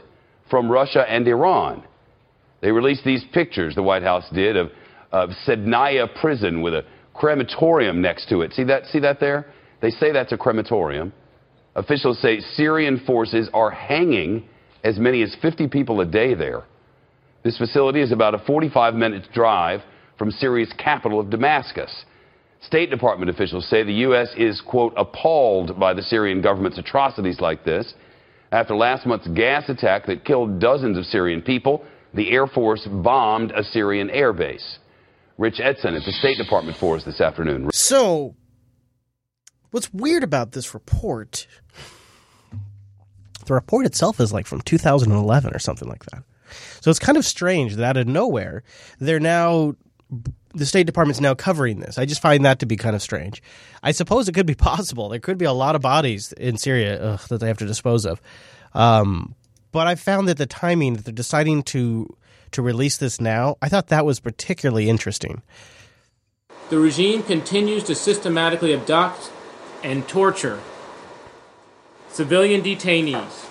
from Russia and Iran. They released these pictures, the White House did, of, of Sednaya prison with a crematorium next to it. See that, see that there? They say that's a crematorium. Officials say Syrian forces are hanging as many as 50 people a day there. This facility is about a 45 minute drive from Syria's capital of Damascus. State Department officials say the U.S. is, quote, appalled by the Syrian government's atrocities like this. After last month's gas attack that killed dozens of Syrian people, the Air Force bombed a Syrian air base. Rich Edson at the State Department for us this afternoon. So, what's weird about this report? The report itself is like from 2011 or something like that. So it's kind of strange that out of nowhere, they're now the State Department's now covering this. I just find that to be kind of strange. I suppose it could be possible. There could be a lot of bodies in Syria ugh, that they have to dispose of. Um, but I found that the timing that they're deciding to to release this now, I thought that was particularly interesting. The regime continues to systematically abduct and torture civilian detainees,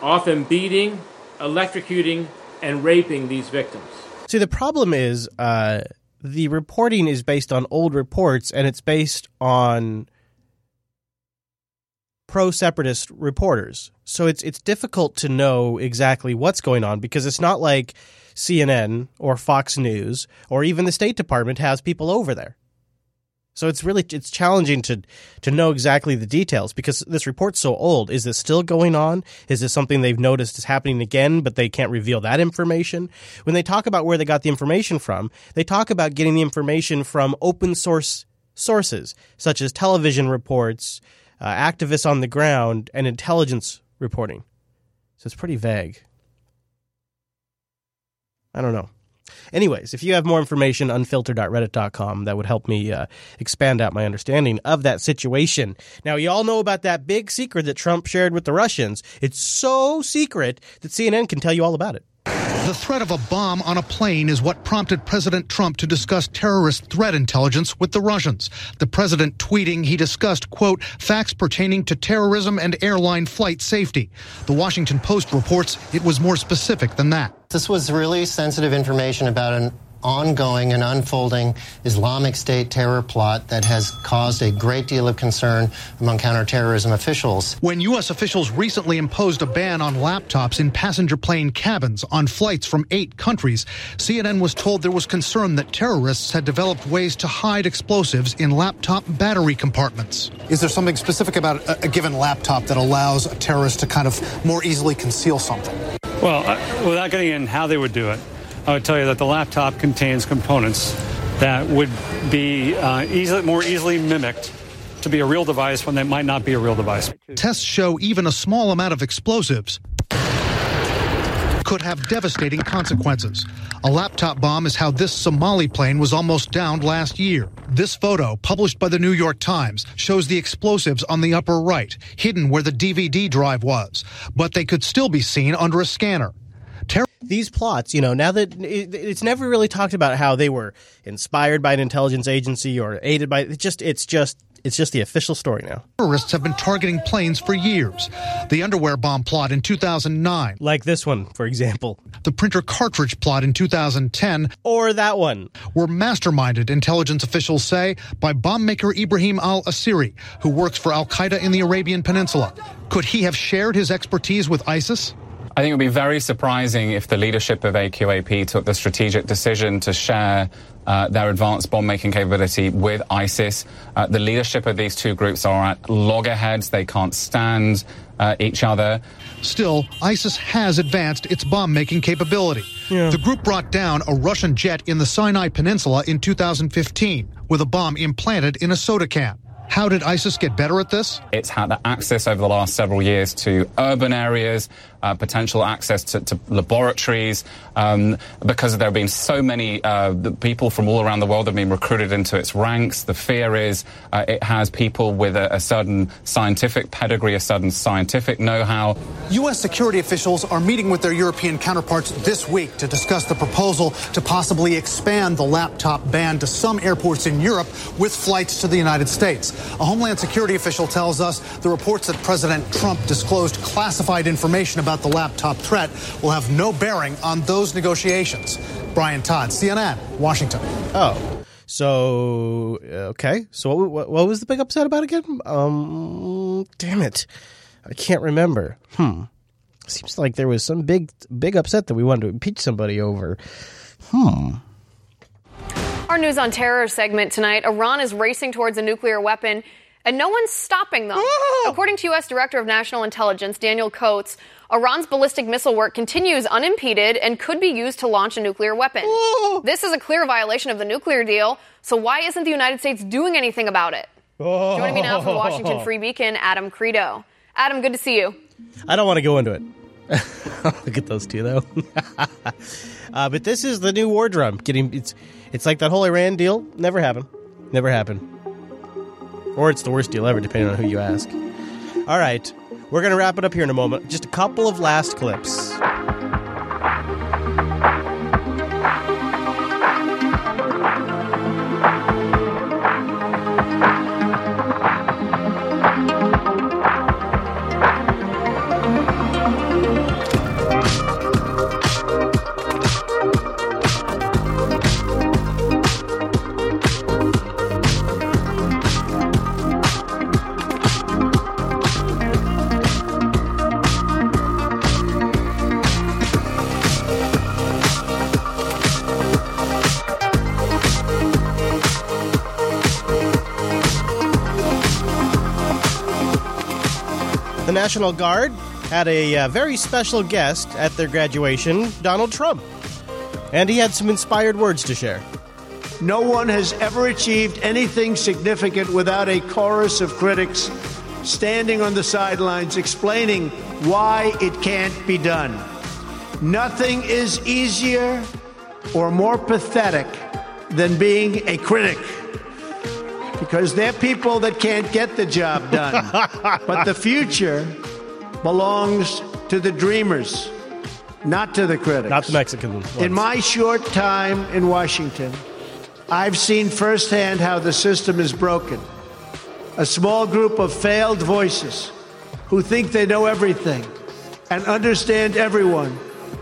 often beating, electrocuting, and raping these victims. See, the problem is uh, the reporting is based on old reports, and it's based on pro separatist reporters. So it's it's difficult to know exactly what's going on because it's not like CNN or Fox News or even the State Department has people over there. So it's really it's challenging to to know exactly the details because this report's so old. Is this still going on? Is this something they've noticed is happening again, but they can't reveal that information? When they talk about where they got the information from, they talk about getting the information from open source sources such as television reports, uh, activists on the ground, and intelligence reporting. So it's pretty vague. I don't know. Anyways, if you have more information, unfiltered.reddit.com, that would help me uh, expand out my understanding of that situation. Now, you all know about that big secret that Trump shared with the Russians. It's so secret that CNN can tell you all about it. The threat of a bomb on a plane is what prompted President Trump to discuss terrorist threat intelligence with the Russians. The president tweeting he discussed, quote, facts pertaining to terrorism and airline flight safety. The Washington Post reports it was more specific than that. This was really sensitive information about an ongoing and unfolding Islamic State terror plot that has caused a great deal of concern among counterterrorism officials. When U.S. officials recently imposed a ban on laptops in passenger plane cabins on flights from eight countries, CNN was told there was concern that terrorists had developed ways to hide explosives in laptop battery compartments. Is there something specific about a, a given laptop that allows a terrorist to kind of more easily conceal something? Well, uh, without getting in how they would do it, I would tell you that the laptop contains components that would be uh, easily, more easily mimicked to be a real device when they might not be a real device. Tests show even a small amount of explosives could have devastating consequences. A laptop bomb is how this Somali plane was almost downed last year. This photo, published by the New York Times, shows the explosives on the upper right, hidden where the DVD drive was, but they could still be seen under a scanner. These plots, you know, now that it, it's never really talked about how they were inspired by an intelligence agency or aided by it just it's just it's just the official story now. Terrorists have been targeting planes for years. The underwear bomb plot in 2009. Like this one, for example. The printer cartridge plot in 2010. Or that one. Were masterminded, intelligence officials say, by bomb maker Ibrahim al Asiri, who works for Al Qaeda in the Arabian Peninsula. Could he have shared his expertise with ISIS? I think it would be very surprising if the leadership of AQAP took the strategic decision to share uh, their advanced bomb making capability with ISIS. Uh, the leadership of these two groups are at loggerheads. They can't stand uh, each other. Still, ISIS has advanced its bomb making capability. Yeah. The group brought down a Russian jet in the Sinai Peninsula in 2015 with a bomb implanted in a soda can. How did ISIS get better at this? It's had access over the last several years to urban areas, uh, potential access to, to laboratories, um, because there have been so many uh, people from all around the world have been recruited into its ranks. The fear is uh, it has people with a, a certain scientific pedigree, a certain scientific know-how. U.S. security officials are meeting with their European counterparts this week to discuss the proposal to possibly expand the laptop ban to some airports in Europe with flights to the United States. A Homeland Security official tells us the reports that President Trump disclosed classified information about the laptop threat will have no bearing on those negotiations. Brian Todd, CNN, Washington. Oh. So okay, so what, what, what, was the big upset about again? Um, damn it, I can't remember. Hmm, seems like there was some big big upset that we wanted to impeach somebody over. Hmm. Our news on terror segment tonight: Iran is racing towards a nuclear weapon and no one's stopping them. According to U.S. Director of National Intelligence Daniel Coats, Iran's ballistic missile work continues unimpeded and could be used to launch a nuclear weapon. This is a clear violation of the nuclear deal, so why isn't the United States doing anything about it? Joining me now from Washington Free Beacon, Adam Kredo. Adam, good to see you. I don't want to go into it. Look at those two, though. uh, but this is the new war drum. Getting it's it's like that whole Iran deal. Never happened. Never happened. Or it's the worst deal ever, depending on who you ask. All right, we're gonna wrap it up here in a moment. Just a couple of last clips. The National Guard had a uh, very special guest at their graduation, Donald Trump. And he had some inspired words to share. No one has ever achieved anything significant without a chorus of critics standing on the sidelines explaining why it can't be done. Nothing is easier or more pathetic than being a critic. Because they're people that can't get the job done. but the future belongs to the dreamers, not to the critics. Not the Mexican ones. In my short time in Washington, I've seen firsthand how the system is broken. A small group of failed voices who think they know everything and understand everyone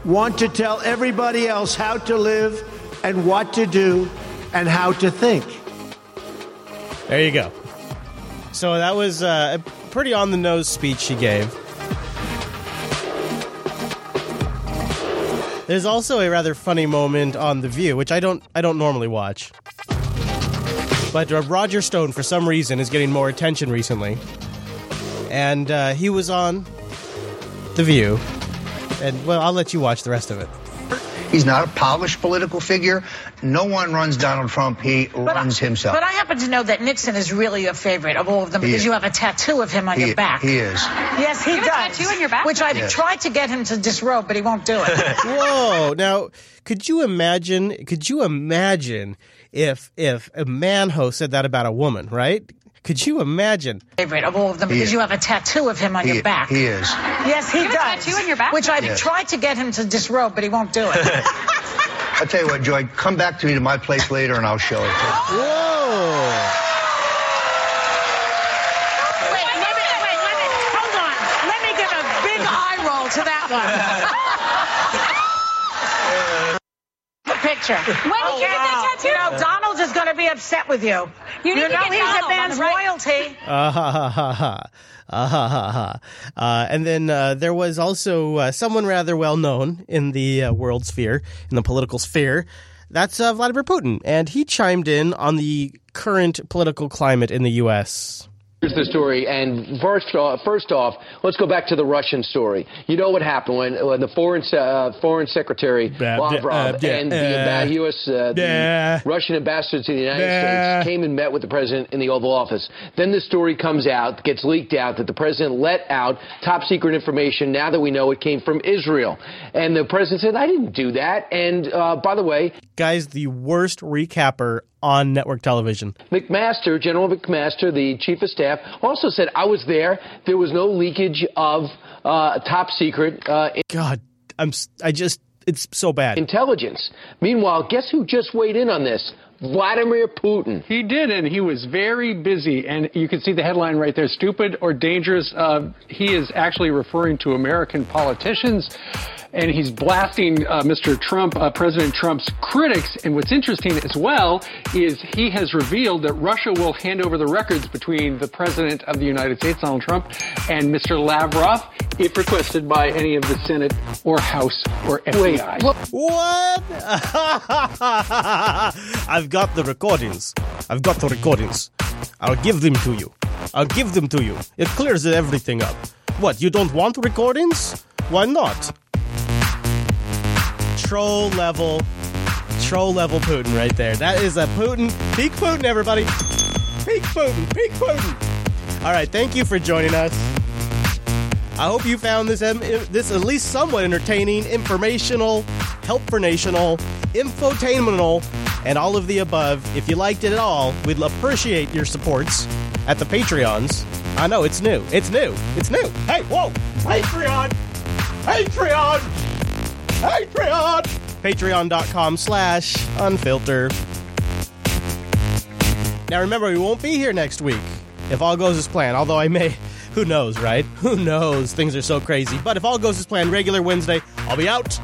want to tell everybody else how to live and what to do and how to think. There you go. So that was uh, a pretty on the nose speech she gave. There's also a rather funny moment on The View, which I don't I don't normally watch. But uh, Roger Stone, for some reason, is getting more attention recently, and uh, he was on The View, and well, I'll let you watch the rest of it. He's not a polished political figure. No one runs Donald Trump. He But I- runs himself. But I happen to know that Nixon is really a favorite of all of them He because is. you have a tattoo of him on He- your back. he is. Yes, he You have a does. tattoo on your back? Which I've Yes. tried to get him to disrobe, but he won't do it. Whoa! Now, could you imagine? Could you imagine if if a man host said that about a woman? Right? Could you imagine? favorite of all of them because you have a tattoo of him on He- your back. he is. Yes, he You have a does. tattoo on your back? Which I've Yes. tried to get him to disrobe, but he won't do it. I'll tell you what, Joy, come back to me to my place later and I'll show it to you. Whoa! Wait, let me, wait, let me, hold on. Let me give a big eye roll to that one. picture. When did you get that tattoo? You know, Donald is going to be upset with you. You need to know get he's Donald a on man's the right- royalty. Ah ha ha ha ha. Ah ha ha ha. Uh, and then uh, there was also uh, someone rather well known in the uh, world sphere, in the political sphere. That's uh, Vladimir Putin, and he chimed in on the current political climate in the U.S. Here's the story, and first off, first off, let's go back to the Russian story. You know what happened when, when the foreign uh, foreign secretary Lavrov uh, and the uh, amba- U.S. Uh, the. Russian ambassador to the United. States came and met with the president in the Oval Office. Then the story comes out, gets leaked out that the president let out top secret information. Now that we know it came from Israel, and the president said, "I didn't do that." And uh, by the way, Guy's the worst recapper on network television. McMaster, General McMaster, the chief of staff, also said, I was there. There was no leakage of uh, top secret uh, God, I'm I just it's so bad. intelligence. Meanwhile, guess who just weighed in on this? Vladimir Putin. He did, and he was very busy. And you can see the headline right there stupid or dangerous. Uh, he is actually referring to American politicians. And he's blasting uh, Mr. Trump, uh, President Trump's critics. And what's interesting as well is he has revealed that Russia will hand over the records between the President of the United States, Donald Trump, and Mr. Lavrov, if requested by any of the Senate or House or FBI. What? I've got the recordings. I've got the recordings. I'll give them to you. I'll give them to you. It clears everything up. What, you don't want recordings? Why not? Troll level, troll level Putin right there. That is a Putin, peak Putin, everybody. Peak Putin, peak Putin. All right, thank you for joining us. I hope you found this this at least somewhat entertaining, informational, helpful-national, infotainmental, and all of the above. If you liked it at all, we'd appreciate your supports at the Patreons. I know it's new. It's new. It's new. Hey, whoa! Patreon! Patreon! Patreon! Patreon.com slash unfilter. Now remember, we won't be here next week if all goes as planned, although I may. Who knows, right? Who knows? Things are so crazy. But if all goes as planned, regular Wednesday, I'll be out.